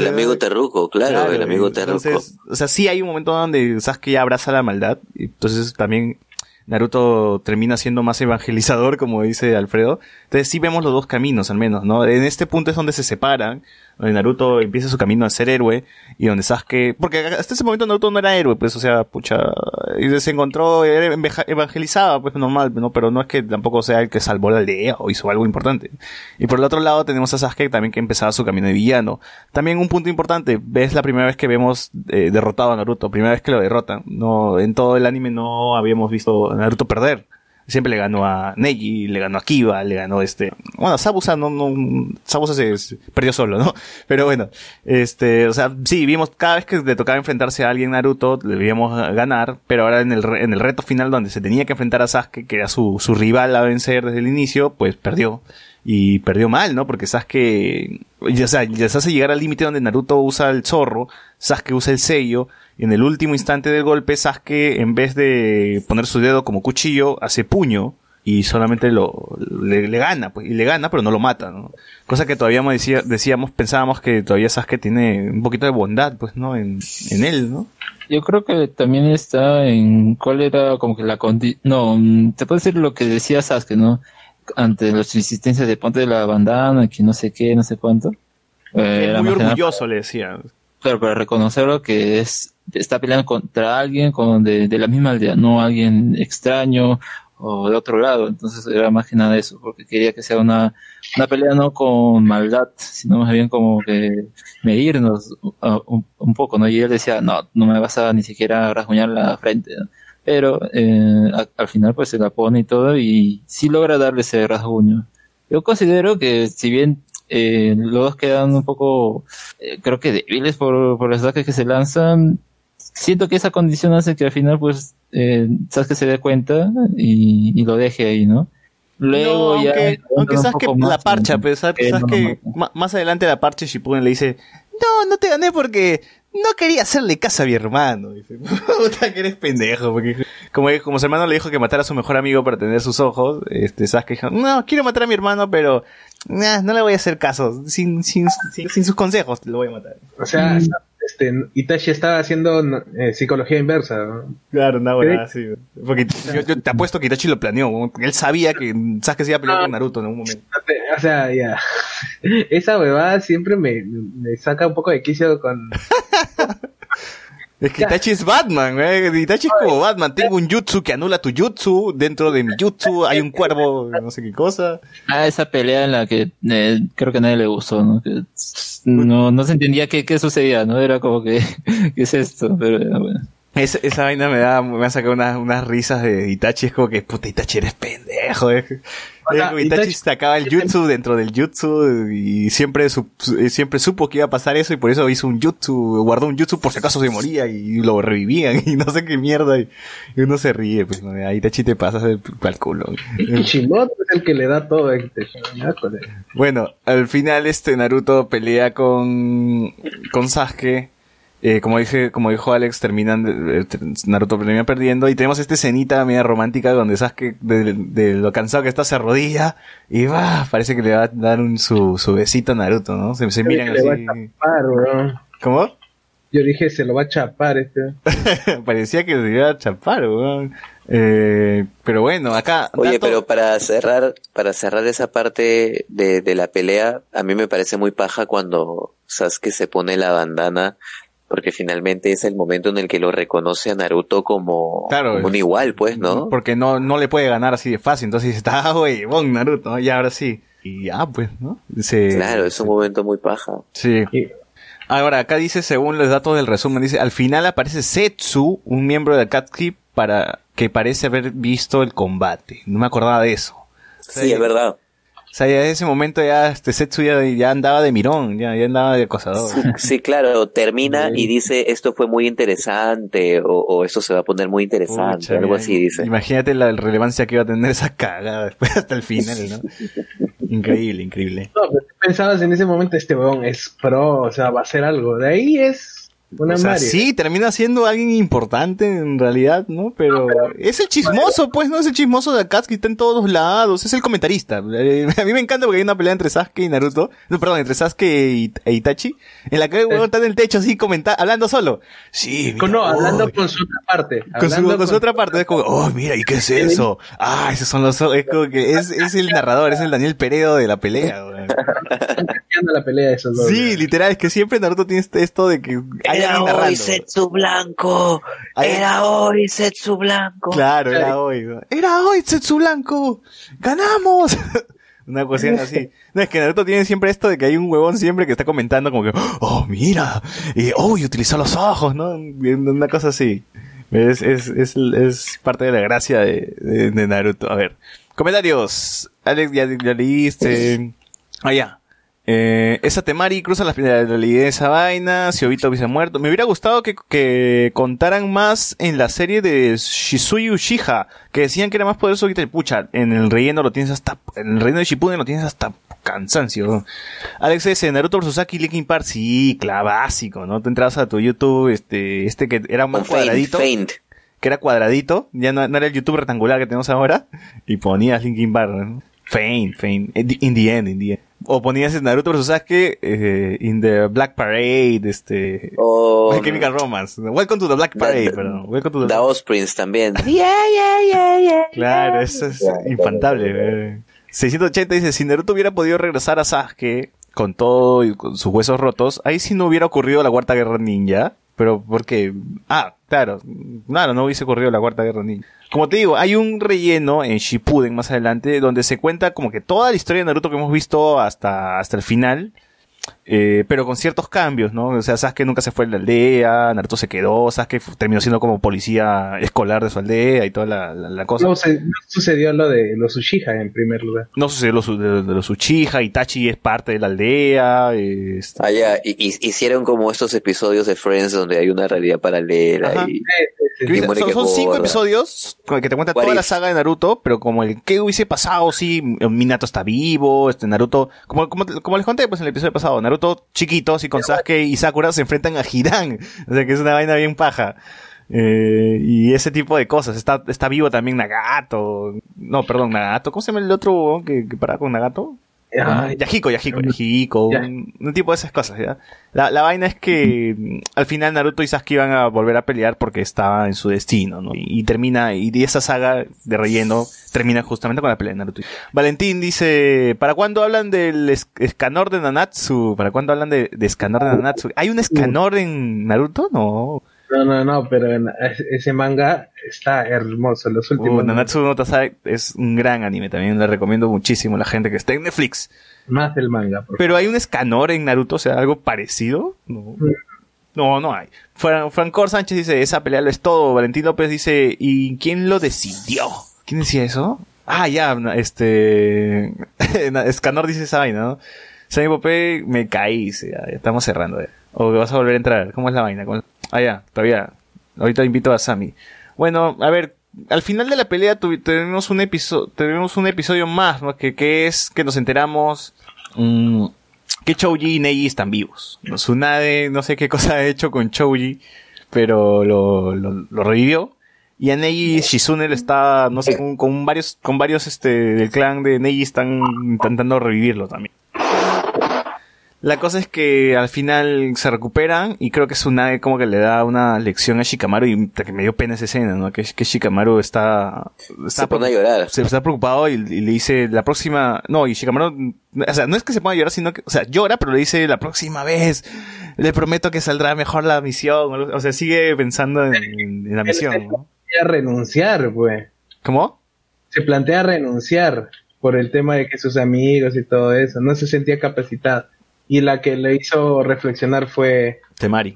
amigo, el Terruco, claro, el amigo Terruco. Entonces, o sea, sí hay un momento donde Sasuke ya abraza la maldad. y Entonces también Naruto termina siendo más evangelizador, como dice Alfredo. Entonces sí vemos los dos caminos, al menos, ¿no? En este punto es donde se separan, Naruto empieza su camino a ser héroe, y donde Sasuke... Porque hasta ese momento Naruto no era héroe, pues, o sea, pucha... Y se encontró, era evangelizaba, pues, normal, ¿no? Pero no es que tampoco sea el que salvó la aldea o hizo algo importante. Y por el otro lado tenemos a Sasuke también que empezaba su camino de villano. También un punto importante, ves la primera vez que vemos eh, derrotado a Naruto, primera vez que lo derrotan. No, en todo el anime no habíamos visto a Naruto perder. Siempre le ganó a Neji, le ganó a Kiba, le ganó este, bueno, Sabusa no, no, Sabusa se, perdió solo, ¿no? Pero bueno, este, o sea, sí, vimos cada vez que le tocaba enfrentarse a alguien Naruto, le debíamos ganar, pero ahora en el, en el reto final donde se tenía que enfrentar a Sasuke, que era su, su rival a vencer desde el inicio, pues perdió. Y perdió mal, ¿no? Porque Sasuke, o sea, se hace llegar al límite donde Naruto usa el zorro, Sasuke usa el sello, en el último instante del golpe, Sasuke, en vez de poner su dedo como cuchillo, hace puño, y solamente lo, le, le gana, pues, y le gana, pero no lo mata, ¿no? Cosa que todavía decía, decíamos, pensábamos que todavía Sasuke tiene un poquito de bondad, pues, ¿no? En, en él, ¿no? Yo creo que también está en cuál era como que la condición. No, mm, te puedo decir lo que decía Sasuke, ¿no? Ante las insistencias de ponte la bandana, que no sé qué, no sé cuánto. Eh, muy orgulloso, le decía. Claro, para reconocerlo que es está peleando contra alguien con de, de la misma aldea, no alguien extraño o de otro lado. Entonces era más que nada eso, porque quería que sea una, una pelea no con maldad, sino más bien como que medirnos un, un poco, ¿no? Y él decía, no, no me vas a ni siquiera rasguñar la frente. Pero eh, al final pues se la pone y todo y sí logra darle ese rasguño. Yo considero que si bien eh, los dos quedan un poco, eh, creo que débiles por, por los ataques que se lanzan, siento que esa condición hace que al final pues eh, Sasuke se dé cuenta y, y lo deje ahí, ¿no? Luego no, ya aunque, aunque más, la parcha, ¿no? pero sabes, Eh, sabes no, más adelante la parcha Shippuden le dice, no, no te gané porque no quería hacerle caso a mi hermano. Dice, puta que eres pendejo, porque como, como su hermano le dijo que matara a su mejor amigo para tener sus ojos, este Sasuke dijo, no, quiero matar a mi hermano, pero nah, no le voy a hacer caso, sin, sin, sin, sin sus consejos lo voy a matar. O sea, este, Itachi estaba haciendo no, eh, psicología inversa. ¿no? Claro, una buena, sí. Porque yo, yo te apuesto que Itachi lo planeó, él sabía que Sasuke se iba a pelear con Naruto en algún momento. O sea, ya. Esa huevada siempre me, me saca un poco de quicio con... Es que Itachi es Batman, güey. Itachi es como Batman. Tengo un jutsu que anula tu jutsu. Dentro de mi jutsu hay un cuervo, no sé qué cosa. Ah, esa pelea en la que eh, creo que a nadie le gustó, ¿no? Que no, no se entendía qué, qué sucedía, ¿no? Era como que, ¿qué es esto? Pero era bueno. Es- esa vaina me da, me ha sacado unas, unas risas de Itachi. Es como que, puta, Itachi eres pendejo. eh. Como Itachi sacaba el jutsu dentro del jutsu y siempre, su- siempre supo que iba a pasar eso y por eso hizo un jutsu, guardó un jutsu por si acaso se moría y lo revivían y no sé qué mierda. Y, y uno se ríe, pues, ¿no? Ahí Itachi te pasas el, el culo. Shimoto es el que le da todo. Miércoles. Bueno, al final este Naruto pelea con, con Sasuke. Eh, como dije, como dijo Alex, terminan, eh, ter- Naruto termina perdiendo y tenemos esta escenita media romántica donde Sasuke, de, de lo cansado que está, se arrodilla y va, parece que le va a dar un, su, su besito a Naruto, ¿no? Se, se miran le va a así. chapar. ¿Cómo? Yo dije, se lo va a chapar este. Parecía que se iba a chapar, weón. Eh, pero bueno, acá. Oye, dato- pero para cerrar, para cerrar esa parte de, de la pelea, a mí me parece muy paja cuando Sasuke se pone la bandana, porque finalmente es el momento en el que lo reconoce a Naruto como, Claro, como un igual, pues, ¿no? Porque no, no le puede ganar así de fácil. Entonces dice, ah, güey, bon, Naruto, ¿no? ya ahora sí. Y ya, pues, ¿no? Se- Claro, es un momento muy paja. Sí. Y- Ahora, acá dice, según los datos del resumen, dice, al final aparece Setsu, un miembro de Akatsuki, para, que parece haber visto el combate. No me acordaba de eso. Sí, es verdad. O sea, ya en ese momento ya este Setsu ya, ya andaba de mirón, ya, ya andaba de acosador. Sí, sí, claro, termina y dice esto fue muy interesante o, o esto se va a poner muy interesante, Pucha, algo ya, así dice. Imagínate la relevancia que iba a tener esa cagada después hasta el final, ¿no? increíble, increíble. No, pero tú pensabas en ese momento, este weón es pro, o sea, va a hacer algo. De ahí es una O sea, Mario. sí, termina siendo alguien importante en realidad, ¿no? Pero, es el chismoso, pues, ¿no? Es el chismoso de Akatsuki, está en todos lados, es el comentarista. Eh, A mí me encanta porque hay una pelea entre Sasuke y Naruto, no, perdón, entre Sasuke y, e Itachi, en la que el está en el techo así, comenta, hablando solo. Sí, mira, Con- no, hablando uy. con su otra parte. Con su, hablando con su otra parte, es como, oh, mira, ¿y qué es eso? Ah, esos son los, es como que es, es el narrador, es el Daniel Peredo de la pelea, la pelea de esos dos. Sí, literal, es que siempre Naruto tiene este- esto de que hay alguien narrando. Setsu Blanco, Hay- hoy Setsu Blanco. Claro, era hoy. Era hoy, Setsu Blanco. ¡Ganamos! Una cuestión así. No, es que Naruto tiene siempre esto de que hay un huevón siempre que está comentando como que, oh, mira, y, oh, y utilizó los ojos, ¿no? Una cosa así. Es, es, es, es parte de la gracia de, de, de Naruto. A ver, comentarios. Alex, ya, ya leíste. Ah, ya. Eh, esa Temari cruza la final de de esa vaina, si Obito hubiese muerto. Me hubiera gustado que, que contaran más en la serie de Shizuyu Uchiha, que decían que era más poderoso que Pucha, en el relleno lo tienes hasta, en el relleno de Shippuden lo tienes hasta cansancio. Alex S, Naruto vs y Linkin Park, sí, claro, básico, ¿no? Te entrabas a tu YouTube, este, este que era más Faint, cuadradito Faint. que era cuadradito, ya no, no era el YouTube rectangular que tenemos ahora, y ponías Linkin Park, ¿no? Faint, faint, in the, in the end, in the end. O ponías en Naruto vs Sasuke, eh, in the Black Parade, este, O My Chemical Romance. Welcome to the Black Parade, The- perdón. Welcome to the The Black Ospreys también. Claro, eso es infantable. eh. 680 dice, si Naruto hubiera podido regresar a Sasuke con todo y con sus huesos rotos, ahí sí no hubiera ocurrido la cuarta guerra ninja. Pero porque, ah, claro, claro, no hubiese ocurrido la cuarta guerra ninja. Como te digo, hay un relleno en Shippuden más adelante donde se cuenta como que toda la historia de Naruto que hemos visto hasta, hasta el final. Eh, pero con ciertos cambios, ¿no? O sea, Sasuke nunca se fue de la aldea, Naruto se quedó, Sasuke terminó siendo como policía escolar de su aldea y toda la, la- la cosa. No, se- no sucedió lo de los Uchiha en primer lugar. No sucedió lo de, de los Uchiha, Itachi es parte de la aldea. este- Ah, ya, y, y- hicieron como estos episodios de Friends donde hay una realidad paralela Ajá. y Eh, ¿Qué Y Son, son cinco episodios con- que te cuentan What toda la saga de Naruto, pero como el que hubiese pasado, sí, Minato está vivo, este Naruto, como, como, como les conté pues en el episodio pasado, Naruto chiquito, así con Sasuke y Sakura se enfrentan a Hidan, o sea que es una vaina bien paja. Eh, y ese tipo de cosas. Está, está vivo también Nagato. No, perdón, Nagato. ¿Cómo se llama el otro que, que para con Nagato? Ay, Yahiko, Yahiko, Yahiko, Ya. un, un tipo de esas cosas, ¿ya? La, la vaina es que mm, al final Naruto y Sasuke iban a volver a pelear porque estaba en su destino, ¿no? Y, y termina, y esa saga de relleno termina justamente con la pelea de Naruto. Valentín dice, ¿para cuándo hablan del es- escanor de Nanatsu? ¿Para cuándo hablan de, de escanor de Nanatsu? ¿Hay un escanor en Naruto? No. No, no, no, pero en- ese manga está hermoso. Los últimos Uh, Nanatsu no es un gran anime, también le recomiendo muchísimo a la gente que esté en Netflix. más del manga. por Pero hay un escanor en Naruto, o sea, algo parecido. No, no, no hay. Fran Francor Sánchez dice, esa pelea lo es todo. Valentín López dice, ¿y quién lo decidió? ¿Quién decía eso? Ah, ya, este... Escanor dice esa vaina, ¿no? Sammy Popé, me caí, dice, ya, ya estamos cerrando. ya. O que vas a volver a entrar. ¿Cómo es la vaina? ¿Cómo- Ah, ya, todavía. Ahorita invito a Sammy. Bueno, a ver, al final de la pelea tuvi- tuvimos un episodio, tuvimos un episodio más, ¿no? Que, que es que nos enteramos mm, que Chouji y Neji están vivos. ¿no? Tsunade, no sé qué cosa ha hecho con Chouji, pero lo, lo, lo revivió. Y a Neji Shizune le está, no sé, con, con varios, con varios este, del clan de Neji están intentando revivirlo también. La cosa es que al final se recuperan y creo que Tsunade como que le da una lección a Shikamaru y que me dio pena esa escena, ¿no? Que, que Shikamaru está, está se pone a llorar. se está preocupado y, y le dice la próxima, no, y Shikamaru, o sea, no es que se ponga a llorar, sino que, o sea, llora, pero le dice la próxima vez, le prometo que saldrá mejor la misión, o, sea, sigue pensando en, en la misión, ¿no? a renunciar, pues. ¿Cómo? Se plantea renunciar por el tema de que sus amigos y todo eso. No se sentía capacitado. Y la que le hizo reflexionar fue, Temari.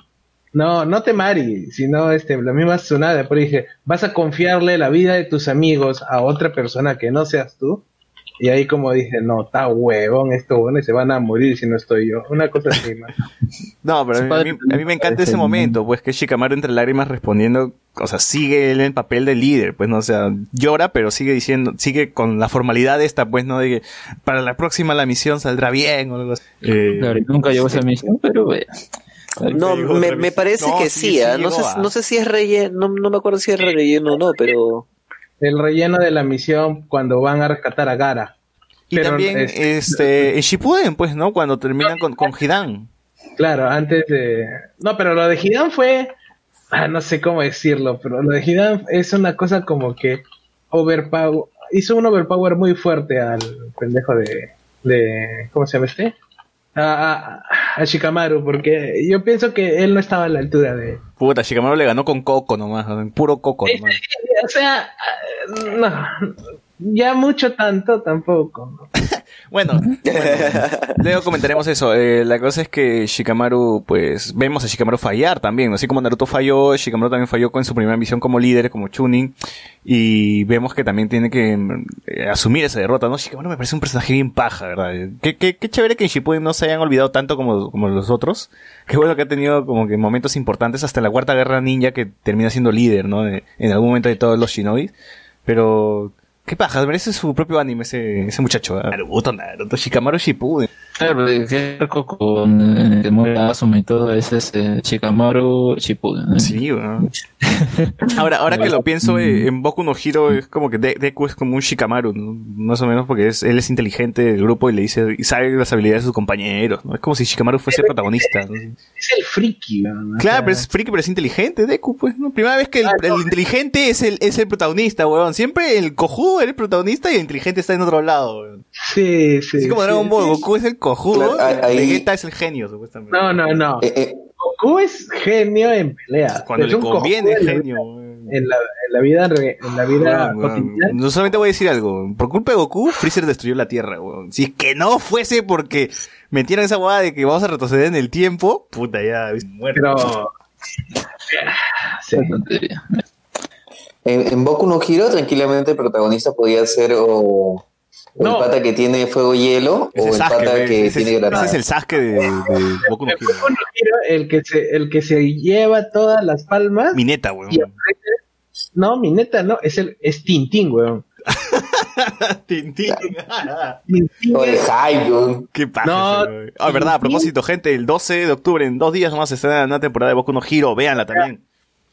no, no Temari, sino este, la misma Tsunade. Pero dije, ¿vas a confiarle la vida de tus amigos a otra persona que no seas tú? Y ahí como dije, no, está huevón esto, bueno, y se van a morir si no estoy yo. Una cosa así, man. No, pero a mí, a mí- a mí me encanta ese momento, pues que Shikamaru entre lágrimas respondiendo, o sea, sigue él en papel de líder, pues no, o sea, llora, pero sigue diciendo, sigue con la formalidad esta, pues no, de que para la próxima la misión saldrá bien o algo así. Eh, Claro, nunca llegó a esa misión, pero bueno. No, me, me parece No, que sí, sí, sí ¿ah? no, sé, a- no sé si es relleno, no, no me acuerdo si es relleno o no, pero El relleno de la misión cuando van a rescatar a Gara. y pero, también, este- este, en Shippuden, pues, ¿no? Cuando terminan con, con Hidan. Claro, antes de... No, pero lo de Hidan fue... Ah, no sé cómo decirlo, pero lo de Hidan es una cosa como que overpower... Hizo un overpower muy fuerte al pendejo de... de ¿Cómo se llama este? A, a, a Shikamaru, porque yo pienso que él no estaba a la altura de... Puta, Shikamaru le ganó con Coco nomás, ¿no? puro Coco nomás. O sea, ah, no, ya mucho tanto tampoco. ¿no? Bueno, bueno, luego comentaremos eso. Eh, la cosa es que Shikamaru, pues, vemos a Shikamaru fallar también. ¿no? Así como Naruto falló, Shikamaru también falló con su primera misión como líder, como Chunin. Y vemos que también tiene que eh, asumir esa derrota, ¿no? Shikamaru me parece un personaje bien paja, ¿verdad? Qué, qué, qué chévere que en Shippuden no se hayan olvidado tanto como, como los otros. Qué bueno que ha tenido como que momentos importantes hasta la Cuarta Guerra Ninja que termina siendo líder, ¿no? De- en algún momento de todos los shinobis. Pero... Qué paja, merece su propio anime ese, ese muchacho. ¿eh? Naruto, Naruto, Shikamaru Shippuden. Claro, de que arco con eh, que muere Asuma y todo ese es eh, Shikamaru Shippuden. ¿no? Sí, weón. Ahora, ahora que lo pienso, eh, en Boku no Hero es como que De- Deku es como un Shikamaru, ¿no? Más o menos porque es, él es inteligente del grupo y le dice, y sabe las habilidades de sus compañeros, ¿no? Es como si Shikamaru fuese el protagonista, ¿no? Es el friki, ¿no? Claro, pero es friki, pero es inteligente, Deku, pues, ¿no? Primera vez que el, el inteligente es el, es el protagonista, weón. Siempre el cojudo era el protagonista y el inteligente está en otro lado, weón. Sí, sí. Así como sí. Dragon Ball, Goku es el cojudo, Claro, ahí- Vegeta es el genio, supuestamente. No, no, no. Eh, eh, Goku es genio en pelea. Cuando Es le conviene, la- genio, weón. En la, en la vida, en la vida cotidiana. No solamente voy a decir algo. Por culpa de Goku, Freezer destruyó la Tierra, weón. Si es que no fuese porque metieron esa hueá de que vamos a retroceder en el tiempo, puta, ya, muerto. Pero. Sí. Qué tontería. en, en Boku no Hero, tranquilamente el protagonista podía ser o, o No. el pata que tiene fuego y hielo Ese o el Sasuke, pata que ese, tiene ese granada. es el Sasuke de, de Boku no Hero. El que se, el que se lleva todas las palmas. Mineta, weón. no, mi neta, no, es el, es Tintín, weón. Tintín. Tintín O el es- hype, weón. Qué paja No, ese. Ah, verdad, a propósito, gente, el 12 de octubre, en dos días nomás se estrena la nueva temporada de Boku no Hero, véanla también.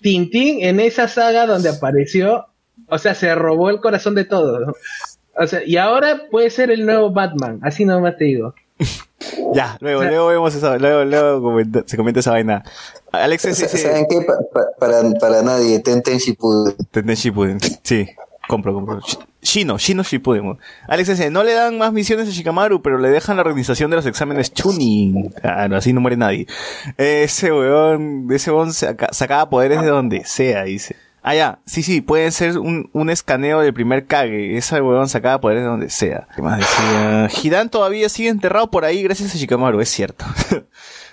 Tintín en esa saga donde apareció, o sea, se robó el corazón de todos. O sea, y ahora puede ser el nuevo Batman, así nomás te digo. Ya, luego, O sea- luego vemos esa, luego, luego comenta- se comenta esa vaina. Alex, ¿Saben qué? Pa- pa- para, para nadie, Tenten Shippuden. Tenden Shippuden. Sí, compro, compro. Sh- Shino, Shino Shippuden. Alex dice, no le dan más misiones a Shikamaru, pero le dejan la organización de los exámenes Chunin. Claro, así no muere nadie. Ese weón, ese weón saca- sacaba poderes de donde sea, dice. Ah, ya, sí, sí, puede ser un, un escaneo del primer Kage. Ese weón sacaba poderes de donde sea. ¿Qué más decía? Hidan todavía sigue enterrado por ahí gracias a Shikamaru, es cierto.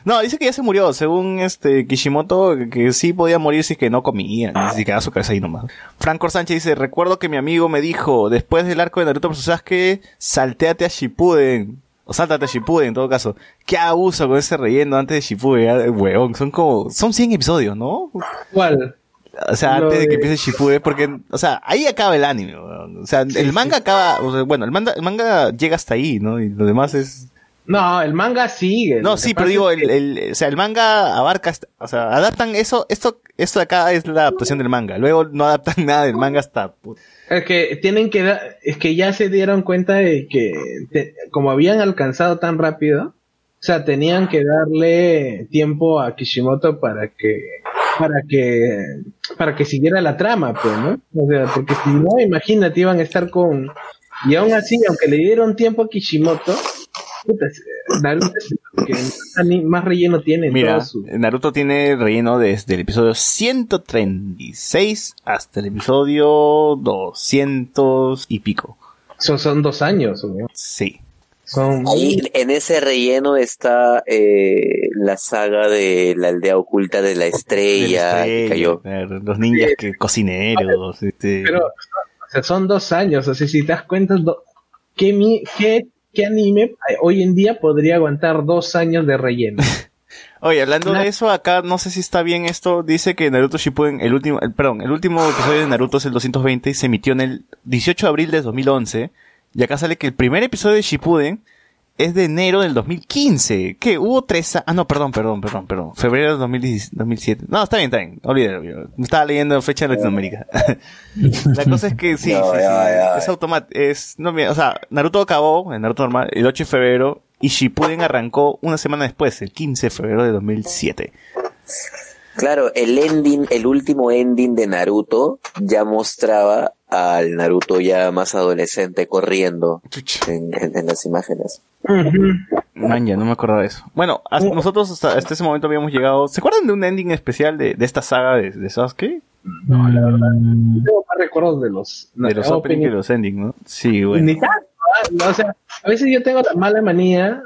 No, dice que ya se murió, según este Kishimoto, que, que sí podía morir si es que no comía, si quedaba su cabeza ahí nomás. Franco Sánchez dice, recuerdo que mi amigo me dijo, después del arco de Naruto vs Sasuke, salteate a Shippuden. O sáltate a Shippuden, en todo caso. Qué abuso con ese relleno antes de Shippuden, weón. Son como, son 100 episodios, ¿no? ¿Cuál? O sea, antes de que empiece Shippuden, porque, o sea, ahí acaba el anime, weón. O sea, el manga acaba, o sea, bueno, el manga, el manga llega hasta ahí, ¿no? Y lo demás es, No, el manga sigue. no, sí, pero digo, el, el- o sea, el manga abarca, hasta- o sea, adaptan eso, esto, esto de acá es la adaptación del manga. Luego no adaptan nada del manga hasta, Es que tienen que dar, es que ya se dieron cuenta de que te- como habían alcanzado tan rápido, o sea, tenían que darle tiempo a Kishimoto para que para que para que siguiera la trama, pues, ¿no? O sea, porque si no, imagínate, iban a estar con y aún así, aunque le dieron tiempo a Kishimoto, puta, Naruto es que más- relleno tiene en Mira, su Naruto tiene relleno desde el episodio 136 hasta el episodio 200 y pico. son, son dos años, ¿no? Sí. Son Ahí en ese relleno está eh, la saga de la aldea oculta de la estrella, cayó. claro, Los ninjas que cocineros, este, Pero, o sea, son dos años, o sea, si te das cuenta, do- ¿qué, mi- qué, qué anime eh, hoy en día podría aguantar dos años de relleno? Oye, hablando de eso, acá no sé si está bien esto, dice que Naruto Shippuden, el último, el- perdón, el último episodio de Naruto es el 220 y se emitió en el 18 de abril de 2011. Y acá sale que el primer episodio de Shippuden es de enero del 2015. ¿Qué? Hubo tres Ah, no, perdón, perdón, perdón, perdón. Febrero del 2010 2007. No, está bien, está bien. Olvídalo. Me estaba leyendo fecha de Latinoamérica. La cosa es que sí, sí, es automático. Es, no, mira, o sea, Naruto acabó, en Naruto normal, el 8 de febrero, y Shippuden arrancó una semana después, el 15 de febrero de 2007. Claro, el ending, el último ending de Naruto ya mostraba al Naruto ya más adolescente corriendo en, en- en las imágenes. Man, ya no me acordaba de eso. Bueno, hasta- nosotros hasta, hasta ese momento habíamos llegado. ¿Se acuerdan de un ending especial de, de esta saga de, de Sasuke? Mm, Tengo más recuerdos de los, De los opening y los ending, ¿no? Sí, bueno. Ni tanto, ¿ah? No, O sea, a veces yo tengo la mala manía,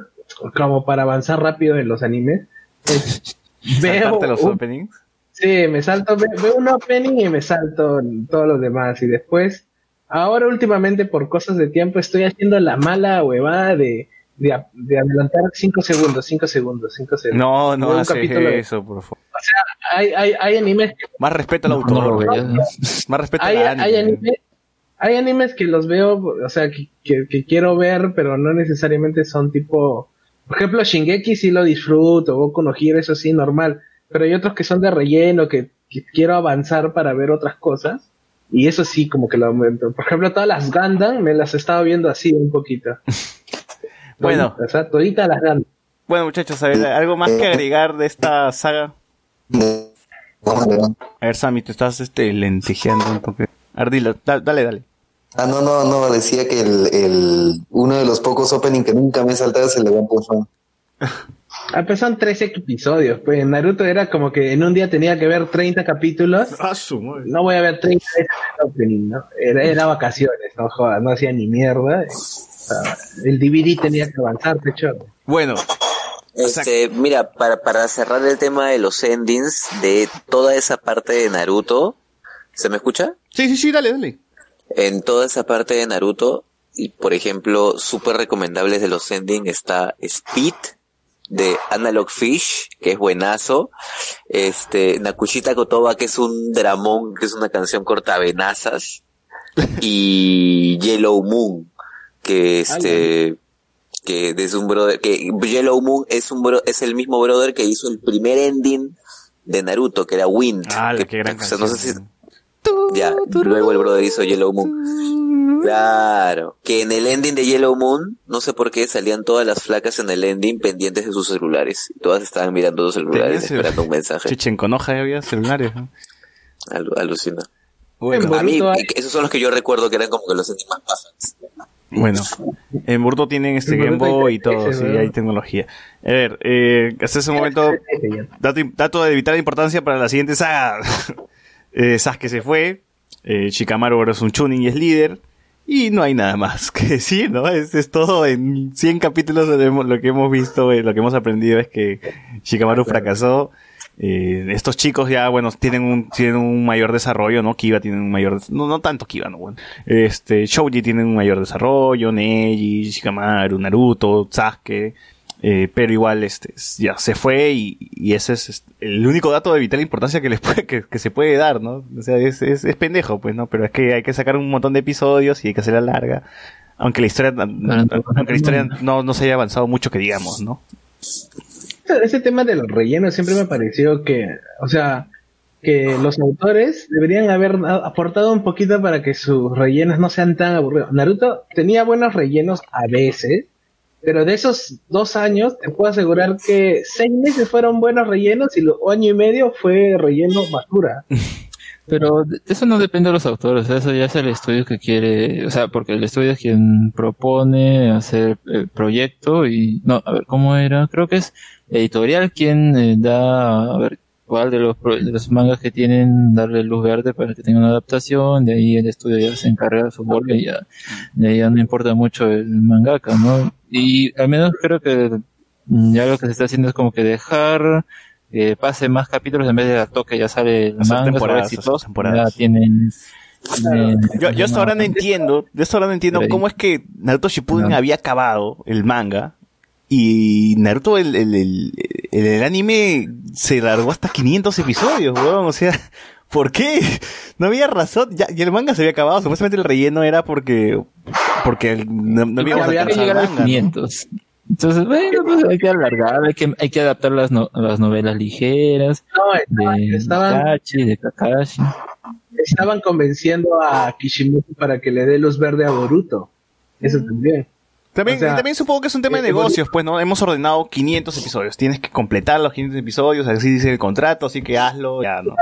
como para avanzar rápido en los animes. es- veo, los un- openings. sí, me salto, ve- veo un opening y me salto todos los demás. Y después, ahora últimamente por cosas de tiempo estoy haciendo la mala huevada de, de, de adelantar 5 segundos, 5 segundos, 5 segundos. No, no Veo haces eso, por favor. Hay, hay, hay animes que Más respeto al no, no autor. lo veas. Más respeto hay, al hay anime. anime- hay animes que los veo, o sea, que, que- que quiero ver, pero no necesariamente son tipo, por ejemplo, Shingeki sí lo disfruto, Boku no Hero, eso sí, normal, pero hay otros que son de relleno, que, que quiero avanzar para ver otras cosas, y eso sí, como que lo aumento. Por ejemplo, todas las Gundam me las estaba viendo así un poquito. Bueno. O sea, toditas las Gundam. Bueno, muchachos, a ver, ¿algo más que agregar de esta saga? A ver, Sammy, te estás este, lentejeando un poco. Ardila, da- dale, dale. Ah, no, no, no, decía que el, el, uno de los pocos opening que nunca me he saltado es el de One Punch Man. Ah, pues son 13 episodios, pues en Naruto era como que en un día tenía que ver 30 capítulos no voy a ver 30 veces el opening, ¿no? Era, era vacaciones, no jodas, no hacía ni mierda. El DVD tenía que avanzar, pecho. Bueno, Este, mira, para, para cerrar el tema de los endings de toda esa parte de Naruto, ¿se me escucha? sí, sí, sí, dale, dale. En toda esa parte de Naruto, y por ejemplo, súper recomendables de los endings está Speed de Analog Fish, que es buenazo. Este, Nakushita Kotoba, que es un dramón, que es una canción cortavenazas. y Yellow Moon, que este, que es un brother, que Yellow Moon es un bro, es el mismo brother que hizo el primer ending de Naruto, que era Wind. Ah, que, qué gran no sé si, canción. Ya, luego el brother hizo Yellow Moon. Claro, que en el ending de Yellow Moon, no sé por qué salían todas las flacas en el ending pendientes de sus celulares. Y Todas estaban mirando sus celulares esperando un mensaje. Chichenconoja había celulares. ¿no? Alu- alucina. Bueno, A mí, esos son los que yo recuerdo que eran como que los endings más pasados. Bueno, en Burdo tienen este Game Boy y todo, sí, hay tecnología. A ver, eh, hasta ese momento, dato, dato de vital importancia para la siguiente saga. eh, Sasuke se fue, eh, Shikamaru ahora es un chunin y es líder, y no hay nada más que decir, ¿no? Es, es todo en 100 capítulos lo, hemos- lo que hemos visto, eh, lo que hemos aprendido es que Shikamaru fracasó. Eh, estos chicos ya, bueno, tienen un, tienen un mayor desarrollo, ¿no? Kiba tiene un mayor, no, no tanto Kiba, ¿no? Bueno, este, Shouji tiene un mayor desarrollo, Neji, Shikamaru, Naruto, Sasuke, eh, pero igual, este, ya se fue y, y ese es este, el único dato de vital importancia que les puede, que, que se puede dar, ¿no? O sea, es, es, es pendejo, pues, ¿no? Pero es que hay que sacar un montón de episodios y hay que hacerla larga. Aunque la historia, aunque la historia no, no se haya avanzado mucho que digamos, ¿no? Ese tema de los rellenos siempre me pareció que, o sea, que los autores deberían haber a- aportado un poquito para que sus rellenos no sean tan aburridos. Naruto tenía buenos rellenos a veces, pero de esos dos años te puedo asegurar que seis meses fueron buenos rellenos y lo año y medio fue relleno basura. Pero eso no depende de los autores, eso ya es el estudio que quiere, o sea, porque el estudio es quien propone hacer el proyecto y, no, a ver, ¿cómo era? Creo que es editorial quien eh, da, a ver, cuál de los, de los mangas que tienen, darle luz verde para que tenga una adaptación, de ahí el estudio ya se encarga de su y ya, de ahí ya no importa mucho el mangaka, ¿no? Y al menos creo que mm, ya lo que se está haciendo es como que dejar que pase más capítulos en vez de a toque ya sale el manga, temporadas, exitoso, temporadas. ya tienen Eh, Yo, yo hasta ahora no entiendo, yo hasta ahora no entiendo cómo es que Naruto Shippuden No. había acabado el manga y Naruto el, el, el, el- el anime se largó hasta 500 episodios, weón, o sea, ¿por qué? No había razón, ya, y el manga se había acabado, supuestamente el relleno era porque, porque el- no, había que llegar a manga. ¿no? 500. Entonces, bueno, pues hay que alargar, hay que, hay que adaptar las, no- las novelas ligeras No, estaban, de estaban, de Kakashi. estaban convenciendo a Kishimoto para que le dé luz verde a Boruto. Eso también. También, O sea, y también supongo que es un tema de eh, negocios, pues, ¿no? Hemos ordenado 500 episodios. Tienes que completar los 500 episodios, así dice el contrato, así que hazlo, ya, ¿no?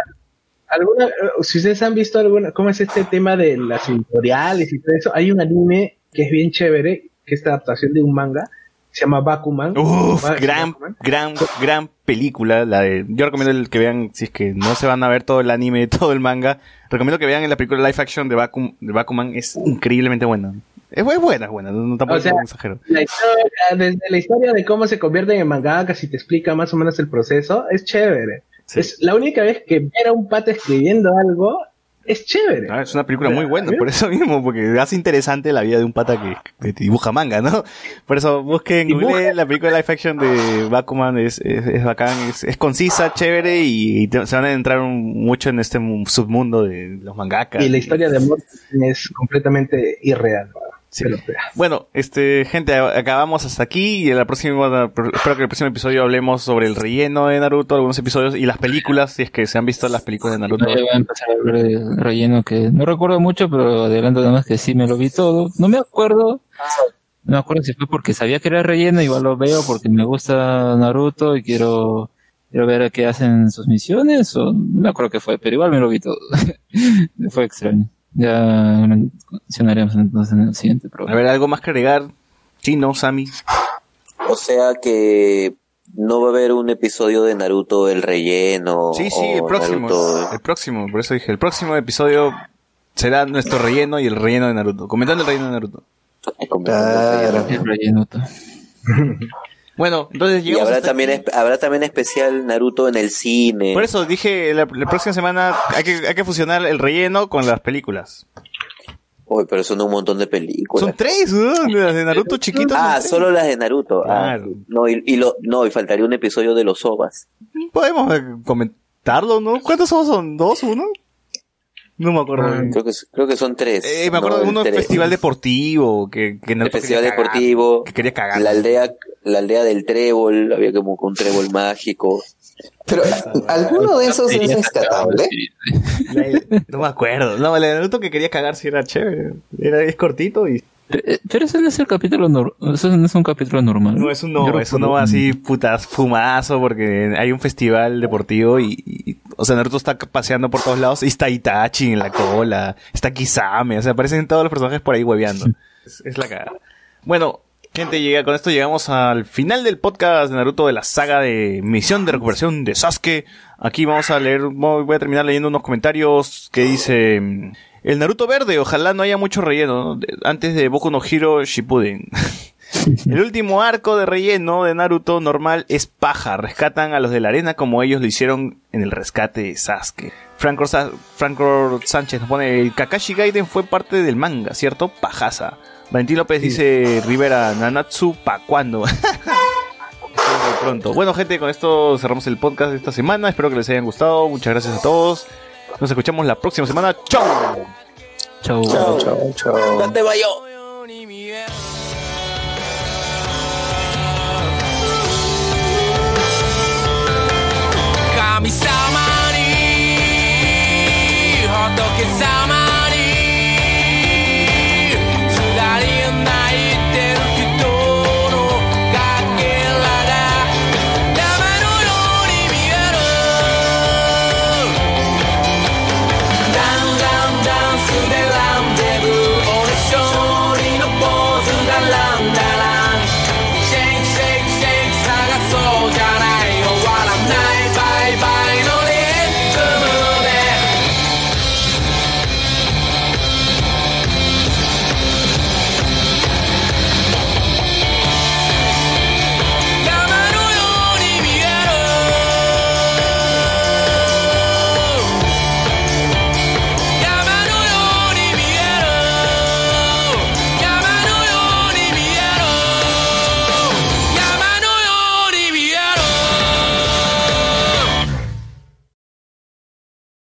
¿Alguna, eh, si ustedes han visto alguna, cómo es este tema de las editoriales y todo eso, hay un anime que es bien chévere, que es la adaptación de un manga, se llama Bakuman. Uf, Ba- gran, Bakuman. gran, gran película. La de, yo recomiendo el que vean, si es que no se van a ver todo el anime, todo el manga, recomiendo que vean la película live action de, Bakum, de Bakuman, es increíblemente buena. Es, bu- es buena, es buena, no, no tampoco O sea, es un exagero. La historia, desde la historia de cómo se convierten en mangakas y te explica más o menos el proceso, es chévere. Sí. Es la única vez que ver a un pata escribiendo algo es chévere. Ah, es una película muy buena, por eso mismo, porque hace interesante la vida de un pata que, que dibuja manga, ¿no? Por eso busquen. Google la película live action de Bakuman, es, es, es bacán, es, es concisa, chévere y, te- se van a entrar un- mucho en este mu- submundo de los mangakas. Y la historia de amor es completamente irreal. ¿no? Sí. Bueno, este, gente, acabamos hasta aquí y en la próxima, espero que en el próximo episodio hablemos sobre el relleno de Naruto, algunos episodios y las películas, si es que se han visto las películas de Naruto. Voy a empezar a ver el relleno que no recuerdo mucho, pero adelanto nada más que sí me lo vi todo. No me acuerdo. No me acuerdo si fue porque sabía que era relleno, igual lo veo porque me gusta Naruto y quiero, quiero ver a qué hacen sus misiones, o no me acuerdo qué fue, pero igual me lo vi todo. fue extraño. Ya mencionaremos entonces en el siguiente A programa. ver, algo más que agregar, Chino, Sammy. O sea que no va a haber un episodio de Naruto el relleno. Sí, sí, el próximo. Naruto- El próximo, por eso dije, el próximo episodio será nuestro relleno y el relleno de Naruto. Comentando el relleno de Naruto. Claro. El relleno. todo. Bueno, entonces Y habrá hasta también, aquí. habrá también especial Naruto en el cine. Por eso dije, la, la próxima semana hay que, hay que fusionar el relleno con las películas. Uy, pero son un montón de películas. Son tres, ¿no? Las de Naruto chiquitos. son Ah, solo las de Naruto. Ah, Claro. no, y, y lo, no, y faltaría un episodio de los OVAs. Podemos eh, comentarlo, ¿no? ¿Cuántos somos? ¿Son dos? ¿Uno? No me acuerdo. Ah, bien. Creo que, creo que son tres. Eh, me acuerdo no, de uno tres. festival deportivo que, que El Naruto festival quería cagar, deportivo. que quería cagar. La aldea, la aldea del trébol. Había como un trébol mágico. Pero alguno de esos es rescatable. No me acuerdo. No, el Naruto que quería cagar sí era chévere. Era, es cortito y... Eh, Pero ese no es el capítulo normal, eso no es un capítulo normal. No, es un no, es un no así, putas, fumazo, porque hay un festival deportivo y, y- o sea, Naruto está paseando por todos lados y está Itachi en la cola, está Kisame, o sea, aparecen todos los personajes por ahí hueveando. Es, es la cagada. Bueno, gente, llega, con esto llegamos al final del podcast de Naruto de la saga de Misión de Recuperación de Sasuke. Aquí vamos a leer, voy a terminar leyendo unos comentarios que dice... El Naruto verde, ojalá no haya mucho relleno, antes de Boku no Hero Shippuden. El último arco de relleno de Naruto normal es paja. Rescatan a los de la arena como ellos lo hicieron en el rescate de Sasuke. Franco, Sa- Franco Sánchez nos pone, el Kakashi Gaiden fue parte del manga, ¿cierto? Pajaza. Valentín López dice, Rivera, Nanatsu, ¿pa' cuándo? Pronto. Bueno, gente, con esto cerramos el podcast de esta semana. Espero que les hayan gustado. Muchas gracias a todos. Nos escuchamos la próxima semana. ¡Chau! Chau, chau, chau. chau. Date. Camisa